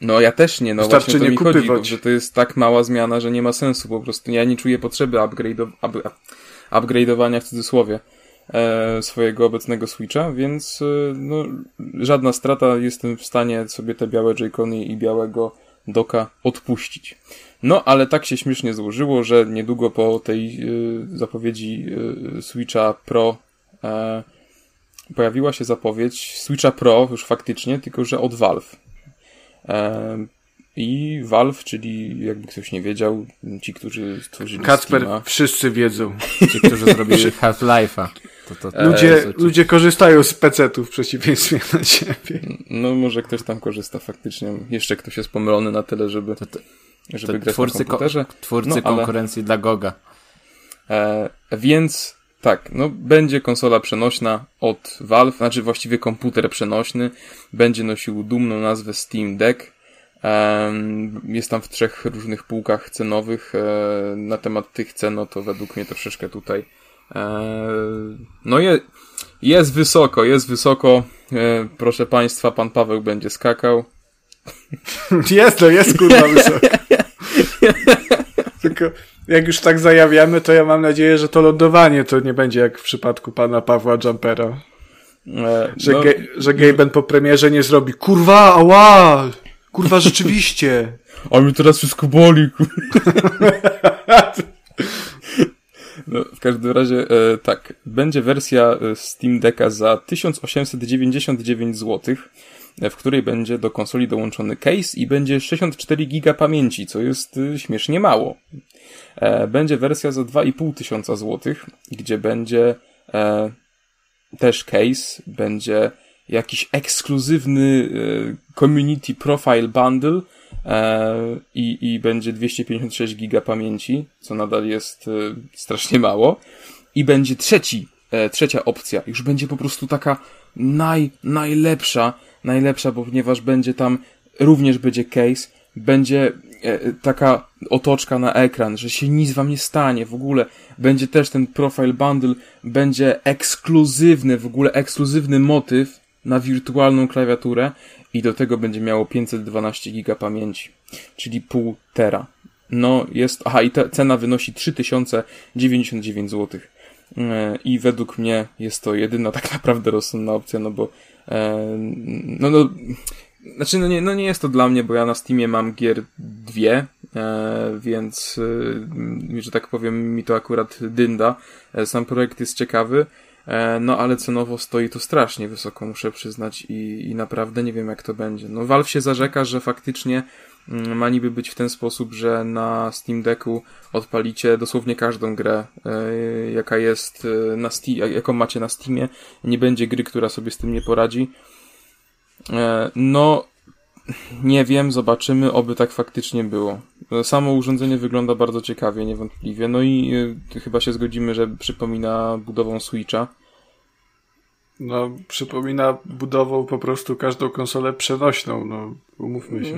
No ja też nie, no Wystarczy właśnie to nie mi chodzi, kupywać. bo, że to jest tak mała zmiana, że nie ma sensu po prostu. Ja nie czuję potrzeby upgrade'o- up, upgrade'owania w cudzysłowie e, swojego obecnego Switcha, więc e, no, żadna strata, jestem w stanie sobie te białe Joy-Cony i białego doka odpuścić. No, ale tak się śmiesznie złożyło, że niedługo po tej e, zapowiedzi e, Switcha Pro e, pojawiła się zapowiedź Switcha Pro już faktycznie, tylko że od Valve. I Valve, czyli jakby ktoś nie wiedział, ci, którzy stworzyli Kacper, Steama, wszyscy wiedzą. Ci, którzy zrobili Half-Life'a. To, to, to, Ludzie, to, to, ludzie korzystają z PC-ów w przeciwieństwie na ciebie. no może ktoś tam korzysta faktycznie, jeszcze ktoś jest pomylony na tyle, żeby, to, to, żeby to grać twórcy, na ko- komputerze. twórcy No, ale- konkurencji dla Goga. E, więc tak, no będzie konsola przenośna od Valve, znaczy właściwie komputer przenośny, będzie nosił dumną nazwę Steam Deck. Jest tam w trzech różnych półkach cenowych. E, na temat tych cen, no to według mnie troszeczkę tutaj e, no je, jest wysoko, jest wysoko. E, proszę Państwa, pan Paweł będzie skakał. Jest, no jest kurwa wysoko. Tylko jak już tak zajawiamy, to ja mam nadzieję, że to lądowanie to nie będzie jak w przypadku pana Pawła Jumpera. E, że, no... ge, że Gaben po premierze nie zrobi kurwa, ała! Kurwa, rzeczywiście! A mi teraz wszystko boli, No, w każdym razie, e, tak, będzie wersja e, Steam Decka za 1899 zł, w której będzie do konsoli dołączony case i będzie 64 giga pamięci, co jest e, śmiesznie mało. E, będzie wersja za 2,5 tysiąca złotych, gdzie będzie e, też case, będzie jakiś ekskluzywny e, community profile bundle e, i, i będzie 256 giga pamięci, co nadal jest e, strasznie mało. I będzie trzeci, trzecia opcja, już będzie po prostu taka naj, najlepsza, najlepsza, ponieważ będzie tam również będzie case, będzie e, taka otoczka na ekran, że się nic wam nie stanie, w ogóle będzie też ten profile bundle, będzie ekskluzywny, w ogóle ekskluzywny motyw na wirtualną klawiaturę i do tego będzie miało 512 giga pamięci, czyli pół tera. No jest, aha i ta cena wynosi 3099 zł. E, I według mnie jest to jedyna tak naprawdę rozsądna opcja, no bo no, no znaczy, no nie, no nie jest to dla mnie, bo ja na Steamie mam gier dwie, e, więc, e, że tak powiem, mi to akurat dynda. E, sam projekt jest ciekawy, no ale cenowo stoi to strasznie wysoko, muszę przyznać i, i naprawdę nie wiem jak to będzie. No Valve się zarzeka, że faktycznie mm, ma niby być w ten sposób, że na Steam Decku odpalicie dosłownie każdą grę, e, jaka jest e, na Steam, jaką macie na Steamie. Nie będzie gry, która sobie z tym nie poradzi. E, no, nie wiem, zobaczymy, oby tak faktycznie było. Samo urządzenie wygląda bardzo ciekawie, niewątpliwie. No i y, chyba się zgodzimy, że przypomina budową Switcha. No, przypomina budową po prostu każdą konsolę przenośną, no, umówmy się.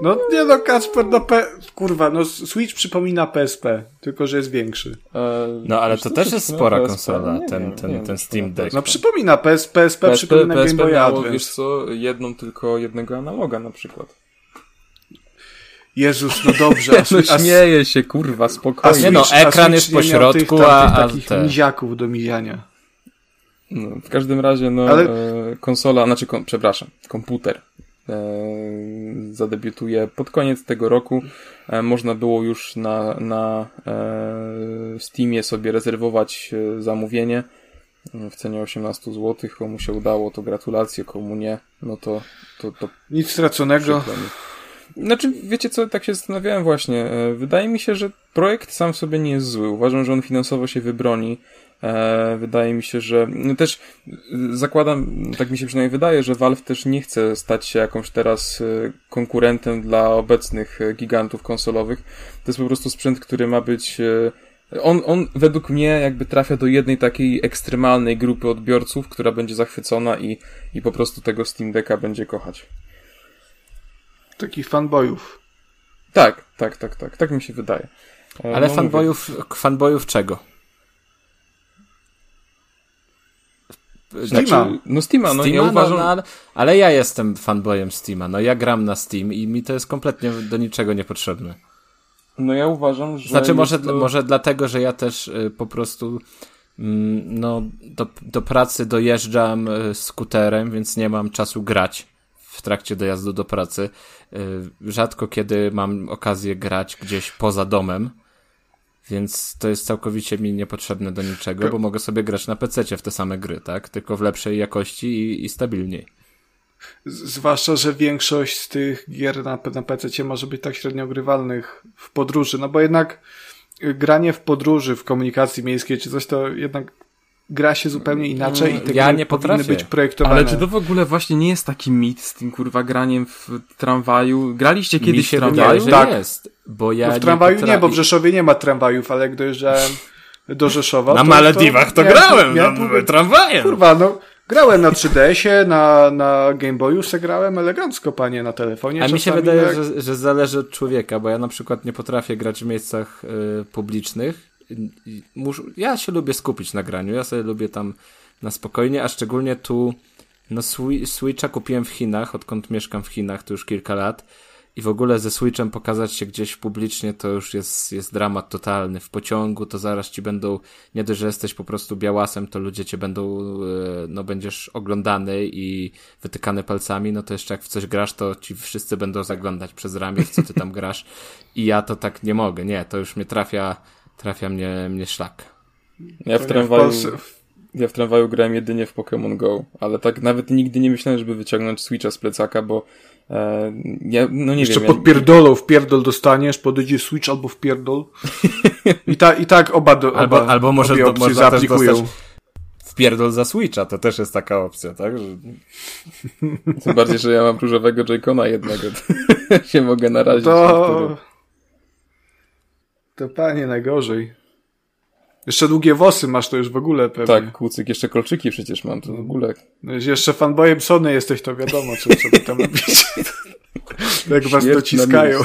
No nie no, Kacper, no P... kurwa, no Switch przypomina PSP, tylko że jest większy. E, no ale to też jest spora PSP? konsola, nie, ten, ten, nie, ten Steam Deck. No przypomina PS, PSP, PSP przypomina PSP Game Boy Advance. wiesz co, jedną tylko, jednego analoga na przykład. Jezus, no dobrze. A, no śmieje się, kurwa, spokojnie. Switch, no, ekran jest po środku, tych, a... takich te... miziaków do mijania. No, w każdym razie, no, Ale... e, konsola, znaczy, kom, przepraszam, komputer zadebiutuje pod koniec tego roku. E, można było już na, na e, Steamie sobie rezerwować zamówienie w cenie 18 zł. Komu się udało, to gratulacje, komu nie, no to. to, to Nic straconego. Znaczy, wiecie co, tak się zastanawiałem właśnie. Wydaje mi się, że projekt sam w sobie nie jest zły. Uważam, że on finansowo się wybroni. E, wydaje mi się, że no też zakładam, tak mi się przynajmniej wydaje, że Valve też nie chce stać się jakąś teraz e, konkurentem dla obecnych e, gigantów konsolowych. To jest po prostu sprzęt, który ma być on, on według mnie jakby trafia do jednej takiej ekstremalnej grupy odbiorców, która będzie zachwycona i, i po prostu tego Steam Decka będzie kochać. Takich fanboyów. Tak, tak, tak, tak. Tak mi się wydaje. Ale no, fanboyów, fanboyów czego? Steama. Znaczy, no Steama, no Steama, ja no, uważam... No, ale, ale ja jestem fanboyem Steama, no ja gram na Steam i mi to jest kompletnie do niczego niepotrzebne. No ja uważam, że... Znaczy może, to... może dlatego, że ja też y, po prostu mm, no do, do pracy dojeżdżam y, skuterem, więc nie mam czasu grać w trakcie dojazdu do pracy. Y, rzadko kiedy mam okazję grać gdzieś poza domem. Więc to jest całkowicie mi niepotrzebne do niczego, bo mogę sobie grać na PC w te same gry, tak? Tylko w lepszej jakości i, i stabilniej. Zwłaszcza, że większość z tych gier na, na PC może być tak średnio grywalnych w podróży, no bo jednak granie w podróży, w komunikacji miejskiej czy coś, to jednak gra się zupełnie inaczej i te ja nie potrafię. być projektowane. Ale czy to w ogóle właśnie nie jest taki mit z tym kurwa graniem w tramwaju? Graliście kiedyś w tramwaju? Wydaje, tak. jest, bo ja no w tramwaju nie, nie, bo w Rzeszowie nie ma tramwajów, ale jak dojeżdżałem do Rzeszowa... Na to, Malediwach to, to, grałem, ja, no, tramwajem. Kurwa, no grałem na 3DS-ie, na, na Game Boyu se grałem elegancko, panie, na telefonie. A mi się wydaje, jak... że, że zależy od człowieka, bo ja na przykład nie potrafię grać w miejscach y, publicznych, ja się lubię skupić na graniu, ja sobie lubię tam na spokojnie, a szczególnie tu no Switcha kupiłem w Chinach, odkąd mieszkam w Chinach, to już kilka lat. I w ogóle ze Switchem pokazać się gdzieś publicznie to już jest, jest dramat totalny. W pociągu to zaraz ci będą, nie dość, że jesteś po prostu białasem, to ludzie cię będą, e, no będziesz oglądany i wytykany palcami, no to jeszcze jak w coś grasz, to ci wszyscy będą zaglądać przez ramię, co ty tam grasz. I ja to tak nie mogę, nie, to już mnie trafia, trafia mnie, mnie szlak. Ja w tramwaju, ja w tramwaju grałem jedynie w Pokémon Go, ale tak nawet nigdy nie myślałem, żeby wyciągnąć Switcha z plecaka, bo e, ja, no nie Jeszcze wiem. podpierdolą, w pierdol dostaniesz, podejdzie Switch albo w pierdol. I, ta, i tak oba, do, Albo, oba albo może obie do, można też zaaplikują. dostać wpierdol za Switcha, to też jest taka opcja, tak? Że... Tym bardziej, że ja mam różowego Joy-Cona jednego. to się mogę narazić. na To... To panie najgorzej. Jeszcze długie włosy masz, to już w ogóle pewnie. Tak, kucyk, jeszcze kolczyki przecież mam, to w ogóle. No, jeszcze fanboyem Sony jesteś, to wiadomo, co sobie tam robić. Jak was dociskają.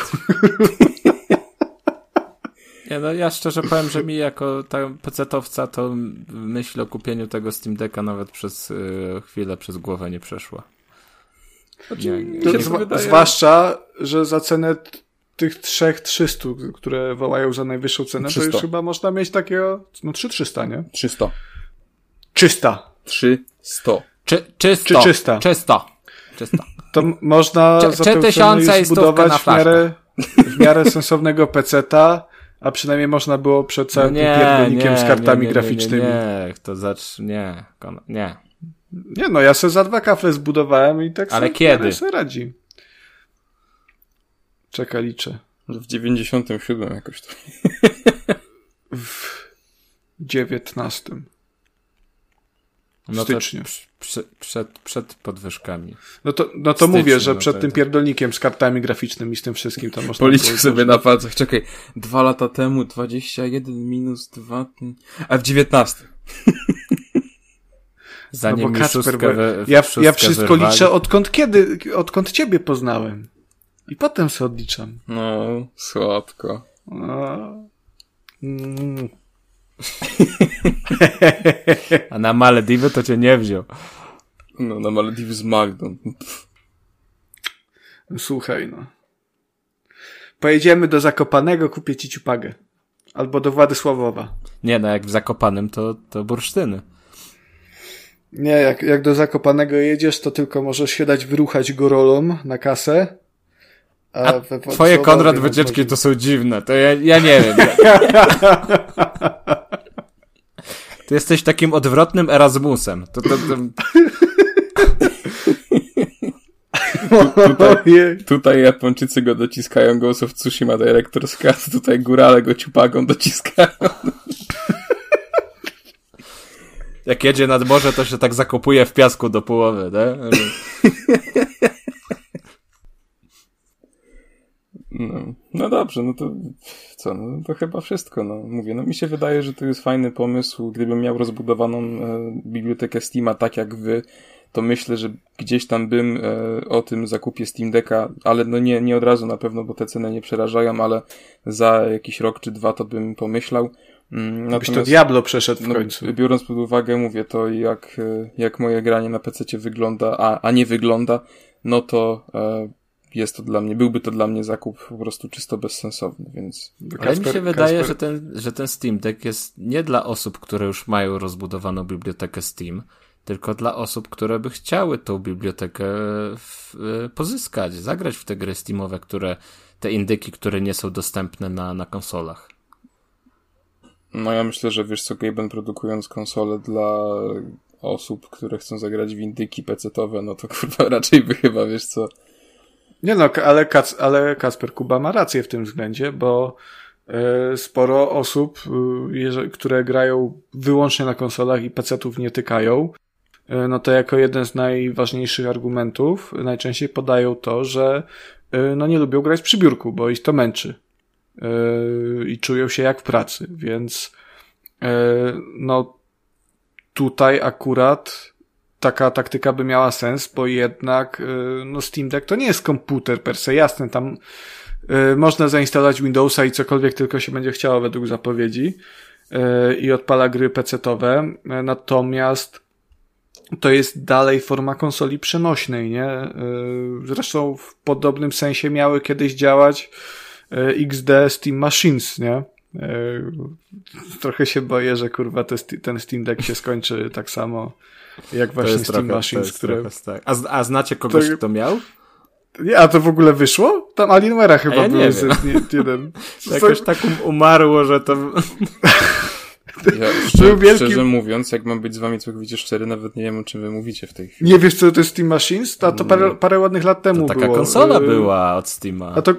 Nie, no ja szczerze powiem, że mi jako ta pecetowca to myśl o kupieniu tego Steam Decka nawet przez y, chwilę przez głowę nie przeszła. Nie, nie, nie, zwa- wydaje- Zwłaszcza, że za cenę tych trzech 300, które wołają za najwyższą cenę, to 300. już chyba można mieć takiego, no 3300, nie? 300. 300. 300. Czy, czysto, Czy czysta? Czysto. Czysto. To można Cze- za tę cenę zbudować na w miarę, w miarę sensownego peceta, a przynajmniej można było przed No całym pierdolnikiem nie, z kartami nie, nie, graficznymi. Nie, nie, to zacz, nie, nie. Nie no, ja sobie za dwa kafle zbudowałem i tak Ale sobie, kiedy? sobie radzi. Czekaj, liczę. W 97 jakoś to. W 19. W No to styczniu. przy- przed, przed podwyżkami. No to, no to Styczniu, mówię, że no przed tym pierdolnikiem z kartami graficznymi, z tym wszystkim, to można Policzył było sobie na palcach. Czekaj, dwa lata temu 21 minus 2. A w 19. Zanim No bo bo we, ja, ja wszystko wyrwali. liczę odkąd kiedy, odkąd ciebie poznałem. I potem sobie odliczam. No, słodko. No. Mm. A na Malediwy to cię nie wziął. No, na Malediwy z Magdą. Słuchaj, no. Pojedziemy do Zakopanego, kupię ci ciupagę. Albo do Władysławowa. Nie, no jak w Zakopanym to, to bursztyny. Nie, jak, jak do Zakopanego jedziesz, to tylko możesz się dać wyruchać gorolom na kasę. A, we twoje Konrad wycieczki to są dziwne, to ja, ja nie wiem. Ty jesteś takim odwrotnym Erasmusem. To, to, to, Ojej. Tutaj Japończycy go dociskają, Ghost of Tsushima Director's Cut, tutaj górale go ciupagą dociskają. jak jedzie nad morze, to się tak zakopuje w piasku do połowy, nie? No, no dobrze, no to co, no to chyba wszystko, no. Mówię, no mi się wydaje, że to jest fajny pomysł. Gdybym miał rozbudowaną e, bibliotekę Steama tak jak wy, to myślę, że gdzieś tam bym e, o tym zakupie Steam Decka, ale no nie, nie od razu na pewno, bo te ceny nie przerażają, ale za jakiś rok czy dwa to bym pomyślał. Mm, Byś to Diablo przeszedł w no, końcu. biorąc pod uwagę, mówię to, jak, e, jak moje granie na PC wygląda, a, a nie wygląda, no to e, jest to dla mnie, byłby to dla mnie zakup po prostu czysto bezsensowny, więc Ale mi się wydaje, Kasper- że ten, że ten Steam Deck jest nie dla osób, które już mają rozbudowaną bibliotekę Steam, tylko dla osób, które by chciały tą bibliotekę w, y, pozyskać, zagrać w te gry Steamowe, które, te indyki, które nie są dostępne na, na konsolach. no ja myślę, że wiesz co, Gaben produkując konsolę dla osób, które chcą zagrać w indyki PC-owe, no to kurwa raczej by chyba, wiesz co, Nie no, ale, Kac, ale Kasper Kuba ma rację w tym względzie, bo e, sporo osób, e, które grają wyłącznie na konsolach i PC-ów nie tykają, e, no to jako jeden z najważniejszych argumentów najczęściej podają to, że no nie lubią grać przy biurku, bo ich to męczy i czują się jak w pracy, więc no tutaj akurat taka taktyka by miała sens, bo jednak y, no Steam Deck to nie jest komputer per se, jasne, tam y, można zainstalować Windowsa i cokolwiek tylko się będzie chciało według zapowiedzi y, i odpala gry PC-owe, y, natomiast to jest dalej forma konsoli przenośnej, nie? Zresztą w podobnym sensie miały kiedyś działać XD Steam Machines, nie? Trochę się boję, że kurwa ten Steam Deck się skończy tak samo jak To właśnie jest Steam trochę, to Machines, które... tak. a, a znacie kogoś, To- kto miał? Nie, a to w ogóle wyszło? Tam Alienware'a chyba ja nie był wiem. z- nie- jeden. Jakoś tak um- umarło, że to... Ja szczerze, wielki- szczerze mówiąc, jak mam być z wami całkowicie szczery, nawet nie wiem, o czym wy mówicie w tej chwili. Nie wiesz, co to jest Steam Machines? To, to parę, parę ładnych lat temu Taka było. konsola Yy, była od Steama. A to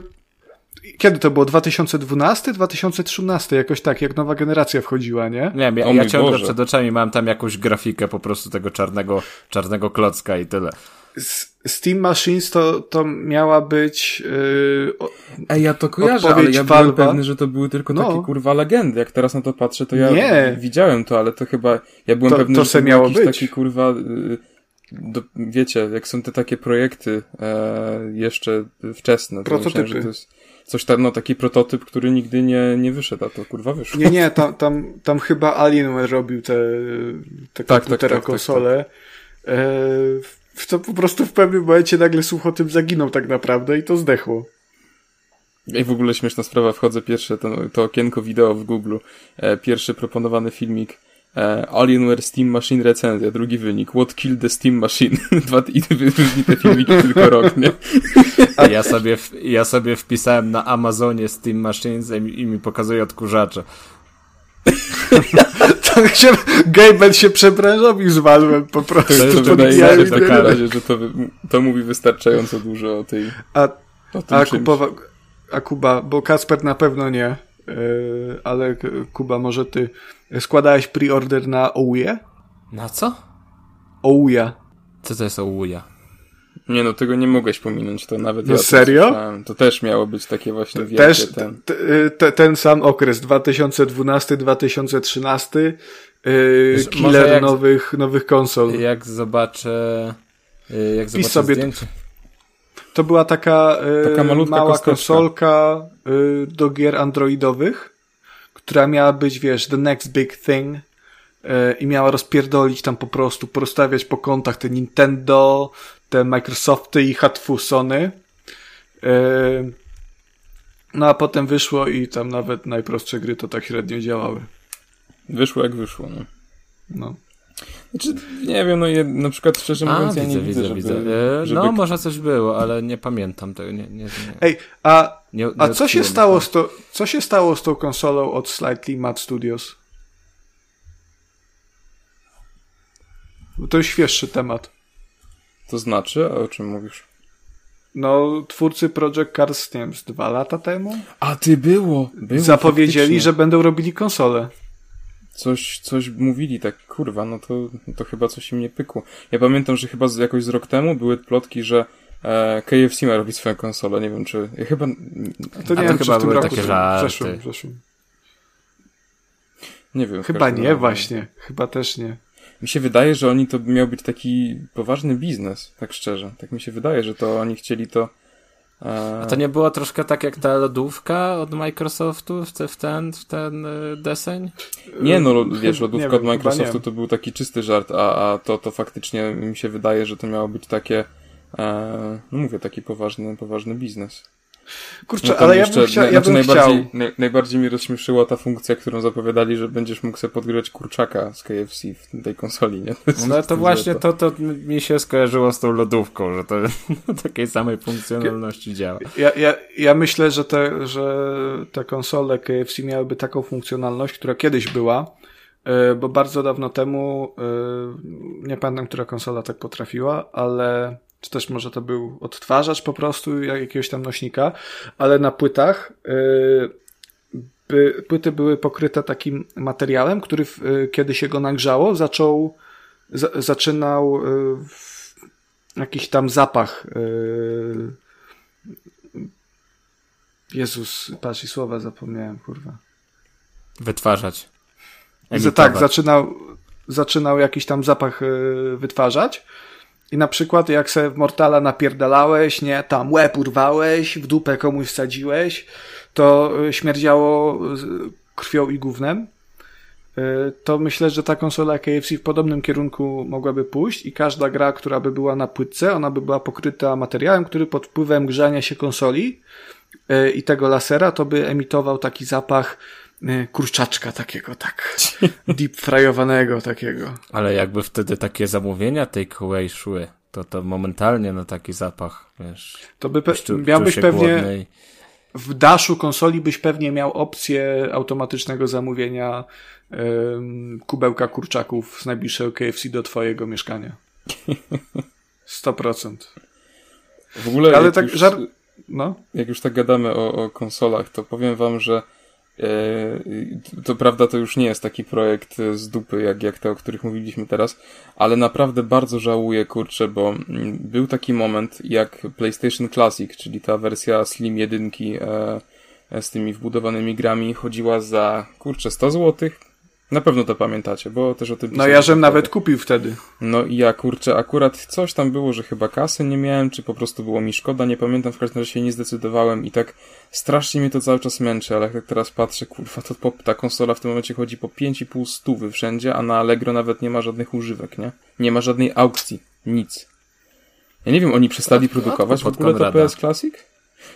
kiedy to było? 2012? 2013? Jakoś tak, jak nowa generacja wchodziła, nie? Nie wiem, ja, ja ciągle Boże. przed oczami mam tam jakąś grafikę po prostu tego czarnego, czarnego klocka i tyle. S- Steam Machines to, to miała być... Yy, o- Ej, ja to kojarzę, ale ja byłem Valve'a. pewny, że to były tylko No. takie kurwa legendy. Jak teraz na to patrzę, to ja Nie. widziałem to, ale to chyba, ja byłem To- pewny, to że to był miało jakiś być. taki kurwa, y, do, wiecie, jak są te takie projekty e, jeszcze wczesne. to myślałem, Prototypy. że to jest coś tam, no taki prototyp, który nigdy nie, nie wyszedł, a to kurwa wyszło. nie, nie, tam, tam, tam chyba Alienware robił te, te tak, komputera tak, tak, konsole. E, w to po prostu w pewnym momencie nagle tym zaginął tak naprawdę i to zdechło. I w ogóle śmieszna sprawa, wchodzę pierwsze, to, to okienko wideo w Google, e, pierwszy proponowany filmik, Alienware Steam Machine recenzja, drugi wynik, What Killed the Steam Machine, Dwa, i wyróżni te filmiki tylko rok, nie? A ja sobie, ja sobie wpisałem na Amazonie Steam Machines i mi, i mi pokazuje odkurzacze. To się, Gaben się przebranżowił z Valve'em po prostu. To jest wydaje mi się w takim razie, że to, to mówi wystarczająco dużo o tej, A, o tym a. Kuba, a Kuba, bo Kasper na pewno nie, ale K- Kuba, może ty składałeś preorder na Ouya? Na co? Ouya. Co to jest Ouya? Nie no, tego nie mogłeś pominąć, to nawet No ja serio? To też miało być takie właśnie wielkie Też ten... t, te, ten sam okres, 2012-2013, yy, Wiesz, killer jak- nowych, nowych konsol. Jak zobaczę... y, Jak zobaczę sobie- zdjęcie... To była taka, yy, Taka mała kosteczka. konsolka yy, do gier androidowych, która miała być, wiesz, the next big thing yy, i miała rozpierdolić tam po prostu, porozstawiać po kątach te Nintendo, te Microsofty i hatfu Sony. Yy, no a potem wyszło i tam nawet najprostsze gry to tak średnio działały. Wyszło jak wyszło, no. No. Znaczy, nie wiem, no je, na przykład szczerze mówiąc, ja nie widzę, żeby, E, żeby No, może coś było, ale nie pamiętam tego. Nie, nie, nie, Ej, a, nie, nie a co się stało z to, co się stało z tą konsolą od Slightly Mad Studios? Bo to jest świeższy temat. To znaczy, a o czym mówisz? No, twórcy Project Cars, nie wiem, z dwa lata temu A ty było! było zapowiedzieli, faktycznie. że będą robili konsolę. Coś, coś mówili tak, kurwa, no to, to chyba coś im nie pykło. Ja pamiętam, że chyba z, jakoś z rok temu były plotki, że e, KFC ma robić swoją konsolę, nie wiem czy... Ja chyba... To nie A to wiem, chyba czy w tym roku, takie w żarty. zeszłym, w zeszłym. Nie wiem. Chyba nie, razie. właśnie. Chyba też nie. Mi się wydaje, że oni to miał być taki poważny biznes, tak szczerze. Tak mi się wydaje, że to oni chcieli to... A to nie było troszkę tak jak ta lodówka od Microsoftu w, te, w ten, w ten y, deseń? Nie, no wiesz, lodówka wiem, od Microsoftu to był taki czysty żart, a, a to, to faktycznie mi się wydaje, że to miało być takie, e, no mówię, taki poważny, poważny biznes. Kurczę, No ale ja jeszcze- bym, chcia, ja znaczy bym najbardziej, chciał. naj, najbardziej mi rozśmieszyła ta funkcja, którą zapowiadali, że będziesz mógł sobie podgrywać kurczaka z KFC w tej konsoli, nie? No to jest właśnie to, to mi się skojarzyło z tą lodówką, że to takiej samej funkcjonalności działa. Ja, ja, ja myślę, że te, że te konsole KFC miałyby taką funkcjonalność, która kiedyś była, e, bo bardzo dawno temu, e, nie pamiętam, która konsola tak potrafiła, ale czy też może to był odtwarzacz po prostu jak- jakiegoś tam nośnika, ale na płytach e, by, płyty były pokryte takim materiałem, który e, kiedy się go nagrzało, zaczął, za, zaczynał w- jakiś tam zapach e, Jezus, patrz i słowa zapomniałem, kurwa. Wytwarzać. Że tak, zaczynał, zaczynał jakiś tam zapach y, wytwarzać. I na przykład jak se w Mortala napierdalałeś, nie, tam łeb urwałeś, w dupę komuś wsadziłeś, to y, śmierdziało krwią i gównem. y, to myślę, że ta konsola KFC w podobnym kierunku mogłaby pójść i każda gra, która by była na płytce, ona by była pokryta materiałem, który pod wpływem grzania się konsoli y, i tego lasera to by emitował taki zapach kurczaczka takiego, tak deep fryowanego takiego. Ale jakby wtedy takie zamówienia takeaway szły, to to momentalnie na taki zapach, wiesz. To by pe- czu- miałbyś pewnie głodny i- w daszu konsoli byś pewnie miał opcję automatycznego zamówienia em, kubełka kurczaków z najbliższego KFC do twojego mieszkania. 100%. W ogóle, Ale jak, tak już, żar... No. jak już tak gadamy o, o konsolach, to powiem wam, że e, to prawda, to już nie jest taki projekt z dupy, jak, jak te, o których mówiliśmy teraz, ale naprawdę bardzo żałuję, kurczę, bo mm, był taki moment, jak PlayStation Classic, czyli ta wersja Slim 1 e, z tymi wbudowanymi grami, chodziła za, kurczę, 100 złotych. Na pewno to pamiętacie, bo też o tym No ja żem nawet kupił wtedy. No i ja kurczę, akurat coś tam było, że chyba kasy nie miałem, czy po prostu było mi szkoda, nie pamiętam, w każdym razie się nie zdecydowałem i tak strasznie mnie to cały czas męczy, ale jak tak teraz patrzę, kurwa, to po, ta konsola w tym momencie chodzi po 5,5 stówy wszędzie, a na Allegro nawet nie ma żadnych używek, nie? Nie ma żadnej aukcji, nic. Ja nie wiem, oni przestali Od- produkować w odkup od ogóle to. PS Classic?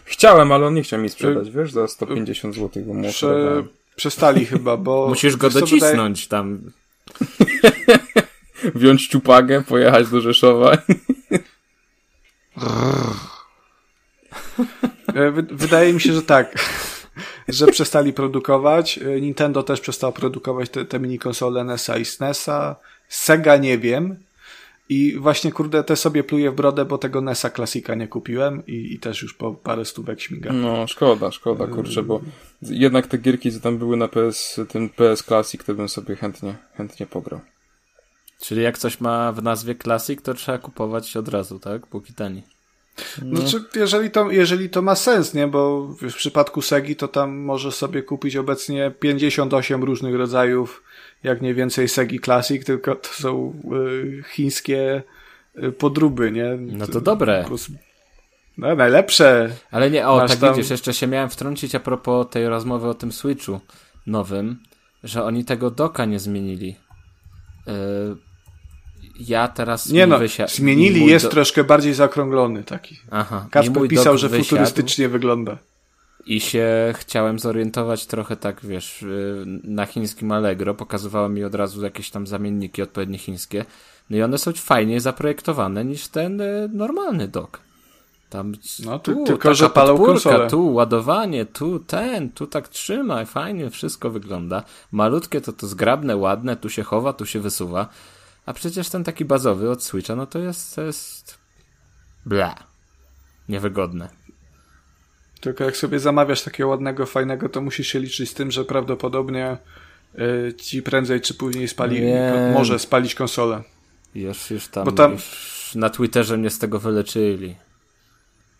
Chciałem, ale on nie chciał mi sprzedać, wiesz, za 150 zł, bo mu Prze... Przestali chyba, bo... Musisz go co, wydaje- docisnąć tam. Wziąć ciupagę, pojechać do Rzeszowa. E, wy- Wydaje mi się, że tak. że przestali produkować. E, Nintendo też przestało produkować te, te mini konsole NES-a i SNES-a. Sega nie wiem. I właśnie, kurde, te sobie pluję w brodę, bo tego NES-a klasika nie kupiłem i, i też już po parę stówek śmiga. No, szkoda, szkoda, kurczę, bo jednak te gierki, co tam były na PS, tym PS Classic, to bym sobie chętnie, chętnie pograł. Czyli jak coś ma w nazwie Classic, to trzeba kupować od razu, tak? Póki tani. No, czy, jeżeli, to, jeżeli to ma sens, nie? Bo w, w przypadku Segi to tam możesz sobie kupić obecnie 58 różnych rodzajów, jak nie więcej Segi Classic, tylko to są y, chińskie y, podróby, nie? No to dobre. No, najlepsze. Ale nie, o, Masz tak tam- widzisz, jeszcze się miałem wtrącić a propos tej rozmowy o tym Switchu nowym, że oni tego doka nie zmienili. Yy, ja teraz Nie no, wysia- zmienili, jest do- troszkę bardziej zaokrąglony taki. Aha, mój pisał, że wysiadł futurystycznie wygląda. I się chciałem zorientować trochę tak, wiesz, yy, na chińskim Allegro. Pokazywało mi od razu jakieś tam zamienniki odpowiednie chińskie. No i one są fajniej zaprojektowane niż ten yy, normalny dok. Tam No, ty- tu, tylko, że palą konsolę. Tu ładowanie, tu ten, tu tak trzyma, fajnie wszystko wygląda. Malutkie to to zgrabne, ładne, tu się chowa, tu się wysuwa. A przecież ten taki bazowy od Switcha, no to jest, to jest... Bla. Niewygodne. Tylko jak sobie zamawiasz takiego ładnego, fajnego, to musisz się liczyć z tym, że prawdopodobnie y, ci prędzej czy później spali, Wiem. może spalić konsolę. Już, już tam, Bo tam- Już na Twitterze mnie z tego wyleczyli.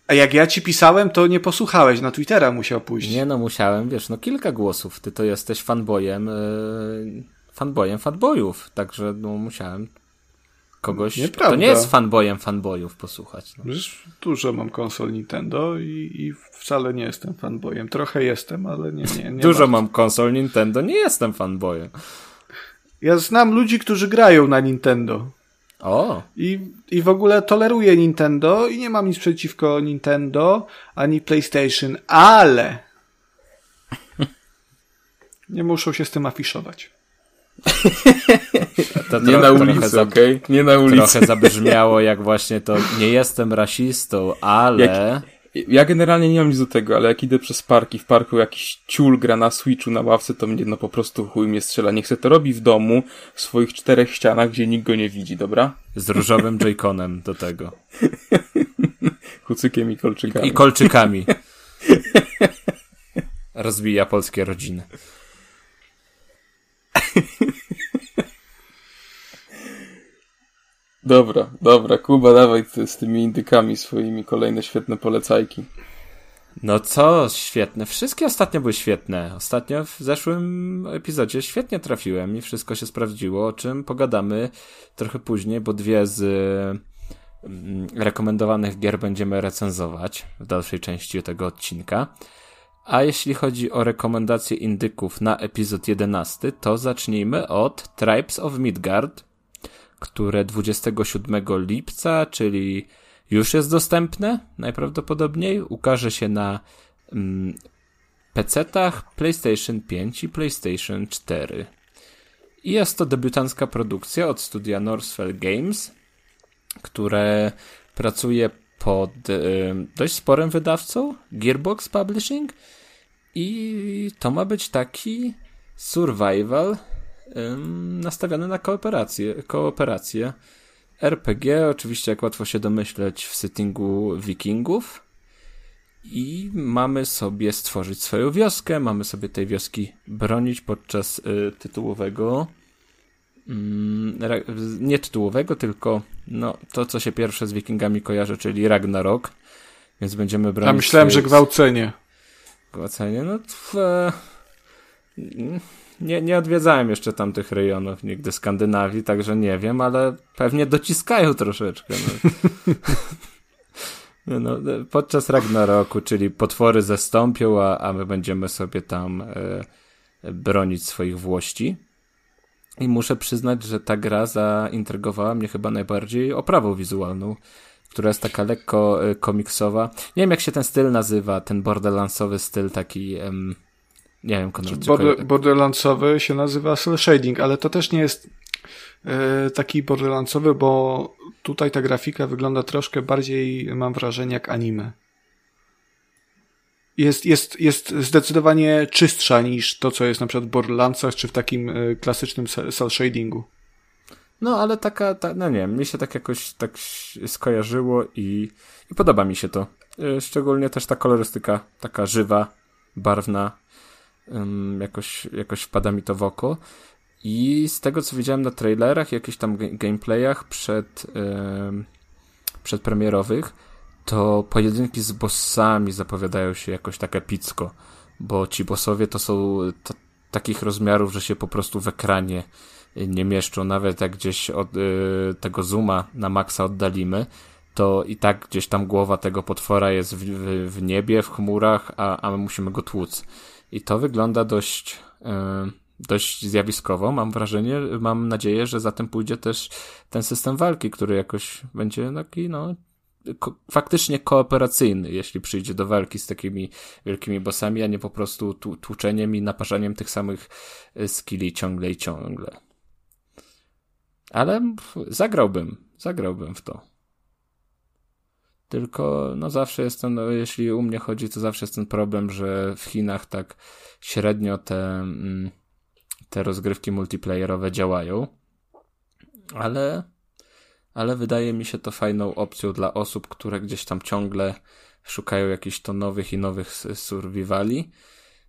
A jak ja ci pisałem, to nie posłuchałeś, na Twittera musiał pójść. Nie no, musiałem, wiesz, no kilka głosów. Ty to jesteś fanboyem, yy, fanboyem fanboyów, także no musiałem kogoś, Nieprawda. kto nie jest fanboyem fanboyów posłuchać. No. Przecież dużo mam konsol Nintendo i, i wcale nie jestem fanboyem. Trochę jestem, ale nie, nie, nie Dużo bardzo. mam konsol Nintendo, nie jestem fanboyem. Ja znam ludzi, którzy grają na Nintendo. O, I, I w ogóle toleruję Nintendo i nie mam nic przeciwko Nintendo ani PlayStation, ale nie muszą się z tym afiszować. to Nie na ulicy, za, okej? Nie na ulicy. trochę zabrzmiało jak właśnie to, nie jestem rasistą, ale... Ja generalnie nie mam nic do tego, ale jak idę przez park i w parku jakiś ciul gra na Switchu na ławce, to mnie no po prostu chuj mnie strzela. Niech se to robi w domu, w swoich czterech ścianach, gdzie nikt go nie widzi, dobra? Z różowym joyconem do tego. Kucykiem i kolczykami. I kolczykami. Rozbija polskie rodziny. Dobra, dobra, Kuba, dawaj ty z tymi indykami swoimi kolejne świetne polecajki. No co, świetne. Wszystkie ostatnio były świetne. Ostatnio w zeszłym epizodzie świetnie trafiłem i wszystko się sprawdziło, o czym pogadamy trochę później, bo dwie z mm, rekomendowanych gier będziemy recenzować w dalszej części tego odcinka. A jeśli chodzi o rekomendacje indyków na epizod 11, to zacznijmy od Tribes of Midgard, które 27 lipca, czyli już jest dostępne najprawdopodobniej, ukaże się na mm, PC-tach PlayStation 5 i PlayStation 4. I jest to debiutancka produkcja od studia Northfell Games, które pracuje pod y, dość sporym wydawcą, Gearbox Publishing, i to ma być taki survival y, nastawiony na kooperację, kooperację. RPG, oczywiście, jak łatwo się domyśleć, w settingu wikingów. I mamy sobie stworzyć swoją wioskę, mamy sobie tej wioski bronić podczas y, tytułowego Mm, nie tytułowego, tylko no, to, co się pierwsze z Wikingami kojarzy, czyli Ragnarok. Więc będziemy bronić. Ja myślałem, że gwałcenie. Gwałcenie, no. Tf, nie, nie odwiedzałem jeszcze tamtych rejonów nigdy Skandynawii, także nie wiem, ale pewnie dociskają troszeczkę. No. no, podczas Ragnaroku, czyli potwory zastąpią, a, a my będziemy sobie tam e, bronić swoich włości. I muszę przyznać, że ta gra zaintrygowała mnie chyba najbardziej oprawą wizualną, która jest taka lekko y, komiksowa. Nie wiem, jak się ten styl nazywa, ten borderlandsowy styl taki... Um, nie wiem, Konrad, Border, Borderlandsowy się nazywa cel shading, ale to też nie jest e, taki borderlandsowy, bo tutaj ta grafika wygląda troszkę bardziej, mam wrażenie, jak anime jest, jest, jest zdecydowanie czystsza niż to, co jest na przykład w Borderlandsach, czy w takim y, klasycznym cel shadingu. No, ale taka, ta, no nie wiem, mi się tak jakoś tak skojarzyło i, i podoba mi się to. Y, szczególnie też ta kolorystyka, taka żywa, barwna, jakoś, jakoś wpada mi to w oko. I z tego, co widziałem na trailerach, jakichś tam gameplayach przed, um, przedpremierowych, to pojedynki z bossami zapowiadają się jakoś tak epicko, bo ci bossowie to są takich rozmiarów, że się po prostu w ekranie nie mieszczą, nawet jak gdzieś od y, tego zooma na maksa oddalimy, to i tak gdzieś tam głowa tego potwora jest w, w, w niebie, w chmurach, a, a my musimy go tłuc. I to wygląda dość, y, dość zjawiskowo. Mam wrażenie, mam nadzieję, że za tym pójdzie też ten system walki, który jakoś będzie taki, no, ko faktycznie kooperacyjny, jeśli przyjdzie do walki z takimi wielkimi bossami, a nie po prostu tłuczeniem i naparzaniem tych samych y, skilli ciągle i ciągle. Ale zagrałbym, zagrałbym w to. Tylko, no zawsze jest ten, jeśli u mnie chodzi, to zawsze jest ten problem, że w Chinach tak średnio te, mm, te rozgrywki multiplayerowe działają. Ale ale wydaje mi się to fajną opcją dla osób, które gdzieś tam ciągle szukają jakichś to nowych i nowych survivali.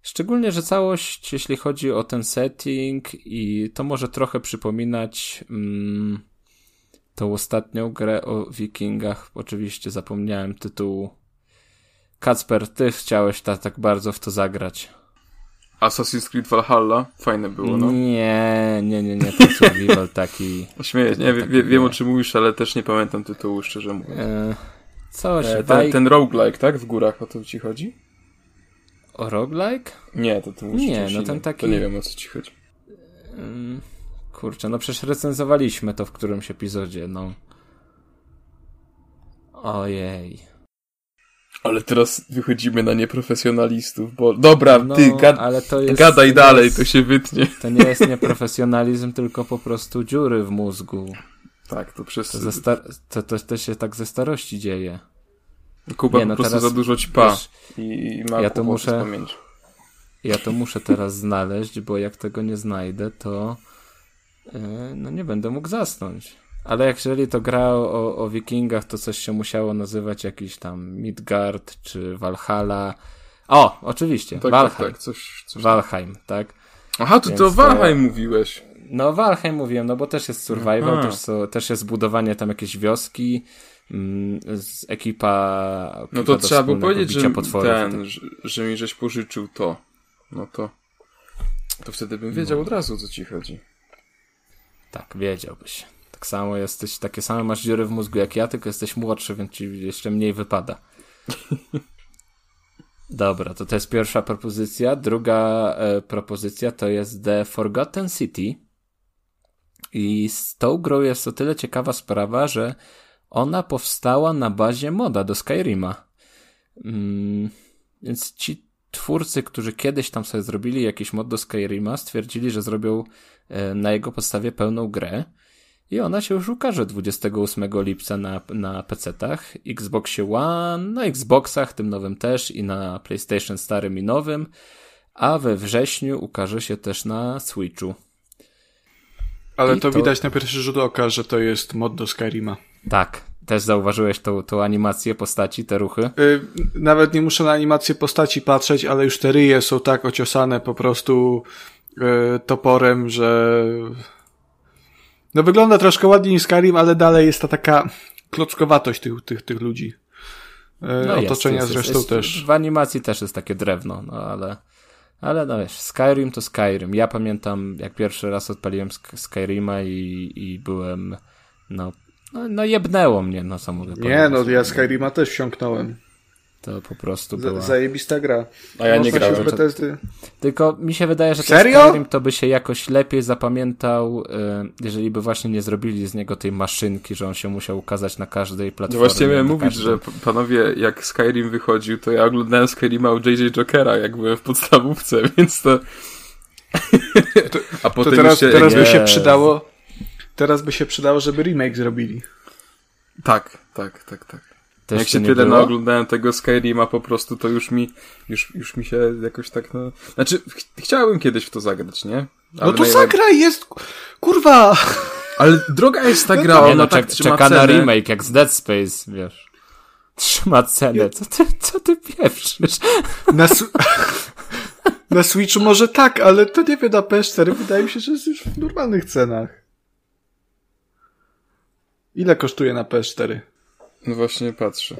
Szczególnie, że całość, jeśli chodzi o ten setting, i to może trochę przypominać mm, tą ostatnią grę o Wikingach. Oczywiście zapomniałem tytułu. Kacper, ty chciałeś ta, tak bardzo w to zagrać. Assassin's Creed Valhalla, fajne było, no. Nie, nie, nie, nie, to survival taki... Śmieję, nie, wie, wiem o czym mówisz, ale też nie pamiętam tytułu, szczerze mówiąc. E, coś, e, ten, ten roguelike, tak? W górach, o to ci chodzi? O roguelike? Nie, to ty mówisz Nie, no ten taki... To nie wiem, o co ci chodzi. kurczę, no przecież recenzowaliśmy to w którymś epizodzie, no. Ojej. Ale teraz wychodzimy na nieprofesjonalistów, bo dobra, no, ty gad... jest, gadaj to dalej, jest, to się wytnie. To nie jest nieprofesjonalizm, tylko po prostu dziury w mózgu. Tak, to przez... To, to, to, to, się tak ze starości dzieje. Kuba nie, no po prostu teraz, za dużo ćpa wiesz, i, i ma ja to muszę, Ja to muszę teraz znaleźć, bo jak tego nie znajdę, to yy, no nie będę mógł zasnąć. Ale jak jeżeli to gra o, o wikingach, to coś się musiało nazywać jakiś tam Midgard czy Valhalla. O, oczywiście, tak, Valheim. Tak, tak, coś, coś Valheim, tak? Aha, to to o Valheim mówiłeś. No, Valheim mówiłem, no bo też jest survival, też, so, też jest budowanie tam jakiejś wioski, z ekipa... No to trzeba by powiedzieć, że ten, tak. że, że mi żeś pożyczył to. No to... To wtedy bym wiedział no. od razu, o co ci chodzi. Tak, wiedziałbyś. Tak samo jesteś, takie same masz dziury w mózgu jak ja, tylko jesteś młodszy, więc ci jeszcze mniej wypada. Dobra, to to jest pierwsza propozycja. Druga e, propozycja to jest The Forgotten City. I z tą grą jest o tyle ciekawa sprawa, że ona powstała na bazie moda do Skyrima. Mm, więc ci twórcy, którzy kiedyś tam sobie zrobili jakiś mod do Skyrima, stwierdzili, że zrobią e, na jego podstawie pełną grę. I ona się już ukaże 28 lipca na, na PC-tach, Xboxie One, na Xboxach, tym nowym też i na PlayStation starym i nowym, a we wrześniu ukaże się też na Switchu. Ale to, to, widać na pierwszy rzut oka, że to jest mod do Skyrima. Tak, też zauważyłeś tą, tą animację postaci, te ruchy? Yy, nawet nie muszę na animację postaci patrzeć, ale już te ryje są tak ociosane po prostu yy, toporem, że no wygląda troszkę ładniej niż Skyrim, ale dalej jest ta taka klockowatość tych, tych, tych ludzi. Yy, no otoczenia jest, zresztą jest, też. W animacji też jest takie drewno, no ale... Ale no wiesz, Skyrim to Skyrim. Ja pamiętam, jak pierwszy raz odpaliłem Skyrima i, i byłem, no, no, no jebnęło mnie, no co mogę powiedzieć. Nie, no ja Skyrima też wsiąknąłem. To po prostu była... Zajebista gra. A ja nie grałem. Tylko mi się wydaje, że Serio? Skyrim to by się jakoś lepiej zapamiętał, y, jeżeli by właśnie nie zrobili z niego tej maszynki, że on się musiał ukazać na każdej platformie. No właśnie miałem mówić, że panowie, jak Skyrim wychodził, to ja oglądałem Skyrima u JJ Jokera, jak byłem w podstawówce, więc to... to A potem to teraz, się... teraz by się przydało teraz by się przydało, żeby remake zrobili. Tak, tak, tak, tak. Też Jak się tyle było? naoglądałem tego Skyrima po prostu, to już mi, już, już mi się jakoś tak, no... Znaczy, ch chciałbym kiedyś w to zagrać, nie? Ale no to zagraj, jest... Kurwa! Ale droga jest ta gra, no, ona no, tak czeka, czeka na remake, jak z Dead Space, wiesz. Trzyma cenę. Co ty, co ty pieprzysz? Na, su na Switchu może tak, ale to nie wiem, na PS4 wydaje mi się, że jest już w normalnych cenach. Ile kosztuje na PS4? No właśnie patrzę.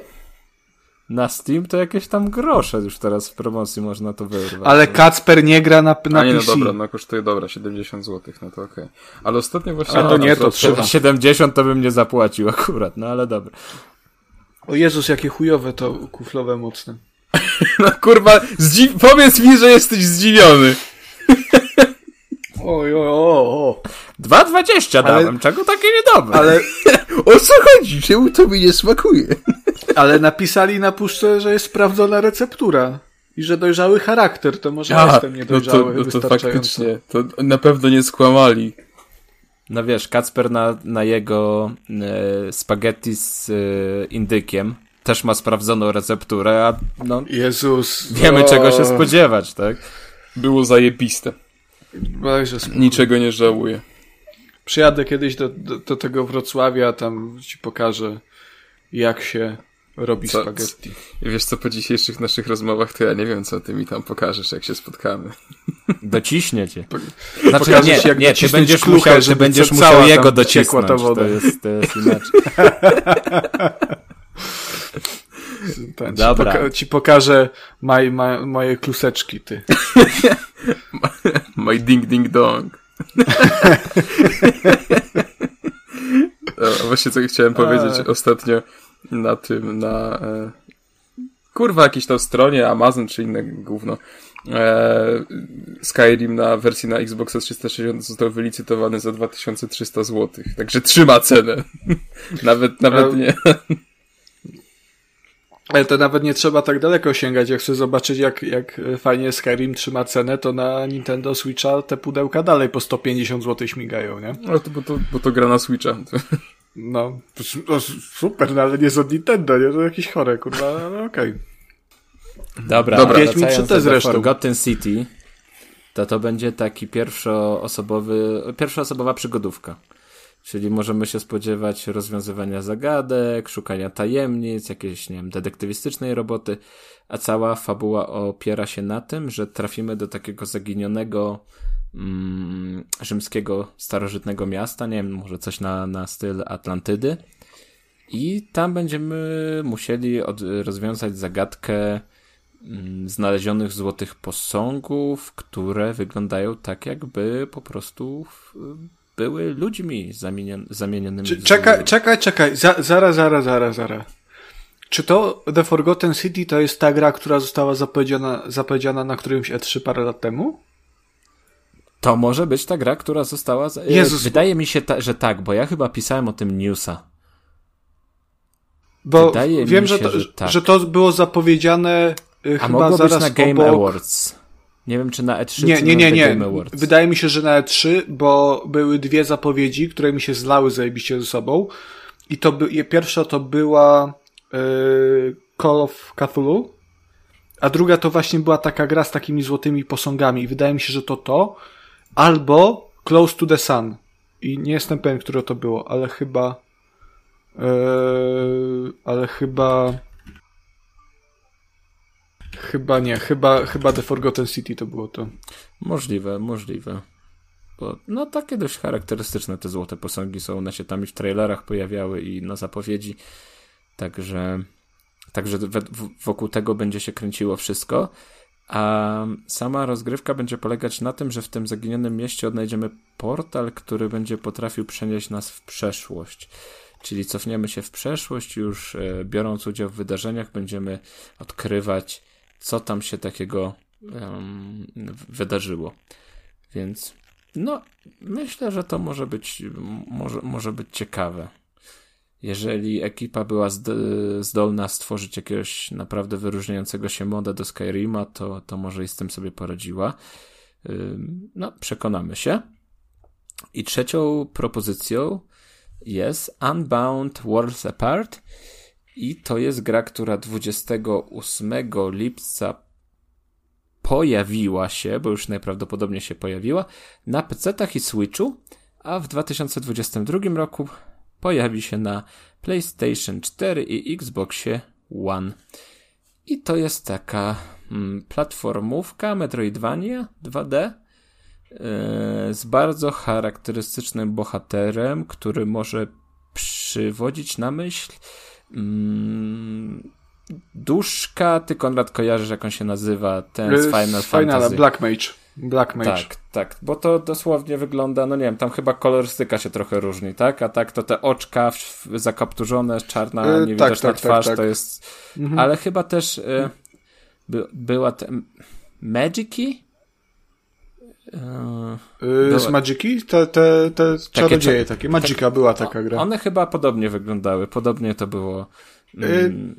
Na Steam to jakieś tam grosze już teraz w promocji można to wyrwać. Ale Kacper nie gra na, na A nie, no dobra, no kosztuje dobra, 70 zł, no to okej. Okay. Ale ostatnio właśnie... A to nie, to trzeba. 70 to bym nie zapłacił akurat, no ale dobra. O Jezus, jakie chujowe to kuflowe mocne. no kurwa, powiedz mi, że jesteś zdziwiony. Oj, oj, o, 2,20 dałem, czego takie niedobre? Ale o co chodzi? Czemu to mi nie smakuje? ale napisali na puszce, że jest sprawdzona receptura. I że dojrzały charakter, to może A, jestem niedojrzały no to, no to faktycznie, to na pewno nie skłamali. No wiesz, Kacper na, na jego e, spaghetti z e, indykiem też ma sprawdzoną recepturę, a no... Jezus! Wiemy o... czego się spodziewać, tak? Było zajebiste. Niczego nie żałuję. Przyjadę kiedyś do, do, do, tego Wrocławia, tam ci pokażę, jak się robi co, spaghetti. Wiesz co, po dzisiejszych naszych rozmowach, to ja nie wiem, co ty mi tam pokażesz, jak się spotkamy. Dociśnie cię. Po, znaczy, nie, jak nie, ty będziesz kluchę, musiał, ty będziesz musiał jego docisnąć. To, to, jest, to jest inaczej. Ten, Dobra. Ci, poka ci pokażę maj, maj, moje kluseczki, ty. My ding ding dong. no, właśnie co chciałem powiedzieć A. ostatnio na tym, na e, kurwa jakiejś tam stronie Amazon czy inne gówno e, Skyrim na wersji na Xboxa 360 został wylicytowany za 2300 zł. Także trzyma cenę. nawet, nawet nie. Ale to nawet nie trzeba tak daleko sięgać. Jak chcę zobaczyć, jak, jak fajnie Skyrim trzyma cenę, to na Nintendo Switcha te pudełka dalej po 150 zł śmigają, nie? No to, bo, to, bo to gra na Switcha. No, no, super, no, ale nie z od Nintendo, nie? To jakieś chore, kurwa, ale okej. Okay. Dobra, Dobra Wiedźmin 3 te zresztą. Forgotten City, to to będzie taki pierwszoosobowy, pierwszoosobowa przygodówka. Czyli możemy się spodziewać rozwiązywania zagadek, szukania tajemnic, jakiejś, nie wiem, detektywistycznej roboty, a cała fabuła opiera się na tym, że trafimy do takiego zaginionego mm, rzymskiego, starożytnego miasta, nie wiem, może coś na, na styl Atlantydy. I tam będziemy musieli od, rozwiązać zagadkę mm, znalezionych złotych posągów, które wyglądają tak, jakby po prostu w, były ludźmi zamienion, zamienionymi. czekaj, czekaj, czekaj, za, zara, zara, zara, zara. Czy to The Forgotten City to jest ta gra, która została zapowiedziana, zapowiedziana na którymś E3 parę lat temu? To może być ta gra, która została. e, Jezus. Wydaje mi się, ta, że tak, bo ja chyba pisałem o tym newsa. Bo Wydaje wiem, mi że się, to, że tak. że to było zapowiedziane y, A chyba mogło zaraz być na Game obok... Awards. Nie wiem, czy na E3, Nie, nie, nie, nie. Wydaje mi się, że na E3, bo były dwie zapowiedzi, które mi się zlały zajebiście ze sobą. I to by, pierwsza to była y, Call of Cthulhu, a druga to właśnie była taka gra z takimi złotymi posągami. I wydaje mi się, że to to, albo Close to the Sun. I nie jestem pewien, które to było, ale chyba y, ale chyba chyba nie, chyba, chyba The Forgotten City to było to. Możliwe, możliwe. Bo, no takie dość charakterystyczne te złote posągi są. One się tam i w trailerach pojawiały i na zapowiedzi. Także, także wokół tego będzie się kręciło wszystko. A sama rozgrywka będzie polegać na tym, że w tym zaginionym mieście odnajdziemy portal, który będzie potrafił przenieść nas w przeszłość. Czyli cofniemy się w przeszłość, już e, biorąc udział w wydarzeniach, będziemy odkrywać, co tam się takiego um, wydarzyło. Więc no, myślę, że to może być, może, może być ciekawe. Jeżeli ekipa była zd- zdolna stworzyć jakiegoś naprawdę wyróżniającego się moda do Skyrima, to, to może i z tym sobie poradziła. No, przekonamy się. I trzecią propozycją jest Unbound Worlds Apart. I to jest gra, która 28 lipca pojawiła się, bo już najprawdopodobniej się pojawiła, na PC-tach i Switchu, a w 2022 roku pojawi się na PlayStation 4 i Xboxie One. I to jest taka mm, platformówka Metroidvania 2D yy, z bardzo charakterystycznym bohaterem, który może przywodzić na myśl mm, Duszka, ty Konrad kojarzysz jak on się nazywa, ten z Final Z Finala, Fantasy. Black Mage. Black Mage. Tak, tak, bo to dosłownie wygląda, no nie wiem, tam chyba kolorystyka się trochę różni, tak? A tak to te oczka zakapturzone, czarna, E, niewidoczna tak, tak, twarz, tak, to tak. jest... Mhm. Ale chyba też e, by, była te... Magiki? E, Y, Była- Z Magiki? Te, te, te czarodzieje takie. Magika była taka gra. one chyba podobnie wyglądały, podobnie to było mm,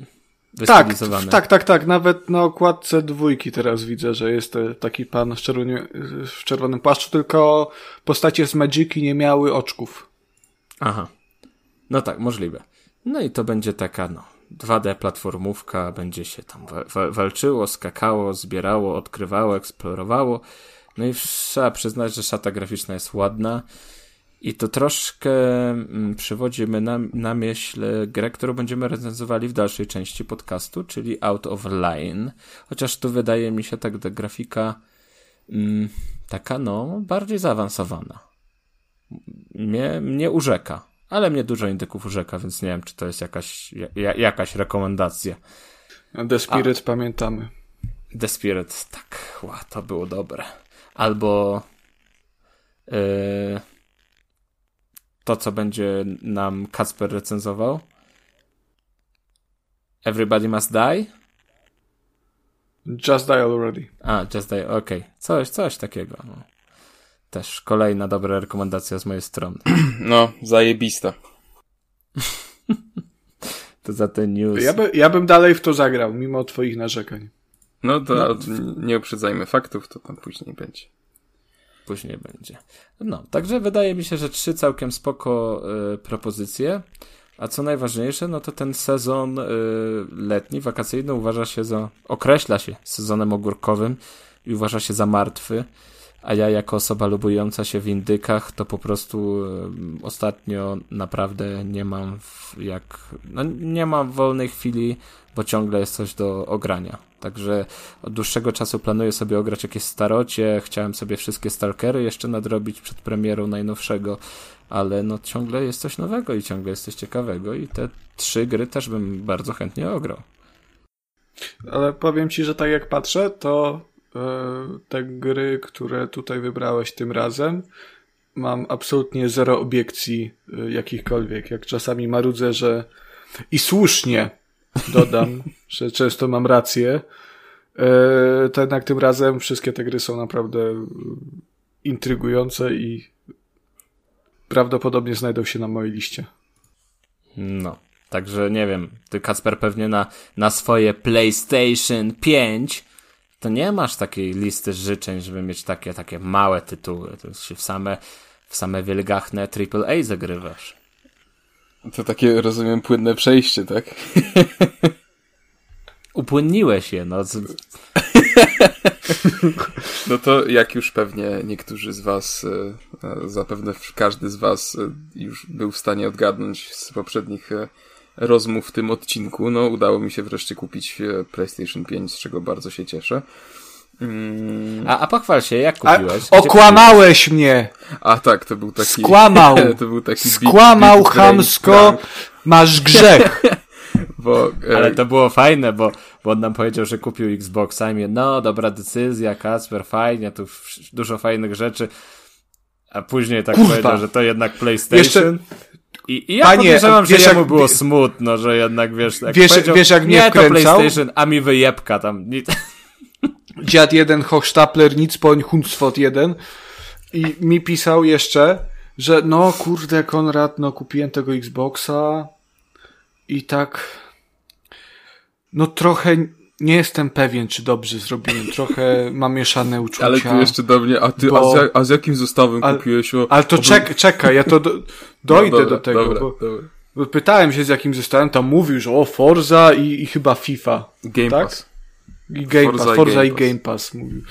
Tak, wystylizowane. tak, tak, tak. Nawet na okładce dwójki teraz widzę, że jest taki pan w, czerwonie, w czerwonym płaszczu, tylko postacie z Magiki nie miały oczków. Aha. No tak, możliwe. No i to będzie taka, no, 2D platformówka, będzie się tam wa- wa- walczyło, skakało, zbierało, odkrywało, eksplorowało. No i trzeba przyznać, że szata graficzna jest ładna. I to troszkę mm, przywodzi mnie na, na myśl grę, którą będziemy recenzowali w dalszej części podcastu, czyli Out of Line. Chociaż tu wydaje mi się tak ta grafika mm, taka, no, bardziej zaawansowana mnie, mnie urzeka. Ale mnie dużo indyków urzeka, więc nie wiem, czy to jest jakaś, ja, jakaś rekomendacja. The Spirit pamiętamy. The Spirit, tak, ła, to było dobre. Albo yy, to, co będzie nam Kasper recenzował. Everybody Must Die? Just Die Already. A, Just Die, okej. Coś, coś takiego. No. Też kolejna dobra rekomendacja z mojej strony. No, zajebista. To za ten news. Ja, by, ja bym dalej w to zagrał, mimo twoich narzekań. No to nie uprzedzajmy faktów, to tam później będzie. później będzie. No, także wydaje mi się, że trzy całkiem spoko y, propozycje. A co najważniejsze, no to ten sezon y, letni, wakacyjny uważa się za, określa się sezonem ogórkowym i uważa się za martwy. A ja jako osoba lubująca się w indykach, to po prostu ostatnio naprawdę nie mam jak, no nie mam wolnej chwili, bo ciągle jest coś do ogrania. Także od dłuższego czasu planuję sobie ograć jakieś starocie. Chciałem sobie wszystkie Stalkery jeszcze nadrobić przed premierą najnowszego, ale no ciągle jest coś nowego i ciągle jest coś ciekawego i te trzy gry też bym bardzo chętnie ograł. Ale powiem ci, że tak jak patrzę, to te gry, które tutaj wybrałeś tym razem, mam absolutnie zero obiekcji e, jakichkolwiek. Jak czasami marudzę, że i słusznie dodam, że często mam rację, e, to jednak tym razem wszystkie te gry są naprawdę intrygujące i prawdopodobnie znajdą się na mojej liście. No, także nie wiem, ty Kacper pewnie na, na swoje PlayStation 5 to nie masz takiej listy życzeń, żeby mieć takie, takie małe tytuły. To się w same, w same wielgachne AAA zagrywasz. To takie, rozumiem, płynne przejście, tak? Upłynniłeś je, no. No to jak już pewnie niektórzy z was, e, zapewne każdy z was e, już był w stanie odgadnąć z poprzednich e, rozmów w tym odcinku, no udało mi się wreszcie kupić PlayStation 5, z czego bardzo się cieszę. Mm. A, a pochwal się, jak kupiłeś? A, okłamałeś kupiłeś? mnie! A tak, to był taki... Skłamał! to był taki Skłamał big, big chamsko, masz grzech! Bo, e... Ale to było fajne, bo, bo on nam powiedział, że kupił Xboxa i mnie, no dobra decyzja, Kacper, fajnie, tu dużo fajnych rzeczy. A później tak Kurwa. powiedział, że to jednak PlayStation. Jeszcze... I, I ja Panie, podejrzewam, że wiesz, jemu jak... było smutno, że jednak wiesz, jak wiesz, wiesz jak mnie nie, to PlayStation, a mi wyjebka tam. Dziad jeden, Hochstapler, Nicpoń, Hundsfot jeden. I mi pisał jeszcze, że no kurde Konrad, no kupiłem tego Xboxa i tak no trochę nie jestem pewien, czy dobrze zrobiłem. Trochę mam mieszane uczucia. Ale ty jeszcze do mnie, a ty, bo... a, z, a z jakim zestawem ale, kupiłeś? O, ale to czek, czekaj, ja to do, dojdę no, dobra, do tego. Dobra, bo, dobra. bo, pytałem się z jakim zestawem, tam mówił, że o Forza i, i chyba FIFA. Game tak? Pass. I Game Forza Pass, Forza i Game, i Game Pass. mówił.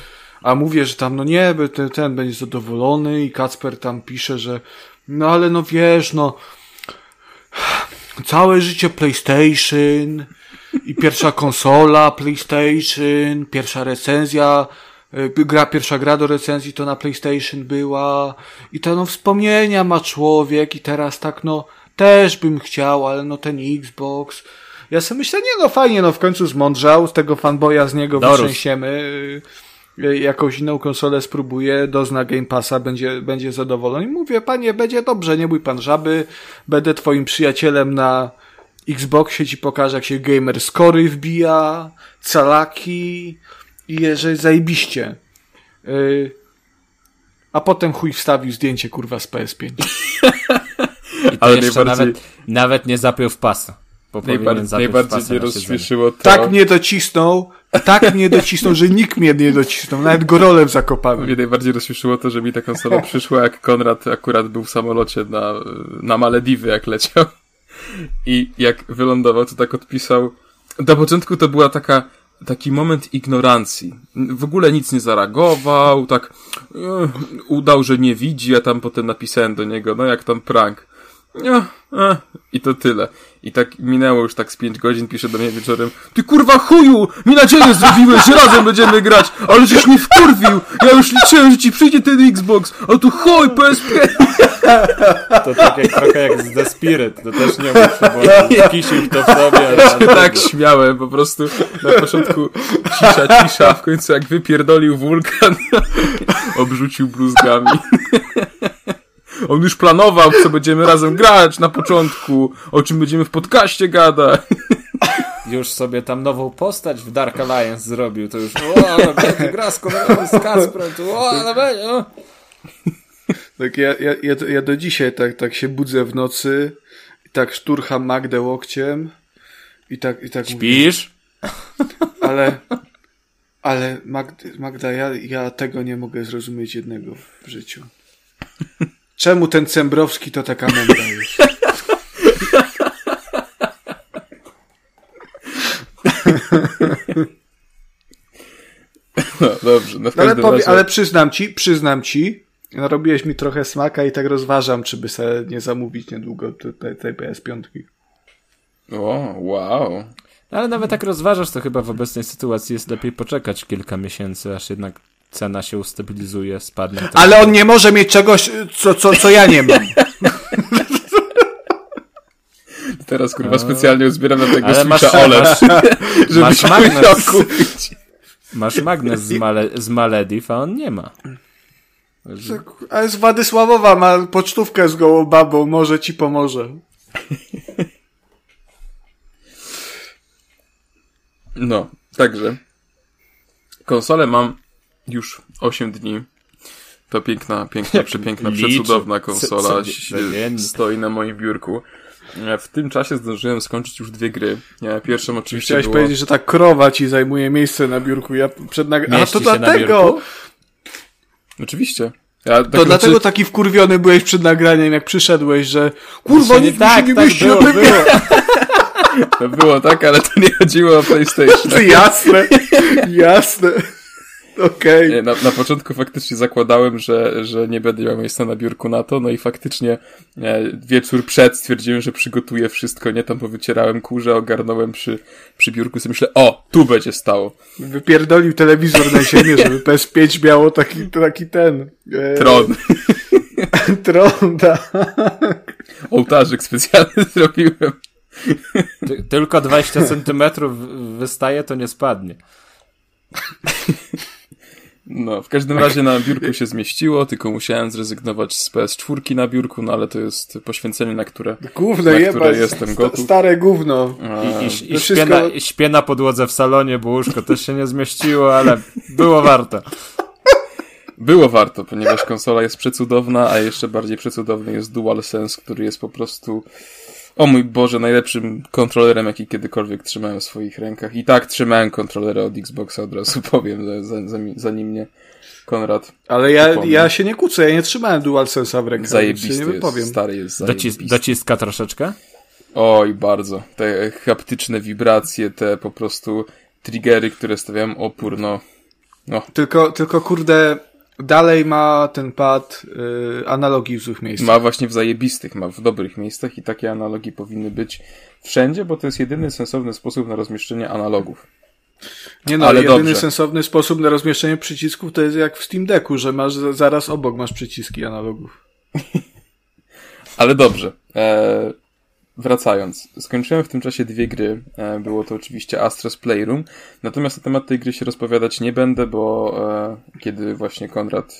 A mówię, że tam, no nie, ten, ten będzie zadowolony i Kacper tam pisze, że no ale no wiesz, no całe życie PlayStation i pierwsza konsola PlayStation, pierwsza recenzja, e, gra, pierwsza gra do recenzji to na PlayStation była i to no wspomnienia ma człowiek i teraz tak no też bym chciał, ale no ten Xbox. Ja sobie myślę, nie no fajnie, no w końcu zmądrzał, z tego fanboya z niego wytrzęsiemy e, jakąś inną konsolę spróbuję, dozna Game Passa, będzie, będzie zadowolony. I mówię, panie, będzie dobrze, nie bój pan żaby, będę twoim przyjacielem na, Xboxie ci pokaże, jak się gamer scory wbija, calaki i jeżeli zajebiście. Yy, a potem chuj wstawił zdjęcie kurwa z PS5. I to Ale jeszcze najbardziej... nawet, nawet nie zapiął w pasa. Najbardziej, najbardziej mnie rozśmieszyło to. Tak mnie docisnął, tak mnie docisnął, że nikt mnie nie docisnął, nawet go rolem zakopałem. Mnie najbardziej rozśmieszyło to, że mi ta konsola przyszła, jak Konrad akurat był w samolocie na, na Malediwy, jak leciał. I jak wylądował, to tak odpisał. Na początku to była taka, taki moment ignorancji. W ogóle nic nie zareagował, tak udał, że nie widzi, a tam potem napisałem do niego, no jak tam prank. No, e, I to tyle. I tak minęło już tak z pięć godzin, pisze do mnie wieczorem Ty kurwa chuju! Mi nadzieję zrobiłeś, razem będziemy grać! Ale żeś mnie wkurwił! Ja już liczyłem, że ci przyjdzie ten Xbox! A tu chuj, PSP! To tak jak, trochę jak z The Spirit. To też nie mógł, kisił to w sobie. Ja się tak śmiałem, po prostu na początku cisza, cisza, w końcu jak wypierdolił wulkan, obrzucił bluzgami. On już planował, co będziemy razem grać na początku, o czym będziemy w podcaście gadać. Już sobie tam nową postać w Dark Alliance zrobił, to już o, ale będzie gra z, z Kasprem, to o, ale będzie, Tak ja, ja, ja, ja do dzisiaj tak, tak się budzę w nocy i tak szturcham Magdę łokciem i tak, i tak Śpisz? Mówię, ale, ale Magda, Magda ja, ja tego nie mogę zrozumieć jednego w życiu. Czemu ten Cembrowski to taka mędra jest? No dobrze, no w ale, powie, razie... ale przyznam ci, przyznam ci, narobiłeś mi trochę smaka i tak rozważam, czy by sobie nie zamówić niedługo tej, tej PS5. O, wow. Ale nawet tak rozważasz, to chyba w obecnej sytuacji jest lepiej poczekać kilka miesięcy, aż jednak cena się ustabilizuje, spadnie. Ale on nie może mieć czegoś, co, co, co ja nie mam. Teraz kurwa specjalnie uzbieram na tego Ale Switcha OLED, żebyś magnes, kupić. Masz magnes z, Male, z Malediv, a on nie ma. Ale z Władysławowa ma pocztówkę z gołą babą, może ci pomoże. No, także. Konsolę mam już 8 dni. To piękna, piękna, przepiękna, liczy. przecudowna konsola stoi na moim biurku. E, W tym czasie zdążyłem skończyć już dwie gry. E, Pierwszą oczywiście Chciałeś było... powiedzieć, że ta krowa ci zajmuje miejsce na biurku. Ja przed nag... A to dlatego! Oczywiście. Ja, tak, To dlatego znaczy- taki wkurwiony byłeś przed nagraniem, jak przyszedłeś, że kurwa, mi tak, się nie tak mieści było, na tym było. To było tak, ale to nie chodziło o PlayStation. To jasne, jasne. Okej. Nie, Na, na początku faktycznie zakładałem, że, że nie będę miał miejsca na biurku na to, no i faktycznie e, wieczór przed stwierdziłem, że przygotuję wszystko, nie tam powycierałem kurze, ogarnąłem przy, przy biurku, sobie myślę, o, tu będzie stało. Wypierdolił telewizor na ziemię, żeby PS5 miało taki, taki ten... E, Tron. Tron, tak. Ołtarzyk specjalny zrobiłem. Ty, tylko 20 centymetrów wystaje, to nie spadnie. No, w każdym razie na biurku się zmieściło, tylko musiałem zrezygnować z PS4 na biurku, no ale to jest poświęcenie, na które... Gówno Na jeba, które jestem gotów. Stare gówno. I, i, i, śpię, wszystko- na, I śpię na podłodze w salonie, bo łóżko też się nie zmieściło, ale było warto. Było warto, ponieważ konsola jest przecudowna, a jeszcze bardziej przecudowny jest DualSense, który jest po prostu, o mój Boże, najlepszym kontrolerem, jaki kiedykolwiek trzymałem w swoich rękach. I tak trzymałem kontrolera od Xboxa, od razu powiem, za- za- zanim mnie Konrad Ale ja, ja się nie kłócę, ja nie trzymałem DualSense'a w rękach, więc się zajebisty nie jest, wypowiem. stary jest zajebisty. dociska troszeczkę? Oj, bardzo. Te haptyczne wibracje, te po prostu triggery, które stawiałem opór, no, no, Tylko, tylko kurde, dalej ma ten pad y, analogii w złych miejscach. Ma właśnie w zajebistych, ma w dobrych miejscach i takie analogi powinny być wszędzie, bo to jest jedyny sensowny sposób na rozmieszczenie analogów. Nie no, ale jedyny dobrze. sensowny sposób na rozmieszczenie przycisków to jest jak w Steam Decku, że masz za- zaraz obok masz przyciski analogów. Ale dobrze. E, wracając. Skończyłem w tym czasie dwie gry. E, było to oczywiście Astro's Playroom. Natomiast na temat tej gry się rozpowiadać nie będę, bo e, kiedy właśnie Konrad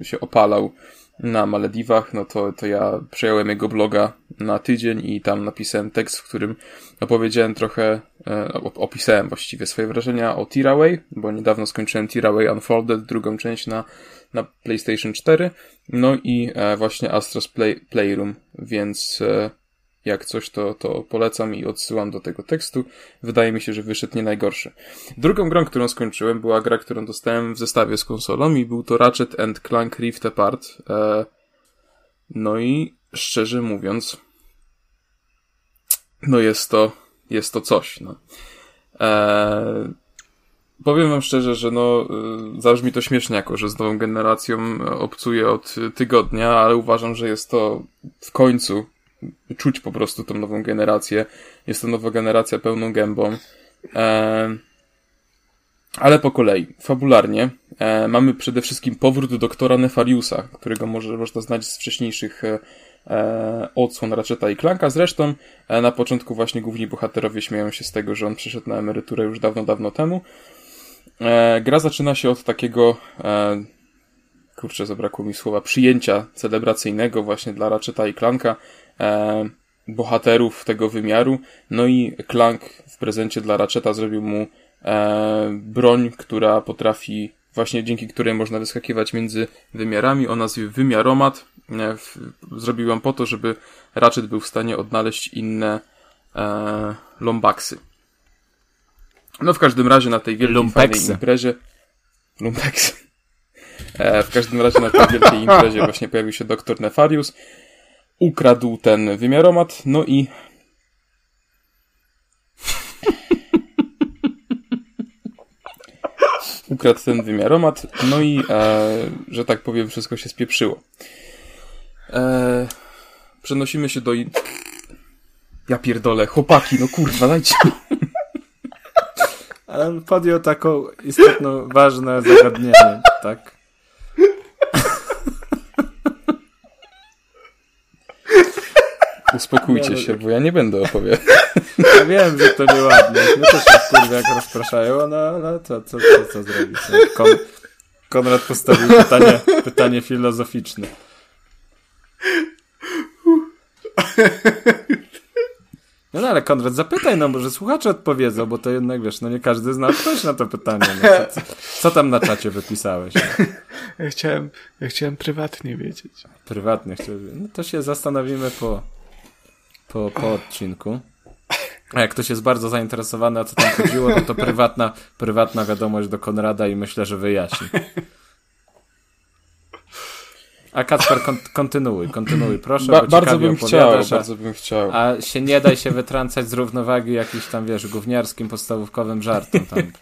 e, się opalał na Malediwach, no to, to ja przejąłem jego bloga na tydzień i tam napisałem tekst, w którym opowiedziałem trochę, op- opisałem właściwie swoje wrażenia o Tiraway, bo niedawno skończyłem Tiraway Unfolded, drugą część na, na PlayStation 4, no i właśnie Astro's Play, Playroom, więc jak coś, to, to polecam i odsyłam do tego tekstu. Wydaje mi się, że wyszedł nie najgorszy. Drugą grą, którą skończyłem, była gra, którą dostałem w zestawie z konsolą i był to Ratchet and Clank Rift Apart. E, no i szczerze mówiąc, no jest to, jest to coś, no. E, powiem wam szczerze, że no, y, zabrzmi to śmiesznie jako, że z nową generacją e, obcuję od tygodnia, ale uważam, że jest to w końcu czuć po prostu tą nową generację. Jest to nowa generacja pełną gębą. E, ale po kolei. Fabularnie e, mamy przede wszystkim powrót doktora Nefariusa, którego może można znać z wcześniejszych e, e, odsłon Ratcheta i Clanka. Zresztą e, na początku właśnie główni bohaterowie śmieją się z tego, że on przeszedł na emeryturę już dawno, dawno temu. E, gra zaczyna się od takiego e, kurczę, zabrakło mi słowa, przyjęcia celebracyjnego właśnie dla Ratcheta i Clanka, e, bohaterów tego wymiaru. No i Clank w prezencie dla Ratcheta zrobił mu e, broń, która potrafi, właśnie dzięki której można wyskakiwać między wymiarami, o nazwie Wymiaromat. E, w, zrobił ją po to, żeby Ratchet był w stanie odnaleźć inne e, lombaksy. No w każdym razie na tej wielkiej Lumpeksy. imprezie Lumpeksy. E, w każdym razie na tej wielkiej imprezie właśnie pojawił się doktor Nefarius. Ukradł ten wymiaromat, no i ukradł ten wymiaromat, no i, e, że tak powiem, wszystko się spieprzyło. E, przenosimy się do... Ja pierdolę, chłopaki, no kurwa, dajcie. Ale on podjął taką istotną, ważne zagadnienie, tak? Uspokójcie się, bo ja nie będę opowiadał. Ja wiem, że to nieładne. My też się kurde jak rozpraszają, no ale co, co, co, co zrobić? No, Kon Konrad postawił pytanie, pytanie ale Konrad, zapytaj, no może słuchacze odpowiedzą, bo to jednak, wiesz, no nie każdy zna odpowiedź na to pytanie. No, co, co, tam na czacie wypisałeś? Ja chciałem, ja chciałem prywatnie wiedzieć. Prywatnie chciałem. No to się zastanowimy po, po, po odcinku. A jak ktoś jest bardzo zainteresowany, a co tam chodziło, no to prywatna, prywatna wiadomość do Konrada i myślę, że wyjaśni. A Kacper, kon kontynuuj, kontynuuj, proszę, ba bardzo bym chciał, a, bardzo bym chciał. A się nie daj się wytrącać z równowagi jakiś tam, wiesz, gówniarskim, podstawówkowym żartem. Tam.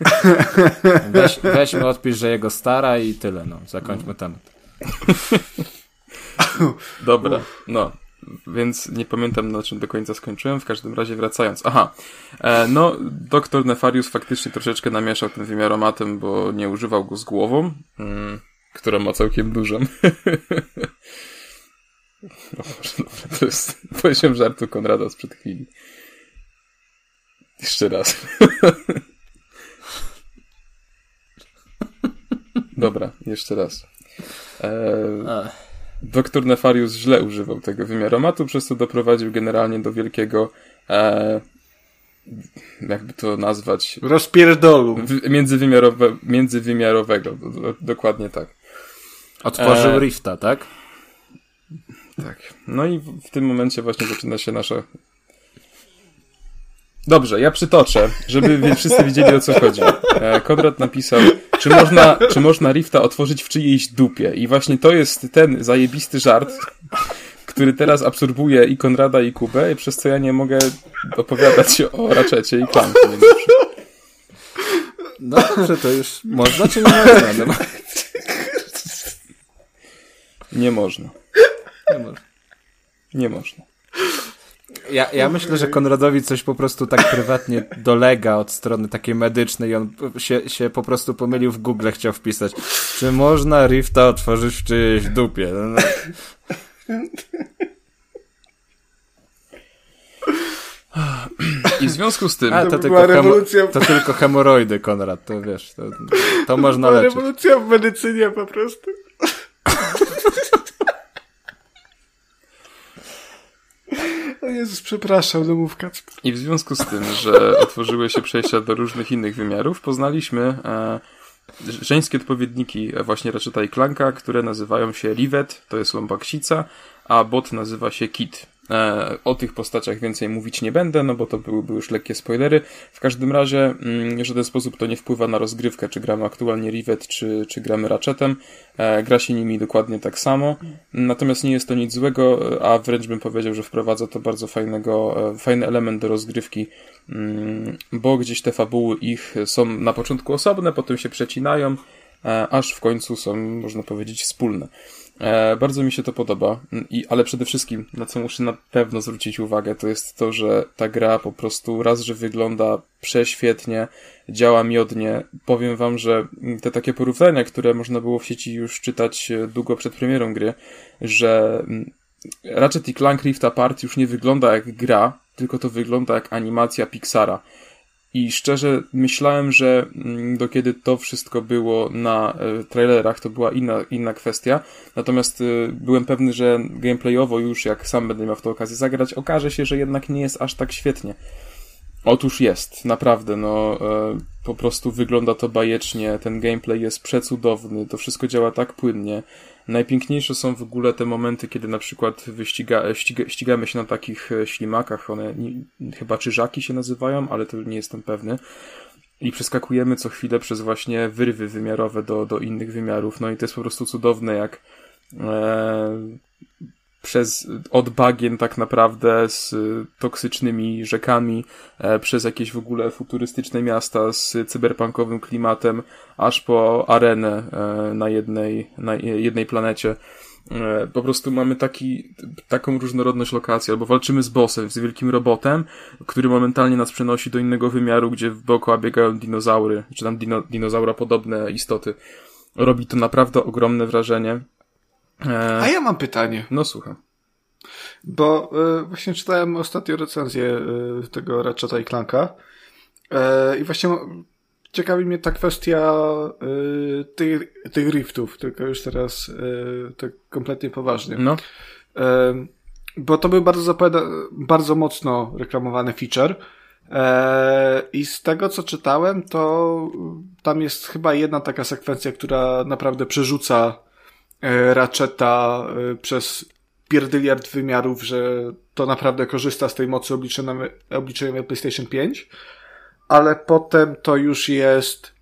Weź, weźmy, odpisz, że jego stara i tyle, no. Zakończmy temat. Dobra, no. Więc nie pamiętam na czym do końca skończyłem, w każdym razie wracając. Aha, e, no doktor Nefarius faktycznie troszeczkę namieszał ten wymiaromatem, bo nie używał go z głową. Mm która ma całkiem dużą. No może, dobra, to jest poziom żartu Konrada sprzed chwili. Jeszcze raz. Dobra, jeszcze raz. Eee, doktor Nefarius źle używał tego wymiaromatu, przez co doprowadził generalnie do wielkiego e, jakby to nazwać rozpierdolu międzywymiarowe, międzywymiarowego, dokładnie tak. Otworzył e... Rifta, tak? Tak. No i w tym momencie właśnie zaczyna się nasza. Dobrze, ja przytoczę, żeby wszyscy wiedzieli o co chodzi. E, Konrad napisał, czy można, czy można Rifta otworzyć w czyjejś dupie. I właśnie to jest ten zajebisty żart, który teraz absorbuje i Konrada i Kubę, i przez co ja nie mogę opowiadać o Raczecie i Klanku. No dobrze, to już można czy nie można? No, nie można. Nie można. Nie można. Ja, ja myślę, że Konradowi coś po prostu tak prywatnie dolega od strony takiej medycznej i on się, się po prostu pomylił w Google, chciał wpisać, czy można Rifta otworzyć w czyjejś dupie. No. I w związku z tym... A, to, to, tylko, rewolucja... to tylko hemoroidy, Konrad, to wiesz, to, to można leczyć. rewolucja w medycynie po prostu. O Jezus, przepraszam, domówka. I w związku z tym, że otworzyły się przejścia do różnych innych wymiarów, poznaliśmy e, żeńskie odpowiedniki właśnie Ratcheta i Clanka, które nazywają się Rivet, to jest lombaksica, a bot nazywa się Kit. E, o tych postaciach więcej mówić nie będę, no bo to byłyby już lekkie spoilery. W każdym razie, mm, w żaden sposób to nie wpływa na rozgrywkę, czy gramy aktualnie Rivet, czy, czy gramy Ratchetem. E, gra się nimi dokładnie tak samo. Natomiast nie jest to nic złego, a wręcz bym powiedział, że wprowadza to bardzo fajnego, e, fajny element do rozgrywki, mm, bo gdzieś te fabuły ich są na początku osobne, potem się przecinają, aż w końcu są, można powiedzieć, wspólne. E, bardzo mi się to podoba, I, ale przede wszystkim, na co muszę na pewno zwrócić uwagę, to jest to, że ta gra po prostu raz, że wygląda prześwietnie, działa miodnie. Powiem wam, że te takie porównania, które można było w sieci już czytać e, długo przed premierą gry, że Ratchet i Clank Rift Apart już nie wygląda jak gra, tylko to wygląda jak animacja Pixara. I szczerze myślałem, że mm, do kiedy to wszystko było na e, trailerach, to była inna, inna kwestia. Natomiast e, byłem pewny, że gameplayowo już, jak sam będę miał w to okazję zagrać, okaże się, że jednak nie jest aż tak świetnie. Otóż jest, naprawdę, no e, po prostu wygląda to bajecznie, ten gameplay jest przecudowny, to wszystko działa tak płynnie. Najpiękniejsze są w ogóle te momenty, kiedy na przykład wyściga, ściga, ścigamy się na takich e, ślimakach, one nie, chyba czyżaki się nazywają, ale to nie jestem pewny. I przeskakujemy co chwilę przez właśnie wyrwy wymiarowe do, do innych wymiarów. No i to jest po prostu cudowne, jak e, przez, od bagien tak naprawdę z toksycznymi rzekami, e, przez jakieś w ogóle futurystyczne miasta z cyberpunkowym klimatem, aż po arenę e, na jednej, na jednej planecie. E, po prostu mamy taki, taką różnorodność lokacji, albo walczymy z bossem, z wielkim robotem, który momentalnie nas przenosi do innego wymiaru, gdzie dookoła biegają dinozaury, czy tam dino, dinozaura podobne istoty. Robi to naprawdę ogromne wrażenie. E... A ja mam pytanie. No słucham. Bo e, właśnie czytałem ostatnio recenzję e, tego Ratcheta i Clanka e, i właśnie ciekawi mnie ta kwestia tych, tych riftów, tylko już teraz tak kompletnie poważnie. No. Bo to był bardzo bardzo mocno reklamowany feature. I z tego co czytałem, to tam jest chyba jedna taka sekwencja, która naprawdę przerzuca Ratcheta e, przez pierdyliard wymiarów, że to naprawdę korzysta z tej mocy obliczeniowej PlayStation 5, ale potem to już jest e,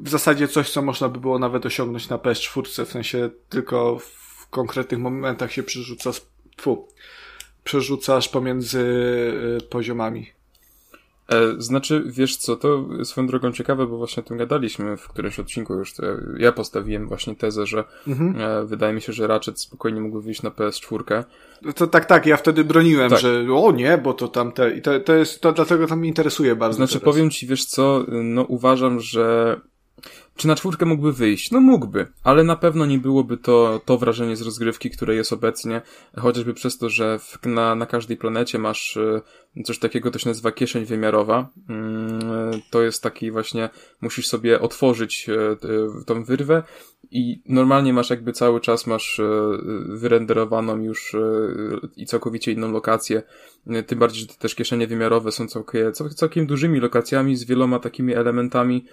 w zasadzie coś, co można by było nawet osiągnąć na PS4, w sensie tylko w konkretnych momentach się przerzuca, fu, przerzucasz pomiędzy poziomami. E, znaczy, wiesz co, to swoją drogą ciekawe, bo właśnie o tym gadaliśmy w którymś odcinku już. ja postawiłem właśnie tezę, że mhm. e, wydaje mi się, że Ratchet spokojnie mógłby wyjść na PS4. No to tak, tak, ja wtedy broniłem, tak. że o nie, bo to tamte, i to, to jest, to dlatego to mnie interesuje bardzo. Znaczy, teraz. powiem ci, wiesz co, no uważam, że czy na czwórkę mógłby wyjść? No mógłby, ale na pewno nie byłoby to, to wrażenie z rozgrywki, które jest obecnie, chociażby przez to, że w, na, na każdej planecie masz e, coś takiego, to się nazywa kieszeń wymiarowa. Mm, to jest taki właśnie, musisz sobie otworzyć e, tą wyrwę i normalnie masz jakby cały czas masz e, wyrenderowaną już i całkowicie inną lokację. Tym bardziej, że te też kieszenie wymiarowe są całkiem, całkiem dużymi lokacjami z wieloma takimi elementami,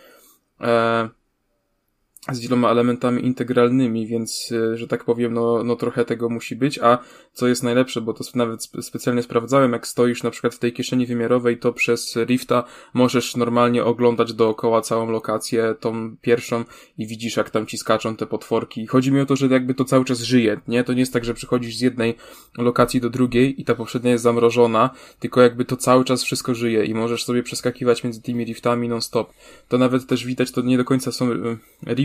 z wieloma elementami integralnymi, więc, e, że tak powiem, no, no trochę tego musi być, a co jest najlepsze, bo to nawet specjalnie sprawdzałem, jak stoisz na przykład w tej kieszeni wymiarowej, to przez Rifta możesz normalnie oglądać dookoła całą lokację, tą pierwszą i widzisz, jak tam ci skaczą te potworki. Chodzi mi o to, że jakby to cały czas żyje, nie? To nie jest tak, że przychodzisz z jednej lokacji do drugiej i ta poprzednia jest zamrożona, tylko jakby to cały czas wszystko żyje i możesz sobie przeskakiwać między tymi riftami non-stop. To nawet też widać, to nie do końca są e,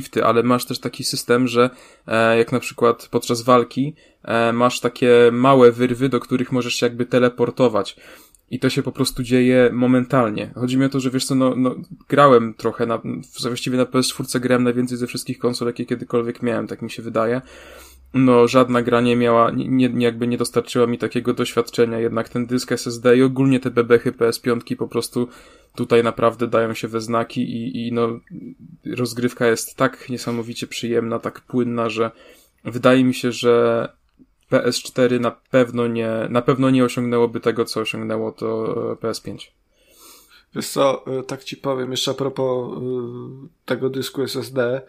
rifty, ale masz też taki system, że e, jak na przykład podczas walki e, masz takie małe wyrwy, do których możesz się jakby teleportować. I to się po prostu dzieje momentalnie. Chodzi mi o to, że wiesz co, no, no grałem trochę, na, właściwie na PS4 grałem najwięcej ze wszystkich konsol, jakie kiedykolwiek miałem, tak mi się wydaje no żadna gra nie miała, nie, nie, jakby nie dostarczyła mi takiego doświadczenia, jednak ten dysk SSD i ogólnie te bebechy PS5 po prostu tutaj naprawdę dają się we znaki i, i no rozgrywka jest tak niesamowicie przyjemna, tak płynna, że wydaje mi się, że PS4 na pewno nie, na pewno nie osiągnęłoby tego, co osiągnęło to PS5. Wiesz co, tak ci powiem jeszcze a propos y, tego dysku SSD,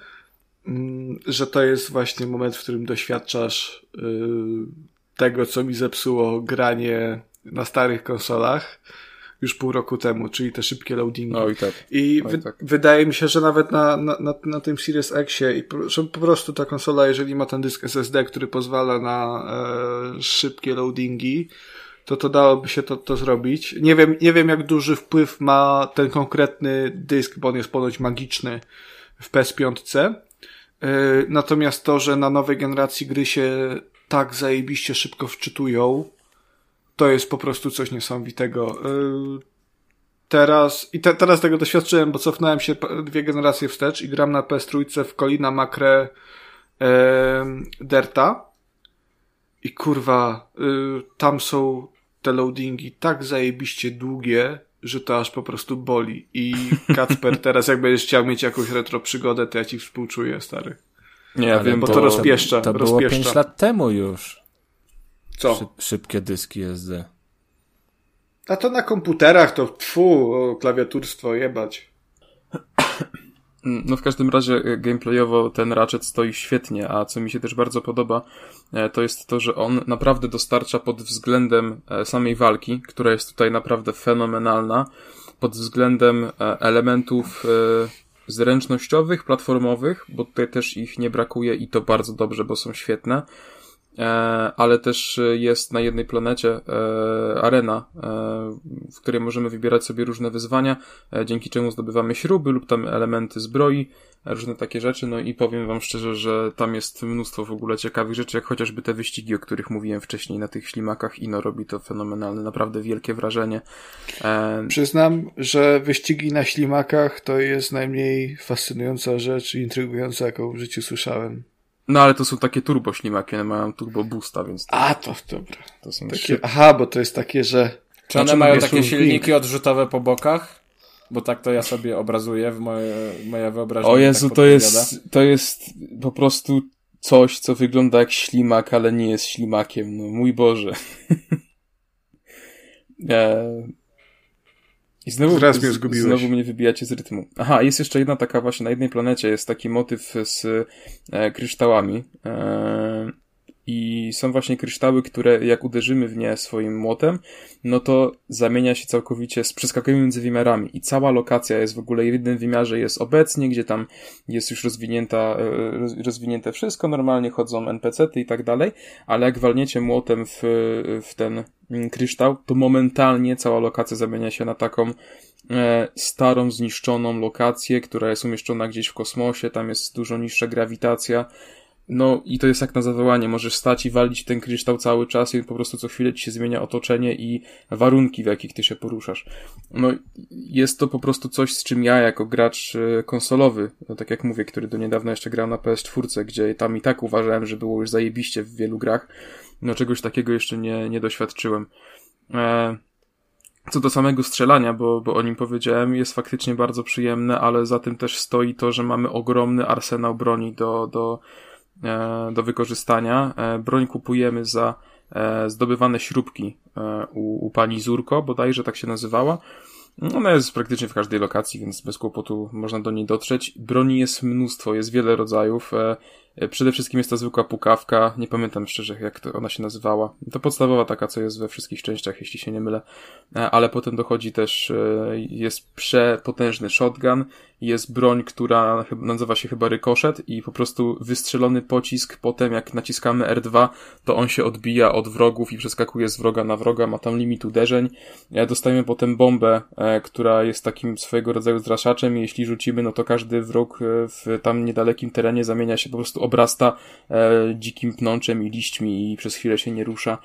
że to jest właśnie moment, w którym doświadczasz y, tego, co mi zepsuło granie na starych konsolach już pół roku temu, czyli te szybkie loadingi. Oj, tak. I Oj, tak. wydaje mi się, że nawet na, na, na, na tym Series Xie i że po prostu ta konsola, jeżeli ma ten dysk SSD, który pozwala na e, szybkie loadingi, to to dałoby się to, to zrobić. Nie wiem, nie wiem jak duży wpływ ma ten konkretny dysk, bo on jest ponoć magiczny w PS5, E, natomiast to, że na nowej generacji gry się tak zajebiście szybko wczytują, to jest po prostu coś niesamowitego. E, teraz, i te, teraz tego doświadczyłem, bo cofnąłem się dwie generacje wstecz i gram na PS3 w Kolina Macre e, Derta. I kurwa, y, tam są te loadingi tak zajebiście długie, że to aż po prostu boli. I Kacper, teraz jak będziesz chciał mieć jakąś retro przygodę, to ja ci współczuję, stary. Nie, ja wiem, bo to, to rozpieszcza. To było rozpieszcza. 5 lat temu już. Co? Szyb, szybkie dyski SD. A to na komputerach to tfu, klawiaturstwo jebać. No w każdym razie e, gameplayowo ten Ratchet stoi świetnie, a co mi się też bardzo podoba, e, to jest to, że on naprawdę dostarcza pod względem e, samej walki, która jest tutaj naprawdę fenomenalna, pod względem elementów zręcznościowych, platformowych, bo tutaj też ich nie brakuje i to bardzo dobrze, bo są świetne. E, ale też jest na jednej planecie e, arena, e, w której możemy wybierać sobie różne wyzwania, dzięki czemu zdobywamy śruby lub tam elementy zbroi, różne takie rzeczy, no i powiem wam szczerze, że tam jest mnóstwo w ogóle ciekawych rzeczy, jak chociażby te wyścigi, o których mówiłem wcześniej na tych ślimakach i no robi to fenomenalne, naprawdę wielkie wrażenie. Przyznam, że wyścigi na ślimakach to jest najmniej fascynująca rzecz intrygująca, jaką w życiu słyszałem. No ale to są takie turbo ślimaki, one mają turbo boosta, więc... To, A, to dobra. To są takie, aha, bo to jest takie, że... Czy one mają takie silniki odrzutowe po bokach? Bo tak to ja sobie obrazuję w moje, moje wyobrażenie. O Jezu, tak to jest, to jest po prostu coś, co wygląda jak ślimak, ale nie jest ślimakiem. No mój Boże. e... I znowu, mnie zgubiłeś. znowu mnie wybijacie z rytmu. Aha, jest jeszcze jedna taka właśnie, na jednej planecie jest taki motyw z e, kryształami. E, i są właśnie kryształy, które jak uderzymy w nie swoim młotem, no to zamienia się całkowicie, przeskakujemy między wymiarami. I cała lokacja jest w ogóle w jednym wymiarze jest obecnie, gdzie tam jest już rozwinięta, e, rozwinięte wszystko, normalnie chodzą NPC-ty i tak dalej, ale jak walniecie młotem w, w ten kryształ, to momentalnie cała lokacja zamienia się na taką e, starą, zniszczoną lokację, która jest umieszczona gdzieś w kosmosie, tam jest dużo niższa grawitacja, no i to jest jak na zawołanie, możesz stać i walić ten kryształ cały czas i po prostu co chwilę ci się zmienia otoczenie i warunki, w jakich ty się poruszasz. No jest to po prostu coś, z czym ja jako gracz e, konsolowy, no tak jak mówię, który do niedawna jeszcze grał na PS4, gdzie tam i tak uważałem, że było już zajebiście w wielu grach, no czegoś takiego jeszcze nie, nie doświadczyłem. E co do samego strzelania, bo, bo o nim powiedziałem, jest faktycznie bardzo przyjemne, ale za tym też stoi to, że mamy ogromny arsenał broni do, do, do wykorzystania. E, broń kupujemy za e, zdobywane śrubki u, u pani Zurko, bodajże tak się nazywała. Ona jest praktycznie w każdej lokacji, więc bez kłopotu można do niej dotrzeć. Broni jest mnóstwo, jest wiele rodzajów. E, przede wszystkim jest to zwykła pukawka, nie pamiętam szczerze jak to ona się nazywała. To podstawowa taka, co jest we wszystkich częściach, jeśli się nie mylę. E, ale potem dochodzi też, e, jest przepotężny shotgun, jest broń, która nazywa się chyba rykoszet i po prostu wystrzelony pocisk, potem jak naciskamy R2, to on się odbija od wrogów i przeskakuje z wroga na wroga, ma tam limit uderzeń. Dostajemy potem bombę, która jest takim swojego rodzaju zraszaczem i jeśli rzucimy, no to każdy wróg w tam niedalekim terenie zamienia się po prostu obrasta e, dzikim pnączem i liśćmi i przez chwilę się nie rusza.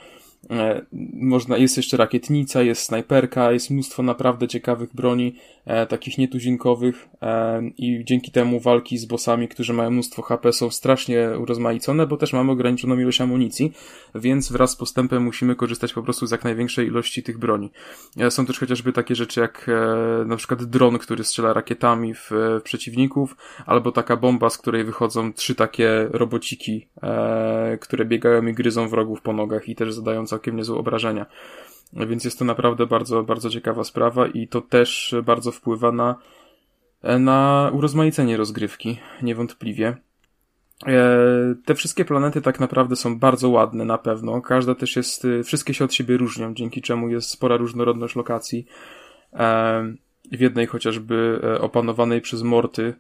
E, można, jest jeszcze rakietnica, jest snajperka, jest mnóstwo naprawdę ciekawych broni, e, takich nietuzinkowych e, i dzięki temu walki z bossami, którzy mają mnóstwo HP są strasznie urozmaicone, bo też mamy ograniczoną ilość amunicji, więc wraz z postępem musimy korzystać po prostu z jak największej ilości tych broni. E, są też chociażby takie rzeczy jak e, na przykład dron, który strzela rakietami w, w przeciwników, albo taka bomba, z której wychodzą trzy takie robociki, e, które biegają i gryzą wrogów po nogach i też zadają całkiem niezłe obrażenia. Więc jest to naprawdę bardzo, bardzo ciekawa sprawa i to też bardzo wpływa na, na urozmaicenie rozgrywki, niewątpliwie. E, te wszystkie planety tak naprawdę są bardzo ładne na pewno. Każda też jest, wszystkie się od siebie różnią, dzięki czemu jest spora różnorodność lokacji. E, w jednej chociażby e, opanowanej przez Morty,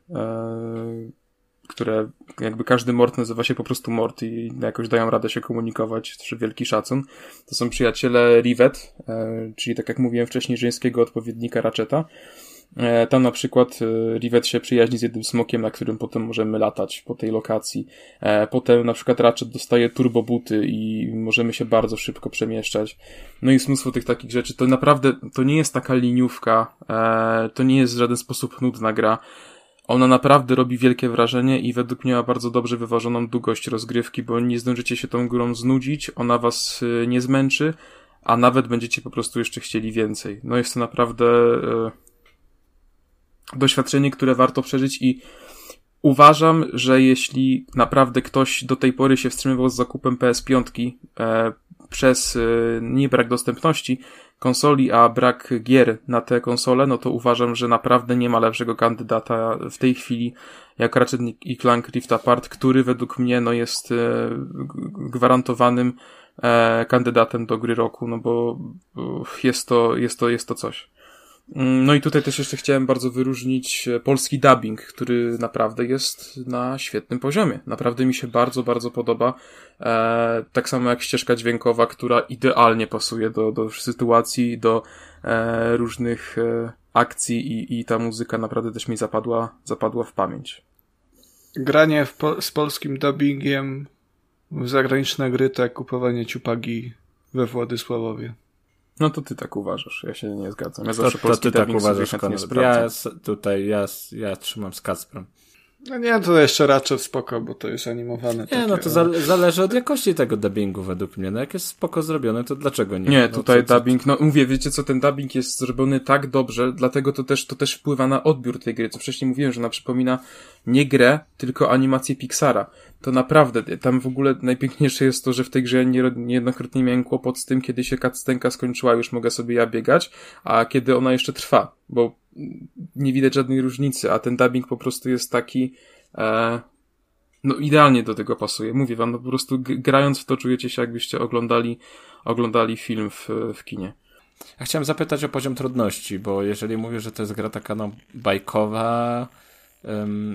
które jakby każdy mort nazywa się po prostu mort i jakoś dają radę się komunikować, to wielki szacun. To są przyjaciele Rivet, e, czyli tak jak mówiłem wcześniej, żeńskiego odpowiednika Ratcheta. E, tam na przykład e, Rivet się przyjaźni z jednym smokiem, na którym potem możemy latać po tej lokacji. Potem na przykład Ratchet dostaje turbobuty i możemy się bardzo szybko przemieszczać. No i jest mnóstwo tych takich rzeczy. To naprawdę, to nie jest taka liniówka, to nie jest w żaden sposób nudna gra. Ona naprawdę robi wielkie wrażenie i według mnie ma bardzo dobrze wyważoną długość rozgrywki, bo nie zdążycie się tą grą znudzić, ona was y, nie zmęczy, a nawet będziecie po prostu jeszcze chcieli więcej. No jest to naprawdę e, doświadczenie, które warto przeżyć i uważam, że jeśli naprawdę ktoś do tej pory się wstrzymywał z zakupem PS5 e, przez e, nie brak dostępności, konsoli, a brak gier na te konsole, no to uważam, że naprawdę nie ma lepszego kandydata w tej chwili jak Ratchet i Clank Rift Apart, który według mnie no jest e, gwarantowanym e, kandydatem do gry roku, no bo jest to, jest to, jest to coś. Mm, no i tutaj też jeszcze chciałem bardzo wyróżnić e, polski dubbing, który naprawdę jest na świetnym poziomie. Naprawdę mi się bardzo, bardzo podoba. E, tak samo jak ścieżka dźwiękowa, która idealnie pasuje do, do sytuacji, do e, różnych e, akcji i, i ta muzyka naprawdę też mi zapadła, zapadła w pamięć. Granie po z polskim dubbingiem w zagraniczne gry to jak kupowanie ciupagi we Władysławowie. No to ty tak uważasz, ja się nie zgadzam. Ja zawsze to, to ty tak uważasz, Ja tutaj, ja, ja trzymam z Kacprem. No nie, to jeszcze raczej spoko, bo to jest animowane. Nie, takie, no to zale zależy od jakości tego dubbingu według mnie. No jak jest spoko zrobione, to dlaczego nie? Nie, no, tutaj co, co, dubbing, no mówię, wiecie co, ten dubbing jest zrobiony tak dobrze, dlatego to też, to też wpływa na odbiór tej gry, co wcześniej mówiłem, że ona przypomina nie grę, tylko animację Pixara. To naprawdę, tam w ogóle najpiękniejsze jest to, że w tej grze nie, niejednokrotnie miałem kłopot z tym, kiedy się cutscenka skończyła, już mogę sobie ja biegać, a kiedy ona jeszcze trwa, bo nie widać żadnej różnicy, a ten dubbing po prostu jest taki, e, no idealnie do tego pasuje. Mówię wam, no po prostu grając w to czujecie się jakbyście oglądali, oglądali film w, w kinie. Ja chciałem zapytać o poziom trudności, bo jeżeli mówię, że to jest gra taka no bajkowa,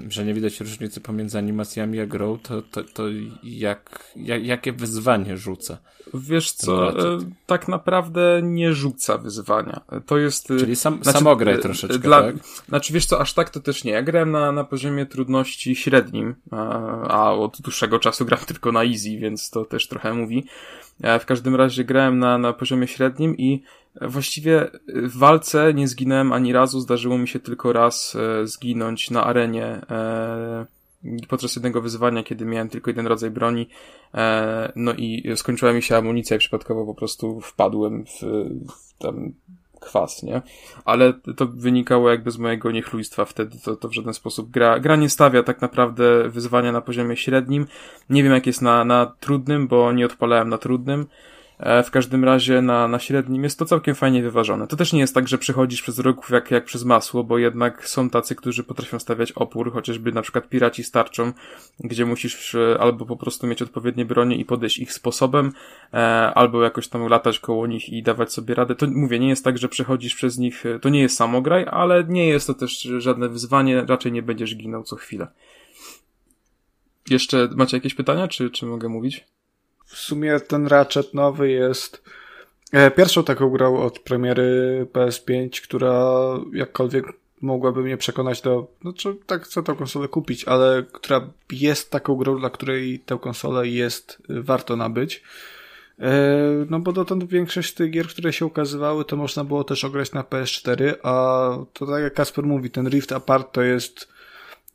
że nie widać różnicy pomiędzy animacjami a grą, to, to, to jak, jak, jakie wyzwanie rzuca? Wiesz co, e, tak naprawdę nie rzuca wyzwania. To jest... E, Czyli sam, znaczy, samograj e, troszeczkę, dla, tak? Znaczy wiesz co, aż tak to też nie. Ja grałem na, na poziomie trudności średnim, a, a od dłuższego czasu gram tylko na easy, więc to też trochę mówi. W każdym razie grałem na, na poziomie średnim i właściwie w walce nie zginąłem ani razu. Zdarzyło mi się tylko raz zginąć na arenie podczas jednego wyzwania, kiedy miałem tylko jeden rodzaj broni, e, no i skończyła mi się amunicja i przypadkowo po prostu wpadłem w, w tam kwas, nie? Ale to wynikało jakby z mojego niechlujstwa wtedy, to, to w żaden sposób gra, gra nie stawia tak naprawdę wyzwania na poziomie średnim. Nie wiem jak jest na, na trudnym, bo nie odpalałem na trudnym. E, w każdym razie na, na średnim jest to całkiem fajnie wyważone. To też nie jest tak, że przechodzisz przez rogów jak, jak przez masło, bo jednak są tacy, którzy potrafią stawiać opór, chociażby na przykład piraci starczą, gdzie musisz e, albo po prostu mieć odpowiednie bronie i podejść ich sposobem, e, albo jakoś tam latać koło nich i dawać sobie radę. To mówię, nie jest tak, że przechodzisz przez nich, to nie jest samograj, ale nie jest to też żadne wyzwanie, raczej nie będziesz ginął co chwilę. Jeszcze macie jakieś pytania, czy, czy mogę mówić? W sumie ten Ratchet nowy jest e, pierwszą taką grą od premiery PS5, która jakkolwiek mogłaby mnie przekonać do, no czy tak chcę tę konsolę kupić, ale która jest taką grą, dla której tę konsolę jest y, warto nabyć. E, no bo dotąd większość tych gier, które się ukazywały, to można było też ograć na PS4, a to tak jak Kasper mówi, ten Rift Apart to jest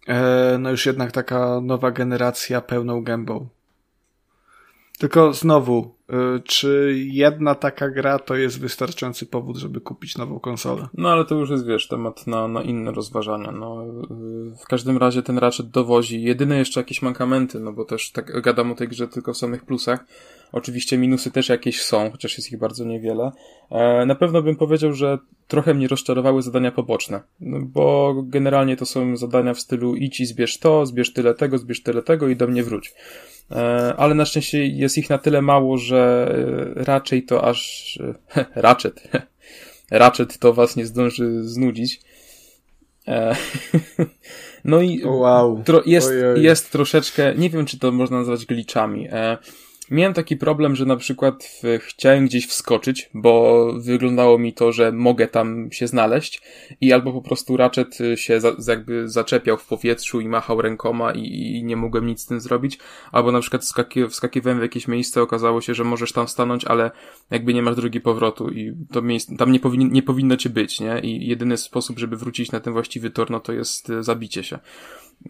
e, no już jednak taka nowa generacja pełną gębą. Tylko znowu, y, czy jedna taka gra to jest wystarczający powód, żeby kupić nową konsolę? No ale to już jest, wiesz, temat na, na inne rozważania. No, y, w każdym razie ten Ratchet dowozi jedyne jeszcze jakieś mankamenty, no bo też tak gadam o tej grze tylko w samych plusach. Oczywiście minusy też jakieś są, chociaż jest ich bardzo niewiele. E, na pewno bym powiedział, że trochę mnie rozczarowały zadania poboczne, no bo generalnie to są zadania w stylu idź i zbierz to, zbierz tyle tego, zbierz tyle tego i do mnie wróć. E, ale na szczęście jest ich na tyle mało, że e, raczej to aż Ratchet Ratchet to was nie zdąży znudzić. E, no i wow. Tro, jest, jest troszeczkę, nie wiem czy to można nazwać glitchami. Miałem taki problem, że na przykład chciałem gdzieś wskoczyć, bo wyglądało mi to, że mogę tam się znaleźć i albo po prostu Ratchet się za, jakby zaczepiał w powietrzu i machał rękoma i, i nie mogłem nic z tym zrobić, albo na przykład wskaki, wskakiwałem w jakieś miejsce, okazało się, że możesz tam stanąć, ale jakby nie masz drugi powrotu i to miejsce, tam nie, powin, nie powinno cię być, nie? I jedyny sposób, żeby wrócić na ten właściwy tor, no to jest e, zabicie się.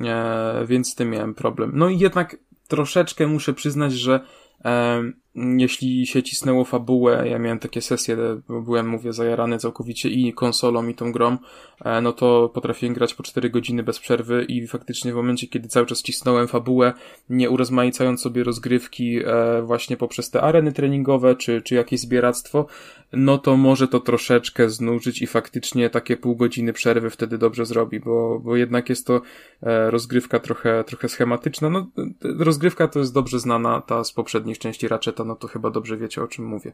E, więc z tym miałem problem. No i jednak troszeczkę muszę przyznać, że Um, jeśli się cisnęło fabułę, ja miałem takie sesje, byłem, mówię, zajarany całkowicie i konsolą, i tą grą, e, no to potrafiłem grać po 4 godziny bez przerwy i faktycznie w momencie, kiedy cały czas cisnąłem fabułę, nie urozmaicając sobie rozgrywki e, właśnie poprzez te areny treningowe, czy, czy jakieś zbieractwo, no to może to troszeczkę znużyć i faktycznie takie pół godziny przerwy wtedy dobrze zrobi, bo, bo jednak jest to e, rozgrywka trochę, trochę schematyczna. No, rozgrywka to jest dobrze znana, ta z poprzednich części Ratcheta, no to chyba dobrze wiecie o czym mówię.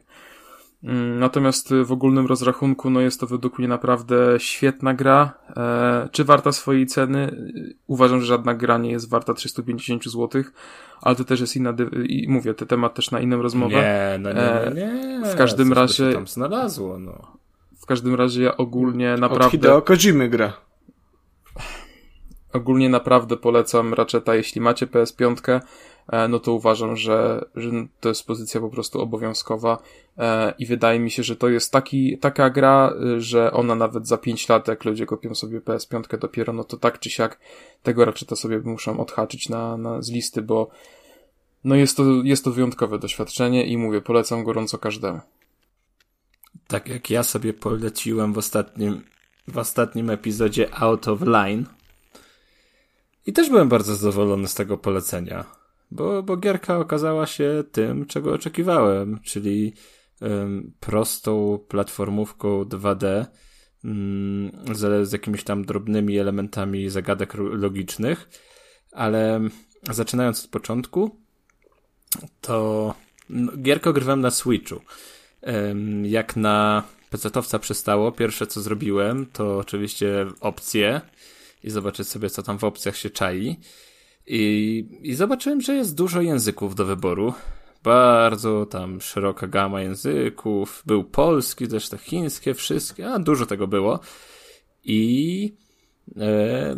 Mm, natomiast w ogólnym rozrachunku, no jest to według mnie naprawdę świetna gra. E, czy warta swojej ceny? Uważam, że żadna gra nie jest warta 350 zł, ale to też jest inna, i mówię, ten temat też na inną rozmowę. Nie, no nie, nie, nie. W każdym Coś razie. Się tam znalazło, no. W każdym razie ogólnie naprawdę. Od Hideo Kojimy gra. Ogólnie naprawdę polecam Ratcheta, jeśli macie PS5. E, no to uważam, że, że to jest pozycja po prostu obowiązkowa e, i wydaje mi się, że to jest taki, taka gra, że ona nawet za 5 lat, jak ludzie kopią sobie PS5 dopiero, no to tak czy siak tego raczej to sobie muszą odhaczyć na, na, z listy, bo no jest to, jest to wyjątkowe doświadczenie i mówię, polecam gorąco każdemu. Tak jak ja sobie poleciłem w ostatnim, w ostatnim epizodzie Out of Line. I też byłem bardzo zadowolony z tego polecenia, bo, bo gierka okazała się tym, czego oczekiwałem, czyli um, prostą platformówką 2D um, z, z jakimiś tam drobnymi elementami zagadek logicznych, ale zaczynając od początku, to no, gierkę ogrywałem na Switchu. Jak na PC-towca przystało, pierwsze co zrobiłem, to oczywiście opcje i zobaczyć sobie, co tam w opcjach się czai. I, I zobaczyłem, że jest dużo języków do wyboru. Bardzo tam szeroka gama języków. Był polski, też te chińskie, wszystkie, a dużo tego było. I e,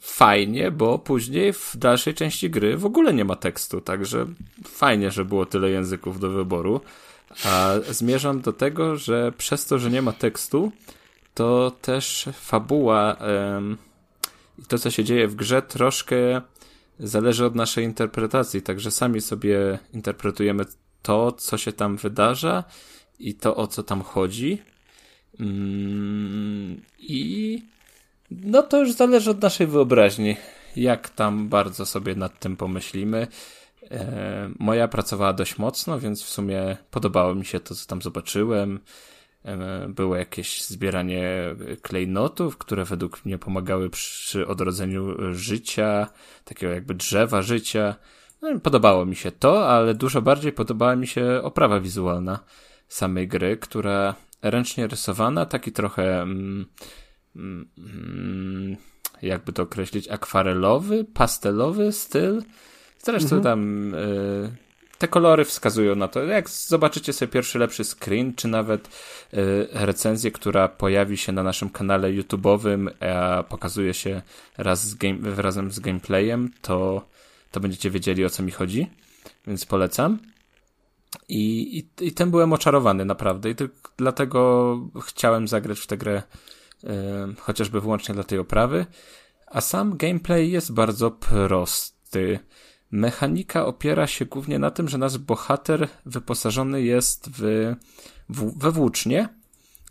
fajnie, bo później w dalszej części gry w ogóle nie ma tekstu, także fajnie, że było tyle języków do wyboru. A zmierzam do tego, że przez to, że nie ma tekstu, to też fabuła i to, co się dzieje w grze, troszkę zależy od naszej interpretacji. Także sami sobie interpretujemy to, co się tam wydarza i to, o co tam chodzi. Mm, I no to już zależy od naszej wyobraźni, jak tam bardzo sobie nad tym pomyślimy. E, moja pracowała dość mocno, więc w sumie podobało mi się to, co tam zobaczyłem. E, było jakieś zbieranie klejnotów, które według mnie pomagały przy odrodzeniu życia, takiego jakby drzewa życia. No, podobało mi się to, ale dużo bardziej podobała mi się oprawa wizualna samej gry, która ręcznie rysowana, taki trochę mm, mm, jakby to określić, akwarelowy, pastelowy styl Zresztą mhm. tam y, te kolory wskazują na to. Jak zobaczycie sobie pierwszy lepszy screen, czy nawet y, recenzję, która pojawi się na naszym kanale YouTube'owym, a pokazuje się raz z game, razem z gameplayem, to, to będziecie wiedzieli o co mi chodzi. Więc polecam. I, i, i ten byłem oczarowany naprawdę. I tylko dlatego chciałem zagrać w tę grę y, chociażby wyłącznie dla tej oprawy. A sam gameplay jest bardzo prosty. Mechanika opiera się głównie na tym, że nasz bohater wyposażony jest w, w, we włócznie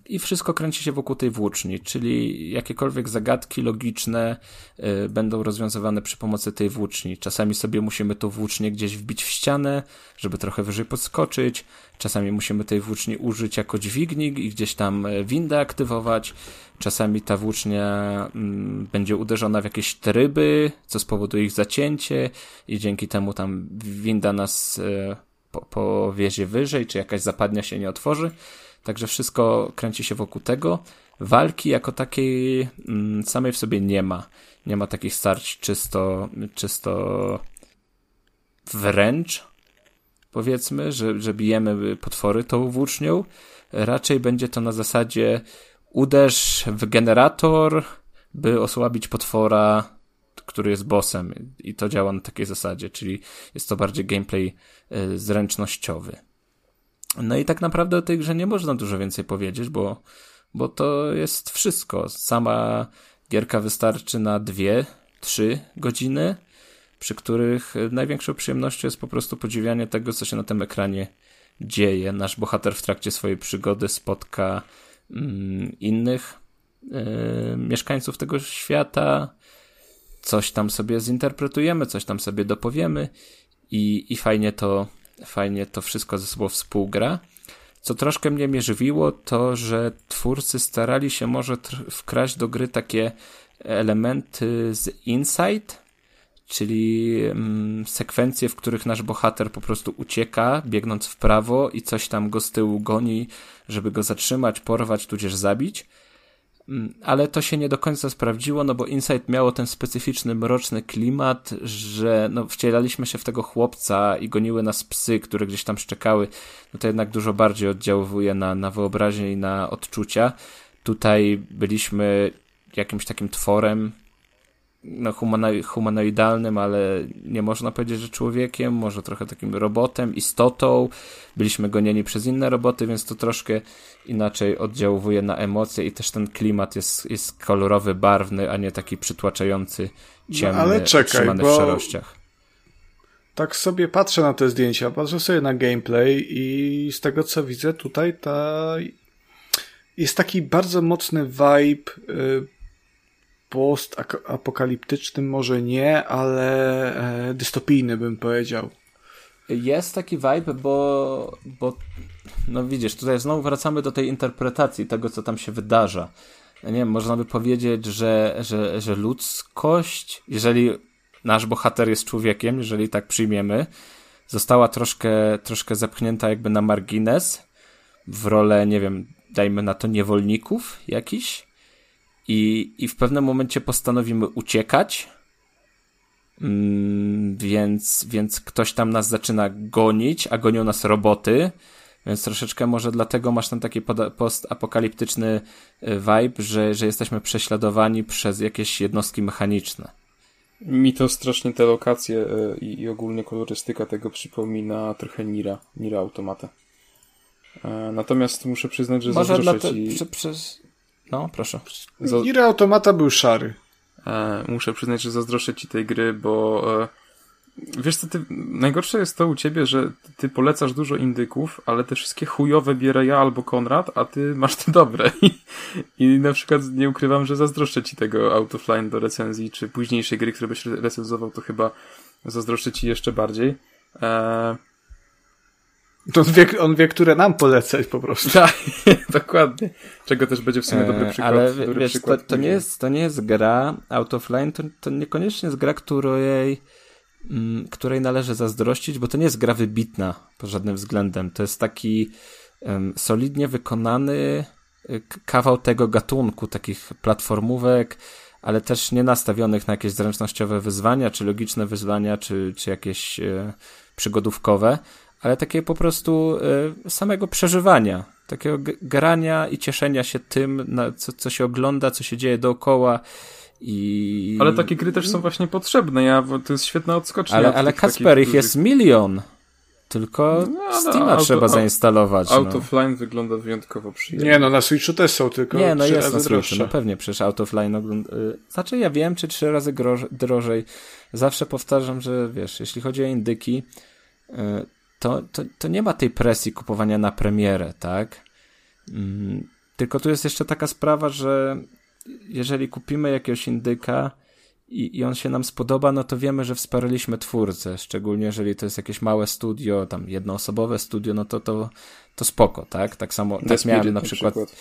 i wszystko kręci się wokół tej włóczni, czyli jakiekolwiek zagadki logiczne y, będą rozwiązywane przy pomocy tej włóczni. Czasami sobie musimy tą włócznię gdzieś wbić w ścianę, żeby trochę wyżej podskoczyć, czasami musimy tej włóczni użyć jako dźwignik i gdzieś tam e, windę aktywować, czasami ta włócznia mm, będzie uderzona w jakieś tryby, co spowoduje ich zacięcie i dzięki temu tam winda nas y, po, powiezie wyżej, czy jakaś zapadnia się nie otworzy. Także wszystko kręci się wokół tego. Walki jako takiej mm, samej w sobie nie ma. Nie ma takich starć czysto, czysto wręcz, powiedzmy, że, że bijemy potwory tą włócznią. Raczej będzie to na zasadzie uderz w generator, by osłabić potwora, który jest bossem. I to działa na takiej zasadzie, czyli jest to bardziej gameplay y, zręcznościowy. No i tak naprawdę o tej grze nie można dużo więcej powiedzieć, bo, bo to jest wszystko. Sama gierka wystarczy na dwie, trzy godziny, przy których największą przyjemnością jest po prostu podziwianie tego, co się na tym ekranie dzieje. Nasz bohater w trakcie swojej przygody spotka mm, innych y, mieszkańców tego świata, coś tam sobie zinterpretujemy, coś tam sobie dopowiemy i, i fajnie to fajnie to wszystko ze sobą współgra. Co troszkę mnie mierzywiło, to że twórcy starali się może wkraść do gry takie elementy z Insight, czyli mm, sekwencje, w których nasz bohater po prostu ucieka, biegnąc w prawo i coś tam go z tyłu goni, żeby go zatrzymać, porwać, tudzież zabić. Mm, ale to się nie do końca sprawdziło, no bo Insight miało ten specyficzny, mroczny klimat, że no, wcielaliśmy się w tego chłopca i goniły nas psy, które gdzieś tam szczekały. No to jednak dużo bardziej oddziałuje na, na wyobraźnię i na odczucia. Tutaj byliśmy jakimś takim tworem, no, humanoidalnym, ale nie można powiedzieć, że człowiekiem, może trochę takim robotem, istotą. Byliśmy gonieni przez inne roboty, więc to troszkę inaczej oddziałuje na emocje i też ten klimat jest, jest kolorowy, barwny, a nie taki przytłaczający, ciemny, no, ale czekaj, bo... w szarościach. Tak sobie patrzę na te zdjęcia, patrzę sobie na gameplay i z tego co widzę tutaj ta jest taki bardzo mocny vibe y, post-apokaliptyczny może nie, ale e, dystopijny bym powiedział. Jest taki vibe, bo, bo no widzisz, tutaj znowu wracamy do tej interpretacji tego, co tam się wydarza. Nie wiem, można by powiedzieć, że, że, że ludzkość, jeżeli nasz bohater jest człowiekiem, jeżeli tak przyjmiemy, została troszkę, troszkę zepchnięta jakby na margines w rolę, nie wiem, dajmy na to niewolników jakiś i, i w pewnym momencie postanowimy uciekać, mm, więc, więc ktoś tam nas zaczyna gonić, a gonią nas roboty, więc troszeczkę może dlatego masz ten taki postapokaliptyczny y, vibe, że, że jesteśmy prześladowani przez jakieś jednostki mechaniczne. Mi to strasznie te lokacje y, i, i ogólnie kolorystyka tego przypomina trochę Nira, Nira Automata. E, natomiast muszę przyznać, że Może zazdroszczę ci... Prze, przez... No, proszę. Za... Automata był szary. E, muszę przyznać, że zazdroszczę ci tej gry, bo e, wiesz co, ty, najgorsze jest to u ciebie, że ty polecasz dużo indyków, ale te wszystkie chujowe bierę ja albo Konrad, a ty masz te dobre. I, i na przykład nie ukrywam, że zazdroszczę ci tego Autofline do recenzji, czy późniejszej gry, które byś recenzował, to chyba zazdroszczę ci jeszcze bardziej. Eee, to on wie, on wie, które nam polecać po prostu. Tak, dokładnie. Czego też będzie w sumie dobry e, przykład. Ale wiesz, przykład to, to, nie jest, to nie jest gra out of line, to, to niekoniecznie jest gra, której, mm, której należy zazdrościć, bo to nie jest gra wybitna pod żadnym względem. To jest taki um, solidnie wykonany y, kawał tego gatunku, takich platformówek, ale też nie nastawionych na jakieś zręcznościowe wyzwania, czy logiczne wyzwania, czy, czy jakieś y, przygodówkowe ale takie po prostu y, samego przeżywania, takiego grania i cieszenia się tym, na co, co się ogląda, co się dzieje dookoła. I... Ale takie gry też są właśnie potrzebne, ja, bo to jest świetna odskocznia. Ale, ale Kasper, ich jest milion. Tylko no, no, Steama auto, trzeba zainstalować. Out no. offline wygląda wyjątkowo przyjemnie. Nie, no na Switchu też są, tylko Nie, no jest na Switchu, no pewnie przecież out offline ogląda... Y, znaczy ja wiem, czy trzy razy drożej. Zawsze powtarzam, że wiesz, jeśli chodzi o indyki, y, to, to, to nie ma tej presji kupowania na premierę, tak? Mm, tylko tu jest jeszcze taka sprawa, że jeżeli kupimy jakiegoś indyka i, i on się nam spodoba, no to wiemy, że wsparliśmy twórcę, szczególnie jeżeli to jest jakieś małe studio, tam jednoosobowe studio, no to to, to spoko, tak? Tak samo, tak miałem na przykład, przykład.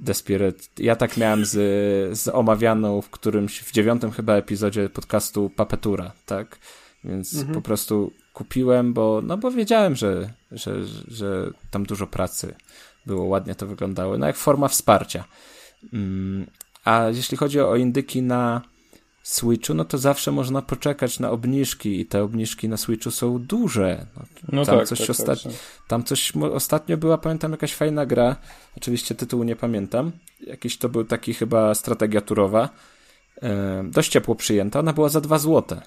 Despirit. Ja tak miałem z, z omawianą w którymś, w dziewiątym chyba epizodzie podcastu Papetura, tak? Więc mhm. po prostu kupiłem, bo, no bo wiedziałem, że, że, że tam dużo pracy było, ładnie to wyglądało. No jak forma wsparcia. Mm, a jeśli chodzi o indyki na Switchu, no to zawsze można poczekać na obniżki i te obniżki na Switchu są duże. No, no tam, tak, coś tak, osta- tak, tam coś ostatnio była, pamiętam, jakaś fajna gra. Oczywiście tytułu nie pamiętam. Jakiś to był taki chyba strategia turowa. Yy, dość ciepło przyjęta. Ona była za dwa złote.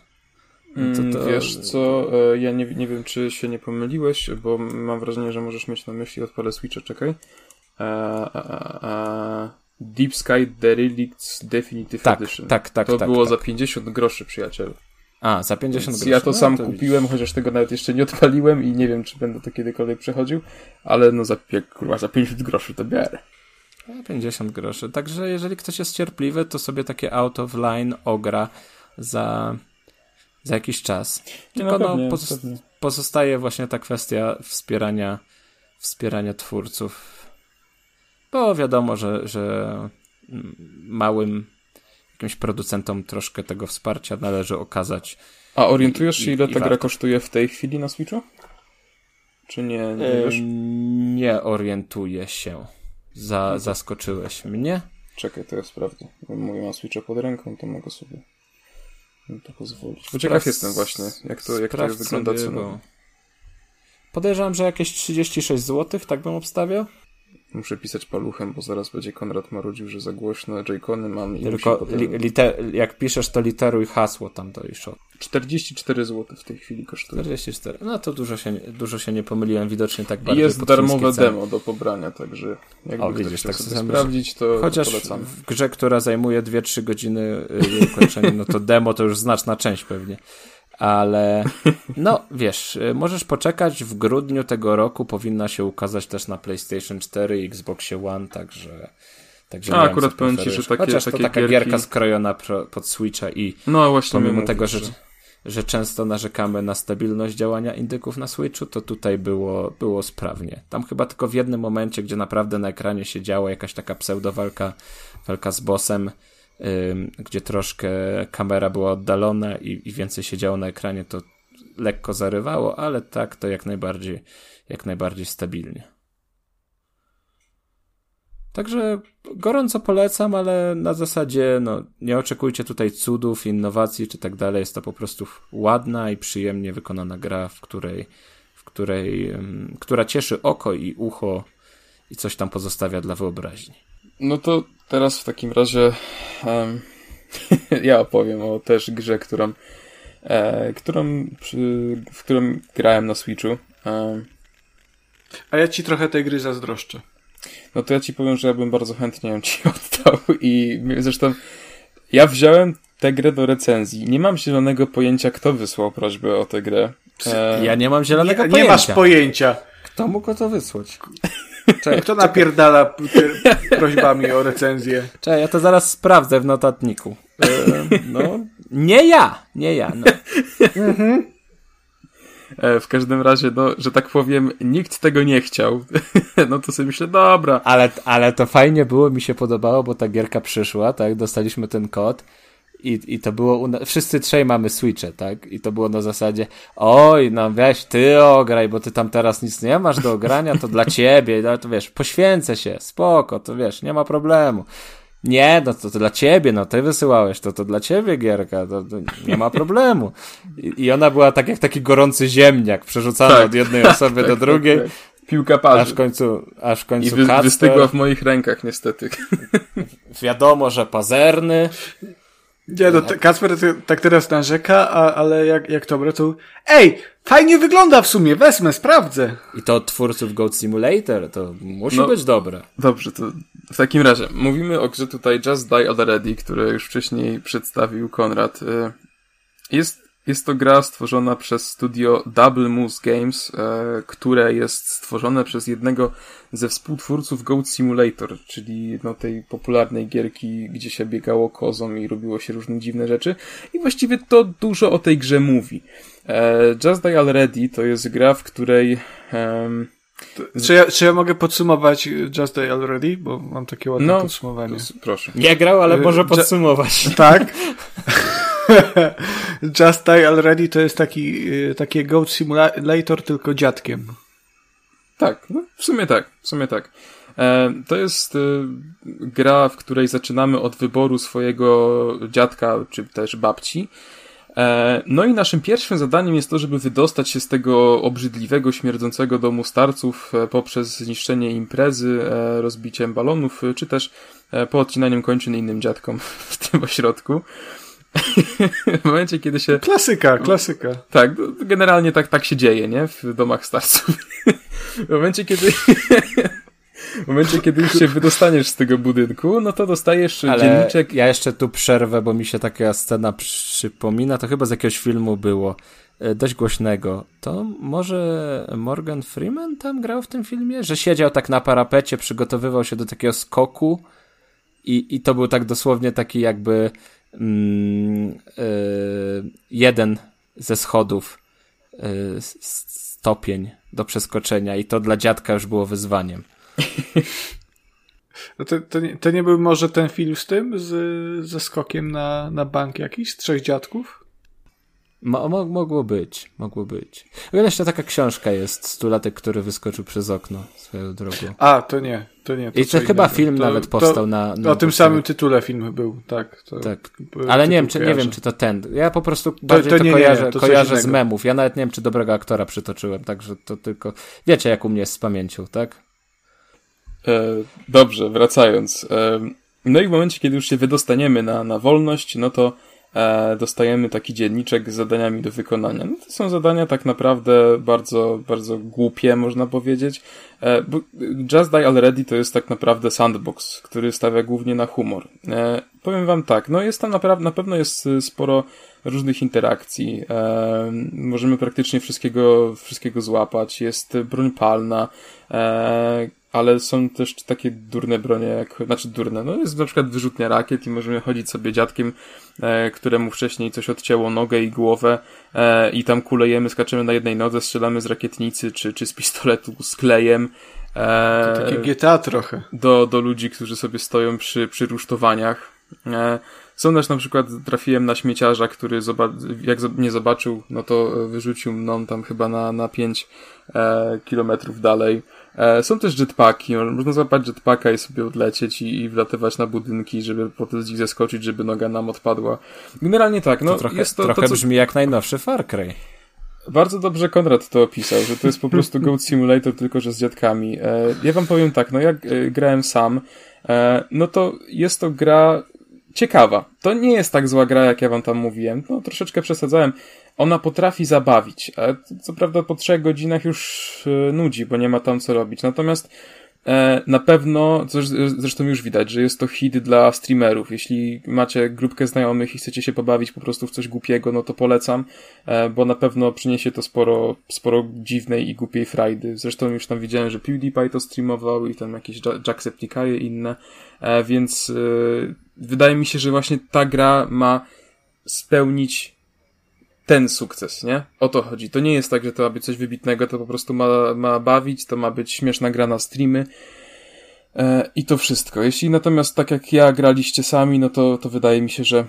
To, to... Mm, wiesz co, e, ja nie, nie wiem, czy się nie pomyliłeś, bo mam wrażenie, że możesz mieć na myśli, odpalę Switcha, czekaj. E, e, Deep Sky Derelicts Definitive tak, Edition. Tak, tak, To tak, było tak. za 50 groszy, przyjaciel. A, za 50 Więc groszy. Ja to no, sam to kupiłem, widzisz. chociaż tego nawet jeszcze nie odpaliłem i nie wiem, czy będę to kiedykolwiek przechodził, ale no za, kurwa, za 50 groszy to biorę. 50 groszy. Także jeżeli ktoś jest cierpliwy, to sobie takie out of line ogra za za jakiś czas. Tylko no, pewnie, no, pozostaje właśnie ta kwestia wspierania, wspierania twórców. Bo wiadomo, że, że małym jakimś producentom troszkę tego wsparcia należy okazać. A orientujesz się, ile ta gra kosztuje w tej chwili na Switchu? Czy nie, nie wiesz? Nie orientuję się. Za, no zaskoczyłeś mnie. Czekaj, to ja sprawdzę. Mówię, mam Switcha pod ręką, to mogę sobie to pozwolić. Bo ciekaw jestem właśnie, jak to, jak to wygląda cenowo. Podejrzewam, że jakieś 36 zł, tak bym obstawiał. Muszę pisać paluchem, bo zaraz będzie Konrad marudził, że za głośno J-Kony mam i Tylko potem... li, liter, jak piszesz, to literuj hasło tam do iShop. 44 zł w tej chwili kosztuje. 44. No to dużo się, dużo się nie pomyliłem, widocznie tak bardzo. jest darmowe demo do pobrania, także jakby O, widzisz, tak sobie sprawdzić, to, Chociaż to w grze, która zajmuje 2-3 godziny y, ukończenia, no to demo to już znaczna część pewnie. Ale no wiesz, y, możesz poczekać w grudniu tego roku powinna się ukazać też na PlayStation 4 i Xboxie One, także także A, akurat powiem ci, że takie- Chociaż to takie taka gierki- gierka skrojona pro, pod Switcha i No właśnie pomimo mówię, tego, że, że- że często narzekamy na stabilność działania indyków na Switchu, to tutaj było, było sprawnie. Tam chyba tylko w jednym momencie, gdzie naprawdę na ekranie się działa jakaś taka pseudowalka walka z bossem, gdzie troszkę kamera była oddalona i, i więcej się działo na ekranie, to lekko zarywało, ale tak to jak najbardziej, jak najbardziej stabilnie. Także gorąco polecam, ale na zasadzie no, nie oczekujcie tutaj cudów, innowacji czy tak dalej. Jest to po prostu ładna i przyjemnie wykonana gra, w której, w której, która cieszy oko i ucho i coś tam pozostawia dla wyobraźni. No to teraz w takim razie em, ja opowiem o też grze, którą, e, którą przy, w którą grałem na Switchu. Em, A ja ci trochę tej gry zazdroszczę. no to ja ci powiem, że ja bym bardzo chętnie ją ci oddał i zresztą ja wziąłem tę grę do recenzji. Nie mam zielonego pojęcia, kto wysłał prośbę o tę grę. E, Ja nie mam zielonego Nie, pojęcia. nie masz pojęcia. Kto mógł to wysłać? Kto napierdala prośbami o recenzję? Czekaj, ja to zaraz sprawdzę w notatniku. E, no, nie ja, nie ja. No. e, w każdym razie, no, że tak powiem, nikt tego nie chciał. no to sobie myślę, dobra, Ale, ale to fajnie było, mi się podobało, bo ta gierka przyszła, tak? Dostaliśmy ten kod i, i to było, u na... wszyscy trzej mamy Switche, tak? I to było na zasadzie, oj, no weź ty ograj, bo ty tam teraz nic nie masz do ogrania, to dla ciebie, no to wiesz, poświęcę się, spoko, to wiesz, nie ma problemu. Nie, no to, to dla ciebie, no ty wysyłałeś, to to dla ciebie gierka, to, to nie ma problemu. I, I ona była tak jak taki gorący ziemniak, przerzucana Tak. od jednej osoby do drugiej, tak, piłka aż parzy. w końcu, aż w końcu I wy, wystygła w moich rękach, niestety. Wiadomo, że pazerny. Nie, no, te- tak teraz narzeka, a, ale jak, jak to to ej, fajnie wygląda w sumie, wezmę, sprawdzę. I to od twórców Goat Simulator, to musi No. być dobre. Dobrze, to w takim razie mówimy o grze tutaj Just Die Already, które już wcześniej przedstawił Konrad. Y, Jest, jest to gra stworzona przez studio Double Moose Games, e, które jest stworzone przez jednego ze współtwórców Goat Simulator, czyli no, tej popularnej gierki, gdzie się biegało kozą i robiło się różne dziwne rzeczy. I właściwie to dużo o tej grze mówi. E, Just Die Already to jest gra, w której em, Czy ja, czy ja mogę podsumować Just Die Already? Bo mam takie ładne No, podsumowanie. proszę. Nie grał, ale Y, może że- podsumować. Tak. Just Die Already to jest taki, y, takie Goat Simulator, tylko dziadkiem. Tak, no w sumie tak, w sumie tak. E, to jest e, gra, w której zaczynamy od wyboru swojego dziadka czy też babci. E, no i naszym pierwszym zadaniem jest to, żeby wydostać się z tego obrzydliwego, śmierdzącego domu starców e, poprzez zniszczenie imprezy, e, rozbiciem balonów, e, czy też e, poodcinaniem kończyn innym dziadkom w tym ośrodku. w momencie, kiedy się Klasyka, klasyka. tak, generalnie tak, tak się dzieje, nie? W domach starców. w momencie, kiedy... w momencie, kiedy już się wydostaniesz z tego budynku, no to dostajesz Ale dzienniczek. ja jeszcze tu przerwę, bo mi się taka scena przypomina, to chyba z jakiegoś filmu było, e, dość głośnego. To może Morgan Freeman tam grał w tym filmie? Że siedział tak na parapecie, przygotowywał się do takiego skoku i, i to był tak dosłownie taki jakby jeden ze schodów e, stopień do przeskoczenia i to dla dziadka już było wyzwaniem. No to, to, nie, to nie był może ten film z tym, z, ze skokiem na, na bank jakiś, z trzech dziadków? Mo, mo, mogło być, mogło być. Jeszcze taka książka jest, Stulatek, który wyskoczył przez okno swoją drogą. A, to nie, to nie. To I to chyba innego. film to, nawet to, powstał na... na o tym samym tytule film był, tak. To, Tak. Ale nie wiem, czy, nie wiem, czy to ten. Ja po prostu bardziej to to, nie, nie, kojarzę, to coś kojarzę z memów. Ja nawet nie wiem, czy dobrego aktora przytoczyłem, także to tylko... Wiecie, jak u mnie jest z pamięcią, tak? E, dobrze, wracając. E, no i w momencie, kiedy już się wydostaniemy na, na wolność, no to e, dostajemy taki dzienniczek z zadaniami do wykonania. No to są zadania tak naprawdę bardzo, bardzo głupie, można powiedzieć. E, bo Just Die Already to jest tak naprawdę sandbox, który stawia głównie na humor. E, powiem wam tak, no jest tam naprawdę, na pewno jest sporo różnych interakcji. E, możemy praktycznie wszystkiego, wszystkiego złapać. Jest broń palna, e, ale są też takie durne bronie, jak, znaczy durne, no jest na przykład wyrzutnia rakiet i możemy chodzić sobie dziadkiem, e, któremu wcześniej coś odcięło nogę i głowę e, i tam kulejemy, skaczemy na jednej nodze, strzelamy z rakietnicy czy, czy z pistoletu z klejem. E, to takie GTA trochę. Do, do ludzi, którzy sobie stoją przy, przy rusztowaniach. E, są też na przykład, trafiłem na śmieciarza, który jak nie zobaczył, no to wyrzucił mną tam chyba na, na 5 e, kilometrów dalej. E, są też jetpacki, można złapać jetpacka i sobie odlecieć i, i wlatywać na budynki, żeby potem z nich zeskoczyć, żeby noga nam odpadła. Generalnie tak, no to trochę, jest to, trochę to, co... brzmi jak najnowszy Far Cry. Bardzo dobrze Konrad to opisał, że to jest po prostu Goat Simulator, tylko że z dziadkami. E, ja wam powiem tak, no jak e, grałem sam, no to jest to gra ciekawa. To nie jest tak zła gra, jak ja wam tam mówiłem. No, troszeczkę przesadzałem. Ona potrafi zabawić, ale co prawda po trzech godzinach już e, nudzi, bo nie ma tam co robić. Natomiast e, na pewno, zresztą już widać, że jest to hit dla streamerów. Jeśli macie grupkę znajomych i chcecie się pobawić po prostu w coś głupiego, no to polecam, e, bo na pewno przyniesie to sporo, sporo dziwnej i głupiej frajdy. Zresztą już tam widziałem, że PewDiePie to streamował i tam jakieś Jacksepticeye i inne, więc wydaje mi się, że właśnie ta gra ma spełnić ten sukces, nie? O to chodzi. To nie jest tak, że to ma być coś wybitnego, to po prostu ma, ma bawić, to ma być śmieszna gra na streamy. E, I to wszystko. Jeśli natomiast tak jak ja graliście sami, no to, to wydaje mi się, że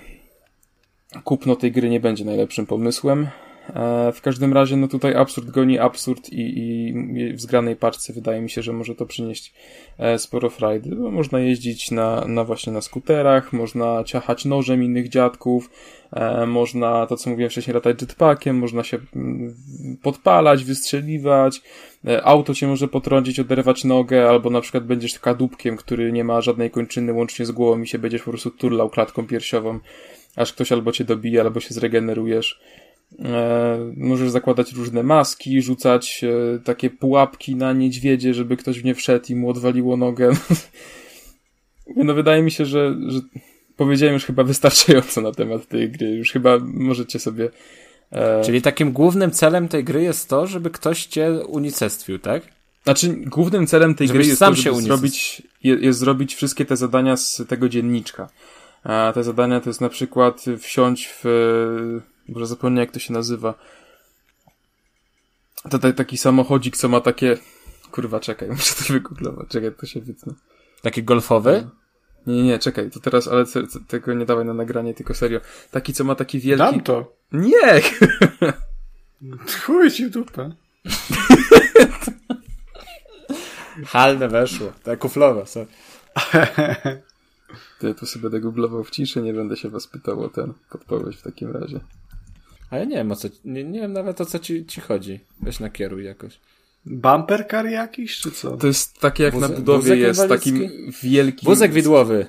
kupno tej gry nie będzie najlepszym pomysłem. E, w każdym razie, no tutaj absurd goni absurd i, i w zgranej paczce wydaje mi się, że może to przynieść e, sporo frajdy, można jeździć na, na właśnie na skuterach, można ciachać nożem innych dziadków, e, można, to co mówiłem wcześniej, latać jetpackiem, można się mm, podpalać, wystrzeliwać, auto cię może potrącić, oderwać nogę, albo na przykład będziesz kadłubkiem, który nie ma żadnej kończyny łącznie z głową i się będziesz po prostu turlał klatką piersiową, aż ktoś albo cię dobije, albo się zregenerujesz. E, możesz zakładać różne maski, rzucać e, takie pułapki na niedźwiedzie, żeby ktoś w nie wszedł i mu odwaliło nogę. no wydaje mi się, że, że powiedziałem już chyba wystarczająco na temat tej gry. Już chyba możecie sobie... E... Czyli takim głównym celem tej gry jest to, żeby ktoś cię unicestwił, tak? Znaczy, głównym celem tej Żebyś gry jest to, żeby zrobić, jest, jest zrobić wszystkie te zadania z tego dzienniczka. A te zadania to jest na przykład wsiąść w Boże, zapomnę jak to się nazywa. To taki samochodzik, co ma takie... Kurwa, czekaj, muszę to wygooglować. Czekaj, to się wytnę. Taki golfowy? Nie, nie, nie, czekaj, to teraz, ale tego nie dawaj na nagranie, tylko serio. Taki, co ma taki wielki... Dam to. Nie! Chuj ci dupę. Halne weszło, tak kuflowe, sorry. To ja tu sobie będę googlował w ciszy, nie będę się was pytał o ten podpowiedź w takim razie. A ja nie wiem o co, nie, nie wiem nawet o co ci, ci chodzi. Weź nakieruj jakoś. Bumper car jakiś, czy co? To jest takie jak na budowie jest, takim wielkim... Wózek widłowy.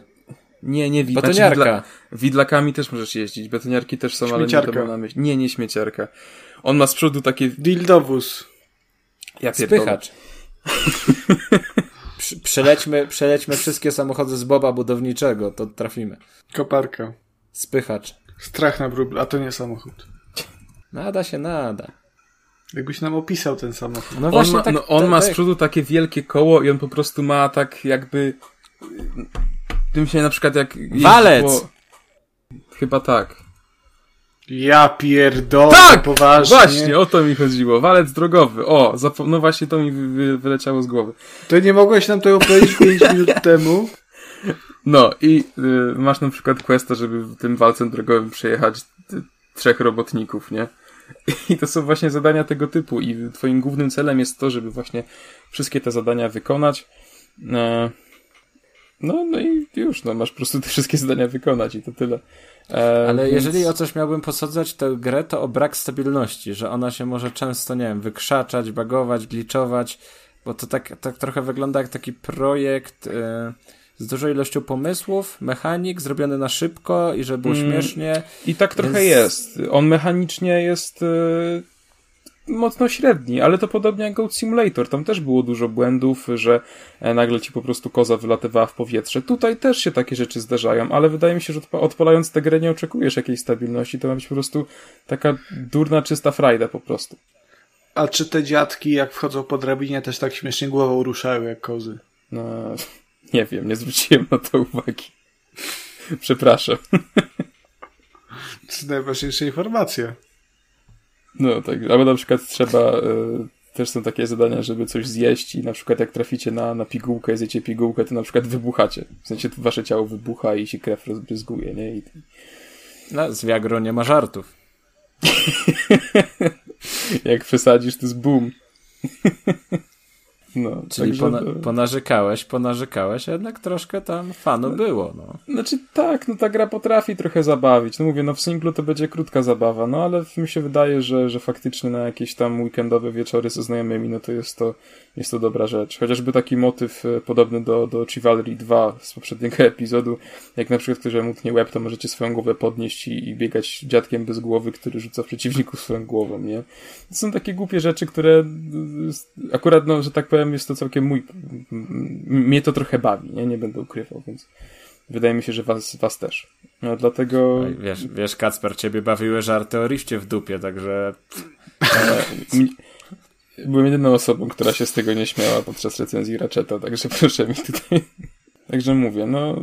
Nie, nie widlak. Betoniarka. Znaczy, widla... widlakami też możesz jeździć. Betoniarki też są, ale nie to na myśl. Nie, nie śmieciarka. On ma z przodu takie... Dildowóz. Ja Spychacz. przelećmy, przelećmy wszystkie samochody z Boba budowniczego, to trafimy. Koparka. Spychacz. Strach na wróble, a to nie samochód. Nada się nada. Jakbyś nam opisał ten samochód. No właśnie, on ma, tak, no, on tak, ma z przodu takie wielkie koło i on po prostu ma tak jakby... Tym się na przykład jak... Walec! Po... Chyba tak. Ja pierdolę, tak! poważnie. Właśnie, o to mi chodziło. Walec drogowy. O, no właśnie to mi wy wyleciało z głowy. To nie mogłeś nam tego powiedzieć 5 minut temu? No i y, masz na przykład questa, żeby tym walcem drogowym przejechać trzech robotników, nie? I to są właśnie zadania tego typu i twoim głównym celem jest to, żeby właśnie wszystkie te zadania wykonać. E, no, no i już, no masz po prostu te wszystkie zadania wykonać i to tyle. E, Ale więc... jeżeli o coś miałbym posadzać tę grę, to o brak stabilności, że ona się może często, nie wiem, wykrzaczać, bagować, gliczować, bo to tak, tak trochę wygląda jak taki projekt e, z dużą ilością pomysłów, mechanik, zrobiony na szybko i żeby było mm, śmiesznie. I tak trochę więc... jest. On mechanicznie jest e, mocno średni, ale to podobnie jak Goat Simulator. Tam też było dużo błędów, że e, nagle ci po prostu koza wylatywała w powietrze. Tutaj też się takie rzeczy zdarzają, ale wydaje mi się, że odpalając tę grę nie oczekujesz jakiejś stabilności. To ma być po prostu taka durna, czysta frajda po prostu. A czy te dziadki, jak wchodzą po drabinie, też tak śmiesznie głową ruszają jak kozy? No, nie wiem, nie zwróciłem na to uwagi. Przepraszam. To jest najważniejsza informacja. No tak, albo na przykład trzeba, y, też są takie zadania, żeby coś zjeść i na przykład jak traficie na, na pigułkę, zjecie pigułkę, to na przykład wybuchacie. W sensie wasze ciało wybucha i się krew rozbryzguje, nie? I... No, z Viagro nie ma żartów. jak przesadzisz, to jest boom. No, Czyli także... pona ponarzekałeś, ponarzekałeś, a jednak troszkę tam fanu było. No. Znaczy tak, no ta gra potrafi trochę zabawić. No mówię, no w singlu to będzie krótka zabawa, no ale mi się wydaje, że, że faktycznie na jakieś tam weekendowe wieczory ze znajomymi, no to jest to, jest to dobra rzecz. Chociażby taki motyw e, podobny do, do Chivalry 2 z poprzedniego epizodu, jak na przykład ktoś wam utnie łeb, to możecie swoją głowę podnieść i, i biegać dziadkiem bez głowy, który rzuca przeciwników swoją głową, nie? To są takie głupie rzeczy, które akurat, no, że tak powiem, jest to całkiem mój, mnie to trochę bawi, nie? Nie będę ukrywał, więc wydaje mi się, że was, was też. No, dlatego... Wiesz, wiesz, Kacper, ciebie bawiły żarty o rifcie w dupie, także... E, byłem jedyną osobą, która się z tego nie śmiała podczas recenzji Ratcheta, także proszę mi tutaj... Także mówię, no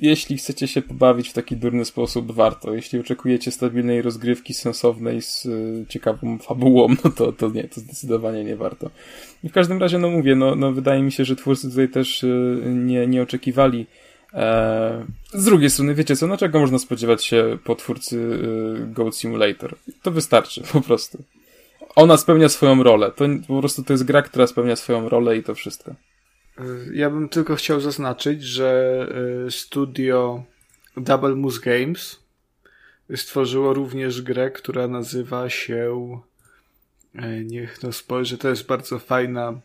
jeśli chcecie się pobawić w taki durny sposób, warto. Jeśli oczekujecie stabilnej rozgrywki, sensownej, z y, ciekawą fabułą, no to, to nie, to zdecydowanie nie warto. I w każdym razie, no mówię, no, no wydaje mi się, że twórcy tutaj też y, nie, nie oczekiwali e, z drugiej strony, wiecie co, no czego można spodziewać się po twórcy y, Goat Simulator? To wystarczy, po prostu. Ona spełnia swoją rolę. To po prostu to jest gra, która spełnia swoją rolę i to wszystko. Ja bym tylko chciał zaznaczyć, że y, studio Double Moose Games stworzyło również grę, która nazywa się y, niech no spojrzę, to jest bardzo fajna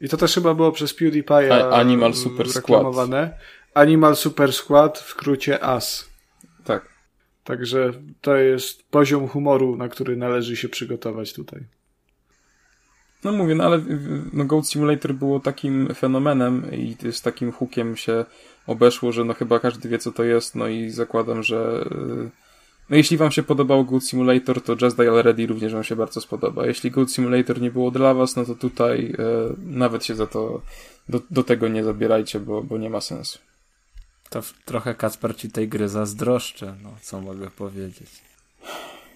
i to też chyba było przez PewDiePie Animal Super reklamowane. Squad. Animal Super Squad, w skrócie AS. Tak. Także to jest poziom humoru, na który należy się przygotować tutaj. No mówię, no ale no Goat Simulator było takim fenomenem i z takim hookiem się obeszło, że no chyba każdy wie co to jest, no i zakładam, że no jeśli wam się podobał Goat Simulator, to Just Dial Ready również wam się bardzo spodoba. Jeśli Goat Simulator nie było dla was, no to tutaj e, nawet się za to do, do tego nie zabierajcie, bo, bo nie ma sensu. To trochę Kacper ci tej gry zazdroszczę, no co mogę powiedzieć.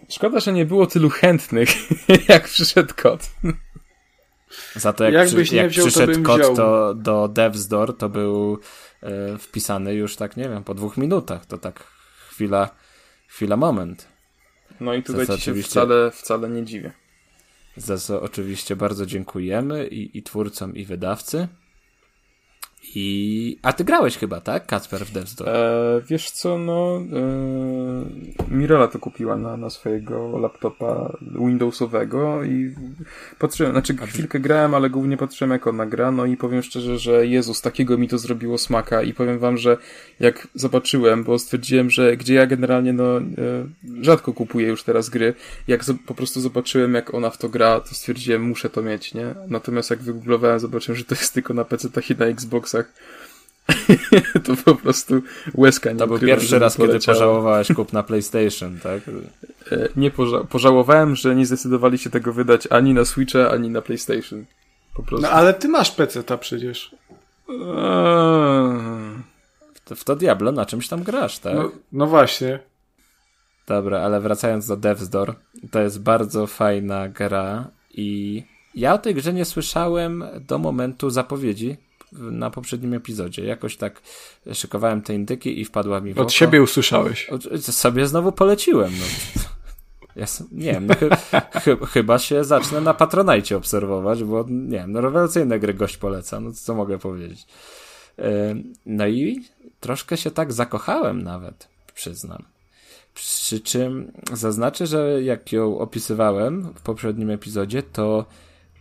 Szkoda, że nie było tylu chętnych, jak przyszedł kot. Za to jak, Jakbyś przy, jak wziął, przyszedł kod to, do Devs Door, to był e, wpisany już tak, nie wiem, po dwóch minutach. To tak chwila, chwila, moment. No i tutaj ci się wcale, wcale nie dziwię. Za co oczywiście bardzo dziękujemy i, i twórcom, i wydawcy. I... A ty grałeś chyba, tak? Kacper w Death's Door. E, wiesz co, no e, Mirela to kupiła na, na swojego laptopa Windowsowego i patrzyłem, znaczy chwilkę grałem, ale głównie patrzyłem jak ona gra, no i powiem szczerze, że Jezus, takiego mi to zrobiło smaka i powiem wam, że jak zobaczyłem, bo stwierdziłem, że gdzie ja generalnie no e, rzadko kupuję już teraz gry, jak po prostu zobaczyłem jak ona w to gra, to stwierdziłem, muszę to mieć, nie? Natomiast jak wygooglowałem, zobaczyłem, że to jest tylko na PC-tach i na Xboxach to po prostu łezka nie To był pierwszy raz, kiedy pożałowałeś kup na PlayStation, tak? E, nie poża pożałowałem, że nie zdecydowali się tego wydać ani na Switcha, ani na PlayStation. Po prostu. No ale ty masz PC ta przecież. W to Diablo na czymś tam grasz, tak? No, no właśnie. Dobra, ale wracając do Death's Door, to jest bardzo fajna gra i ja o tej grze nie słyszałem do momentu zapowiedzi na poprzednim epizodzie. Jakoś tak szykowałem te indyki i wpadła mi w oko. Od siebie usłyszałeś. Sobie znowu poleciłem. No. Ja, nie wiem, no, chy, chyba się zacznę na Patronajcie obserwować, bo nie wiem, no rewelacyjne gry gość poleca, no co mogę powiedzieć. No i troszkę się tak zakochałem nawet, przyznam. Przy czym zaznaczę, że jak ją opisywałem w poprzednim epizodzie, to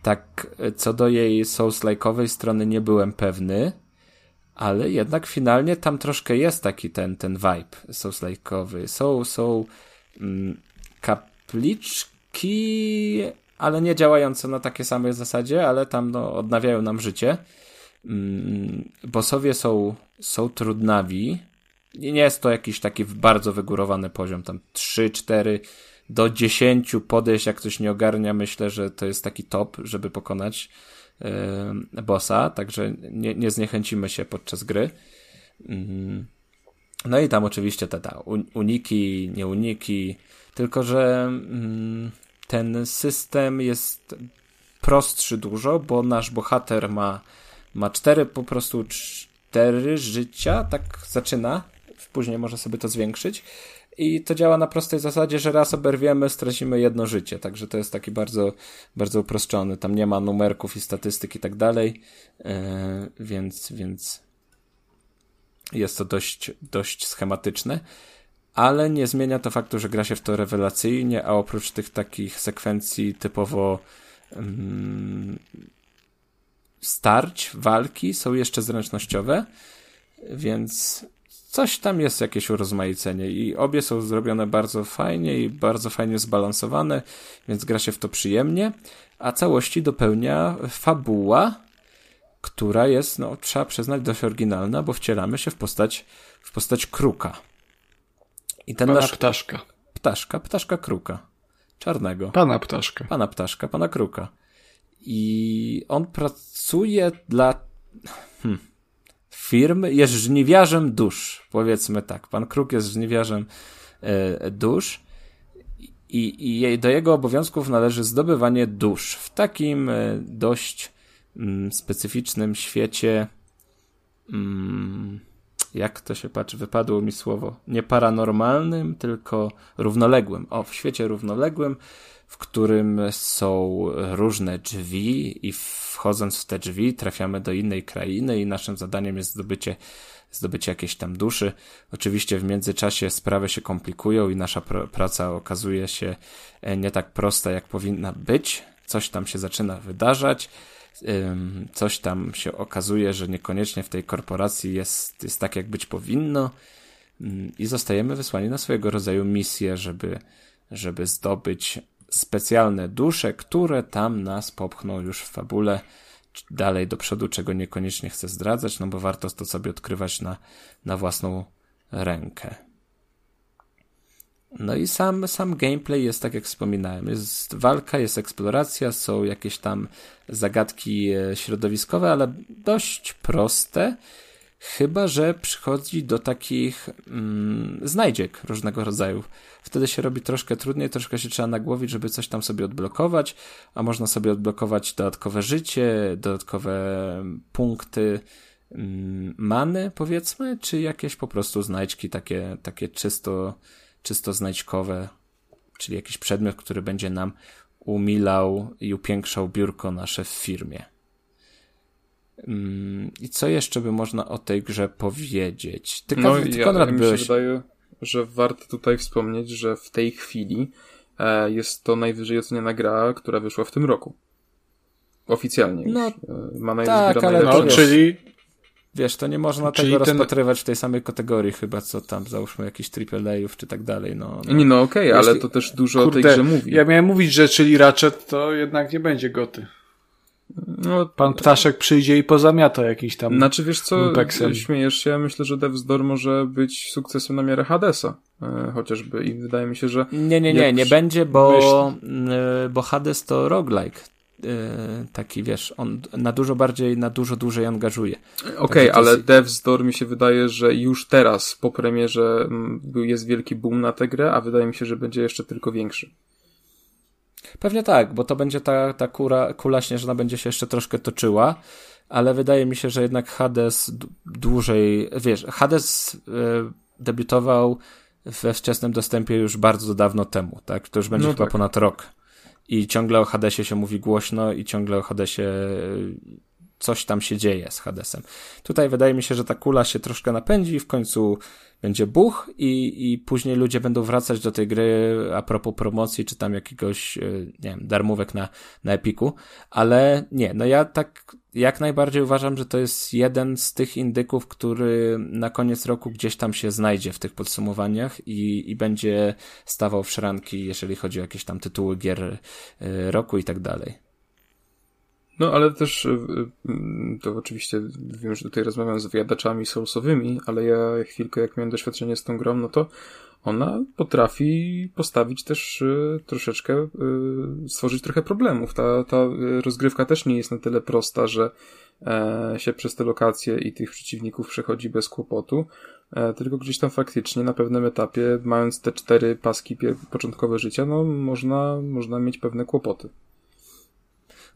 tak co do jej Souls-like'owej strony nie byłem pewny, ale jednak finalnie tam troszkę jest taki ten, ten vibe Souls-like'owy. Są, są mm, kapliczki, ale nie działające na takie samej zasadzie, ale tam no, odnawiają nam życie. Mm, bossowie są, są trudnawi. Nie jest to jakiś taki bardzo wygórowany poziom, tam 3, 4 do 10 podejść, jak ktoś nie ogarnia, myślę, że to jest taki top, żeby pokonać yy, bossa, także nie, nie zniechęcimy się podczas gry. Yy. No i tam oczywiście te ta, uniki, nie uniki, tylko że yy, ten system jest prostszy dużo, bo nasz bohater ma, ma cztery po prostu cztery życia, tak zaczyna, później może sobie to zwiększyć i to działa na prostej zasadzie, że raz oberwiemy, stracimy jedno życie, także to jest taki bardzo, bardzo uproszczony, tam nie ma numerków i statystyk i tak dalej, e, więc, więc jest to dość, dość schematyczne. Ale nie zmienia to faktu, że gra się w to rewelacyjnie, a oprócz tych takich sekwencji typowo um, starć, walki są jeszcze zręcznościowe, więc coś tam jest jakieś urozmaicenie i obie są zrobione bardzo fajnie i bardzo fajnie zbalansowane, więc gra się w to przyjemnie, a całości dopełnia fabuła, która jest, no trzeba przyznać, dość oryginalna, bo wcielamy się w postać, w postać kruka. I ten pana nasz... ptaszka. Ptaszka, ptaszka kruka. Czarnego. Pana ptaszka. Pana ptaszka, pana kruka. I on pracuje dla hmm, firm, jest żniwiarzem dusz, powiedzmy tak. Pan Kruk jest żniwiarzem e, dusz i, i do jego obowiązków należy zdobywanie dusz w takim e, dość mm, specyficznym świecie mm, jak to się patrzy, wypadło mi słowo, nie paranormalnym, tylko równoległym. O, w świecie równoległym, w którym są różne drzwi i wchodząc w te drzwi trafiamy do innej krainy i naszym zadaniem jest zdobycie zdobycie jakiejś tam duszy. Oczywiście w międzyczasie sprawy się komplikują i nasza pr praca okazuje się e, nie tak prosta, jak powinna być. Coś tam się zaczyna wydarzać coś tam się okazuje, że niekoniecznie w tej korporacji jest, jest tak, jak być powinno i zostajemy wysłani na swojego rodzaju misję, żeby, żeby zdobyć specjalne dusze, które tam nas popchną już w fabule dalej do przodu, czego niekoniecznie chcę zdradzać, no bo warto to sobie odkrywać na, na własną rękę. No i sam, sam gameplay jest tak jak wspominałem. Jest walka, jest eksploracja, są jakieś tam zagadki e, środowiskowe, ale dość proste. Chyba, że przychodzi do takich mm, znajdziek różnego rodzaju. Wtedy się robi troszkę trudniej, troszkę się trzeba nagłowić, żeby coś tam sobie odblokować, a można sobie odblokować dodatkowe życie, dodatkowe punkty mm, many, powiedzmy, czy jakieś po prostu znajdźki takie, takie czysto czysto znajdźkowe, czyli jakiś przedmiot, który będzie nam umilał i upiększał biurko nasze w firmie. Mm, I co jeszcze by można o tej grze powiedzieć? Ty, no, ty, ja, Konrad, ja mi byłeś... się wydaje, że warto tutaj wspomnieć, że w tej chwili e, jest to najwyżej oceniana gra, która wyszła w tym roku. Oficjalnie. No, już. E, ma tak, ale no, czyli Wiesz, to nie można Czyli tego ten... rozpatrywać w tej samej kategorii chyba, co tam, załóżmy jakiś AAA-ów czy tak dalej, no. no. Nie, no okej, okay, ale to też dużo Kurde, o tej grze mówi. Ja miałem mówić, że czyli Ratchet to jednak nie będzie goty. No, Pan Ptaszek przyjdzie i pozamiata jakiś tam Znaczy, wiesz co, impeksem. śmiejesz się, myślę, że Death's Door może być sukcesem na miarę Hadesa, e, chociażby i wydaje mi się, że... Nie, nie, nie, nie będzie, bo, myśl... E, bo Hades to roguelike. E, taki, wiesz, on na dużo bardziej, na dużo dłużej angażuje. Okej, okay, ale jest... Devs Door mi się wydaje, że już teraz po premierze jest wielki boom na tę grę, a wydaje mi się, że będzie jeszcze tylko większy. Pewnie tak, bo to będzie ta, ta kura, kula śnieżna będzie się jeszcze troszkę toczyła, ale wydaje mi się, że jednak Hades dłużej, wiesz, Hades y, debiutował we wczesnym dostępie już bardzo dawno temu, tak? To już będzie no chyba tak. ponad rok i ciągle o Hadesie się mówi głośno i ciągle o Hadesie coś tam się dzieje z Hadesem. Tutaj wydaje mi się, że ta kula się troszkę napędzi i w końcu będzie buch i, i później ludzie będą wracać do tej gry a propos promocji, czy tam jakiegoś, e, nie wiem, darmówek na, na Epiku, ale nie, no ja tak jak najbardziej uważam, że to jest jeden z tych indyków, który na koniec roku gdzieś tam się znajdzie w tych podsumowaniach i, i będzie stawał w szranki, jeżeli chodzi o jakieś tam tytuły gier e, roku i tak dalej. No, ale też e, to oczywiście wiem, że tutaj rozmawiam z wyjadaczami soulsowymi, ale ja chwilkę jak miałem doświadczenie z tą grą, no to ona potrafi postawić też y, troszeczkę, y, stworzyć trochę problemów. Ta, ta rozgrywka też nie jest na tyle prosta, że e, się przez te lokacje i tych przeciwników przechodzi bez kłopotu, e, tylko gdzieś tam faktycznie na pewnym etapie, mając te cztery paski początkowe życia, no można, można mieć pewne kłopoty.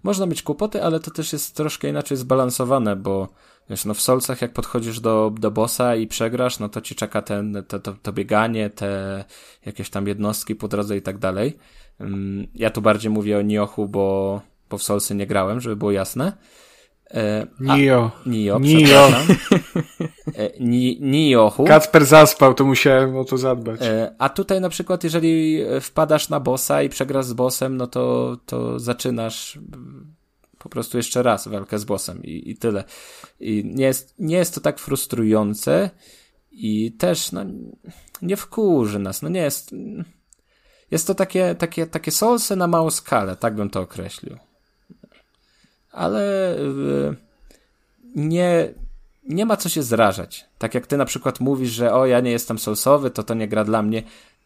Można mieć kłopoty, ale to też jest troszkę inaczej zbalansowane, bo wiesz, no w solcach jak podchodzisz do, do bossa i przegrasz, no to ci czeka ten, to, to, to bieganie, te jakieś tam jednostki po drodze i tak dalej. Mm, ja tu bardziej mówię o Niochu, bo, bo w solcy nie grałem, żeby było jasne. E, Nio. Nio, Nio. E, Ni. Kacper zaspał, to musiałem o to zadbać. E, a tutaj na przykład, jeżeli wpadasz na bossa i przegrasz z bossem, no to, to zaczynasz po prostu jeszcze raz walkę z bossem i, i tyle. I nie jest, nie jest to tak frustrujące i też, no, nie wkurzy nas, no nie jest, jest to takie, takie, takie solsy na małą skalę, tak bym to określił. Ale y, nie, nie ma co się zrażać. Tak jak ty na przykład mówisz, że o, ja nie jestem solsowy, to to nie gra dla mnie.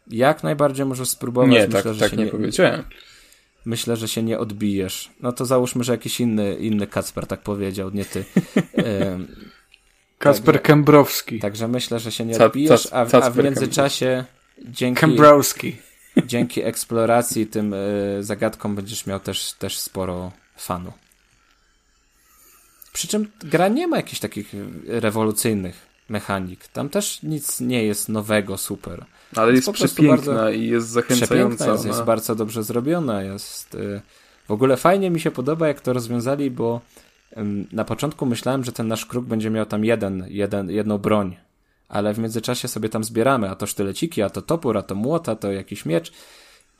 Jak najbardziej możesz spróbować. Nie, Myślę, tak, że tak nie, nie powiedziałem. Myślę, że się nie odbijesz. No to załóżmy, że jakiś inny, inny Kacper tak powiedział, nie ty. Kacper także, Kembrowski. Także myślę, że się nie odbijesz, a, a w międzyczasie dzięki, Kembrowski. dzięki eksploracji tym y, zagadkom będziesz miał też, też sporo fanu. Przy czym gra nie ma jakichś takich rewolucyjnych mechanik. Tam też nic nie jest nowego, super. Ale jest, jest przepiękna i jest zachęcająca. Jest, jest bardzo dobrze zrobiona. Jest, y, w ogóle fajnie mi się podoba, jak to rozwiązali, bo na początku myślałem, że ten nasz kruk będzie miał tam jeden, jeden, jedną broń. Ale w międzyczasie sobie tam zbieramy, a to sztyleciki, a to topór, a to młota, to jakiś miecz.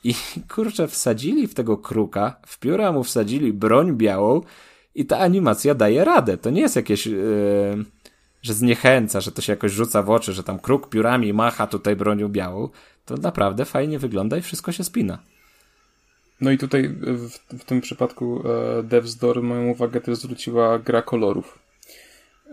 I kurczę, wsadzili w tego kruka, w pióra mu wsadzili broń białą i ta animacja daje radę. To nie jest jakieś... Yy że zniechęca, że to się jakoś rzuca w oczy, że tam kruk piórami macha tutaj bronią białą, to naprawdę fajnie wygląda i wszystko się spina. No i tutaj w, w tym przypadku e, Devs Door moją uwagę też zwróciła gra kolorów.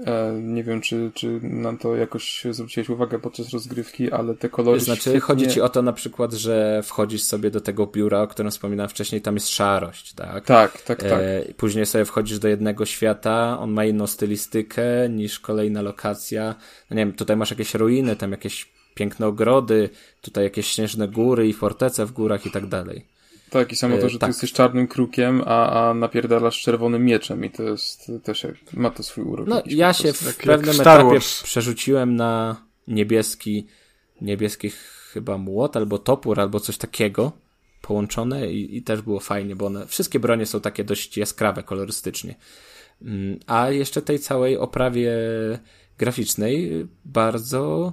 E, nie wiem, czy, czy na to jakoś zwróciłeś uwagę podczas rozgrywki, ale te kolory. Znaczy, świetnie... chodzi ci o to na przykład, że wchodzisz sobie do tego biura, o którym wspominałem wcześniej, tam jest szarość, tak? Tak, tak, tak. E, później sobie wchodzisz do jednego świata, on ma inną stylistykę niż kolejna lokacja. No nie wiem, tutaj masz jakieś ruiny, tam jakieś piękne ogrody, tutaj jakieś śnieżne góry i fortece w górach i tak dalej. Tak, i samo to, że tak. ty jesteś czarnym krukiem, a, a napierdalasz czerwonym mieczem i to jest też, ma to swój urok. No, ja się w tak pewnym etapie przerzuciłem na niebieski, niebieski chyba młot, albo topór, albo coś takiego połączone i, i też było fajnie, bo one, wszystkie bronie są takie dość jaskrawe kolorystycznie. Mm, a jeszcze tej całej oprawie graficznej bardzo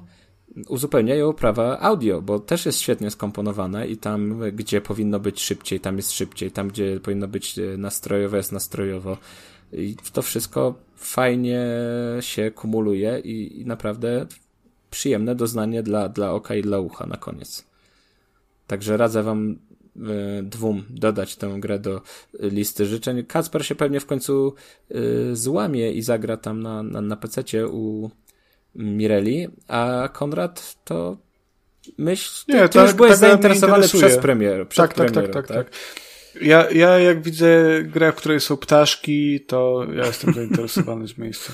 uzupełniają oprawa audio, bo też jest świetnie skomponowana i tam, gdzie powinno być szybciej, tam jest szybciej, tam, gdzie powinno być e, nastrojowo, jest nastrojowo. I to wszystko fajnie się kumuluje i, i naprawdę przyjemne doznanie dla, dla oka i dla ucha na koniec. Także radzę wam y, dwóm dodać tę grę do listy życzeń. Kacper się pewnie w końcu y, złamie i zagra tam na, na, na u Mireli, a Konrad to myśl, nie, ty, ty tak, już byłeś tak zainteresowany przez premier, przed tak, premierą, tak, tak, tak, tak. Ja, ja jak widzę grę, w której są ptaszki, to ja jestem zainteresowany z miejsca.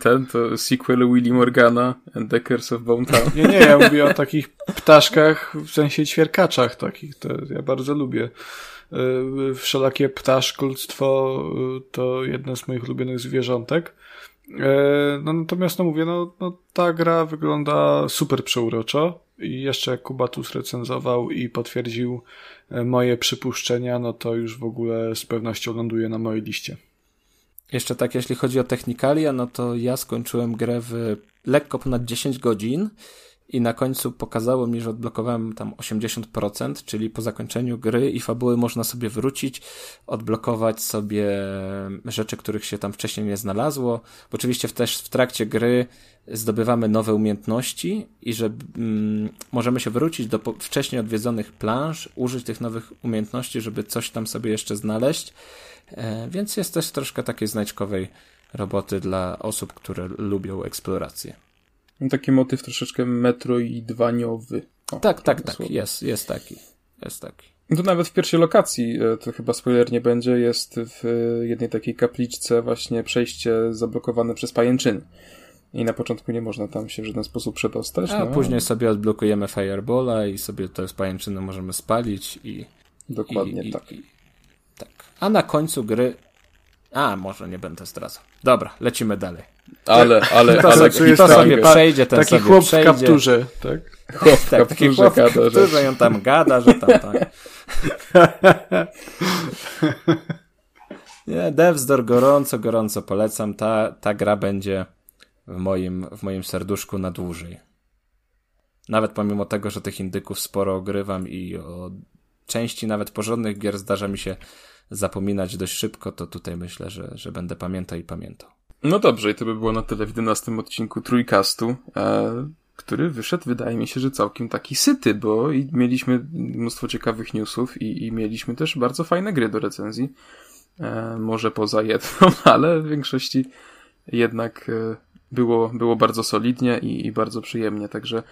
Ten to sequel Willy Morgana and the Curse of Bone Town. Nie, nie, ja mówię o takich ptaszkach, w sensie ćwierkaczach takich, to ja bardzo lubię. Y, wszelakie ptaszkulstwo y, to jedno z moich ulubionych zwierzątek. E, no natomiast no mówię, no, no ta gra wygląda super przeuroczo i jeszcze jak Kubatus recenzował i potwierdził e, moje przypuszczenia, no to już w ogóle z pewnością ląduje na mojej liście. jeszcze tak, jeśli chodzi o technikalia, no to ja skończyłem grę w lekko ponad 10 godzin i na końcu pokazało mi, że odblokowałem tam 80%, czyli po zakończeniu gry i fabuły można sobie wrócić, odblokować sobie rzeczy, których się tam wcześniej nie znalazło. Oczywiście też w trakcie gry zdobywamy nowe umiejętności i że mm, możemy się wrócić do wcześniej odwiedzonych planż, użyć tych nowych umiejętności, żeby coś tam sobie jeszcze znaleźć. E, więc jest też troszkę takiej znajdźkowej roboty dla osób, które lubią eksplorację. Taki motyw troszeczkę metroidwaniowy. O, tak, tak, tak. Jest, jest taki. Jest taki. No to nawet w pierwszej lokacji, e, to chyba spoiler nie będzie, jest w jednej takiej kapliczce właśnie przejście zablokowane przez pajęczyny. I na początku nie można tam się w żaden sposób przedostać. A no. później sobie odblokujemy Firebola i sobie to z pajęczyny możemy spalić i... Dokładnie i, tak. I, tak. A na końcu gry... A, może nie będę zdradzał. Dobra, lecimy dalej. Ale, ale, to, ale, to, to sobie przejdzie, ten taki sobie chłop przejdzie. w kapturze, tak? Chłop w tak, taki chłop w kapturze, że on tam gada, że tam tak. Nie, Devsdor gorąco, gorąco polecam. Ta, ta gra będzie w moim, w moim serduszku na dłużej. Nawet pomimo tego, że tych indyków sporo ogrywam i o części nawet porządnych gier zdarza mi się zapominać dość szybko, to tutaj myślę, że, że będę pamiętał i pamiętał. No dobrze, i to by było na tyle w 11 odcinku Trójkastu, e, który wyszedł, wydaje mi się, że całkiem taki syty, bo i mieliśmy mnóstwo ciekawych newsów i, i mieliśmy też bardzo fajne gry do recenzji. E, może poza jedną, ale w większości jednak e, było, było bardzo solidnie i, i bardzo przyjemnie, także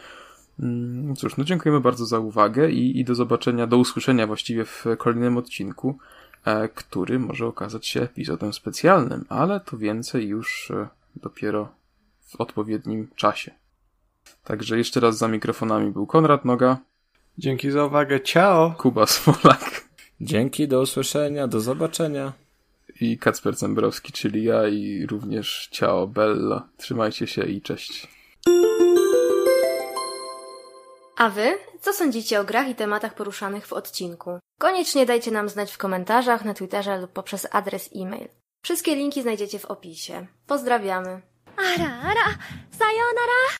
mm, cóż, no dziękujemy bardzo za uwagę i, i do zobaczenia, do usłyszenia właściwie w kolejnym odcinku. E, który może okazać się epizodem specjalnym, ale to więcej już e, dopiero w odpowiednim czasie. Także jeszcze raz za mikrofonami był Konrad Noga. Dzięki za uwagę. Ciao. Kuba Smolak. Dzięki, do usłyszenia, do zobaczenia. I Kacper Zembrowski, czyli ja i również ciao Bella. Trzymajcie się i cześć. A wy? Co sądzicie o grach i tematach poruszanych w odcinku? Koniecznie dajcie nam znać w komentarzach, na Twitterze lub poprzez adres e-mail. Wszystkie linki znajdziecie w opisie. Pozdrawiamy. Ara, ara, sayonara!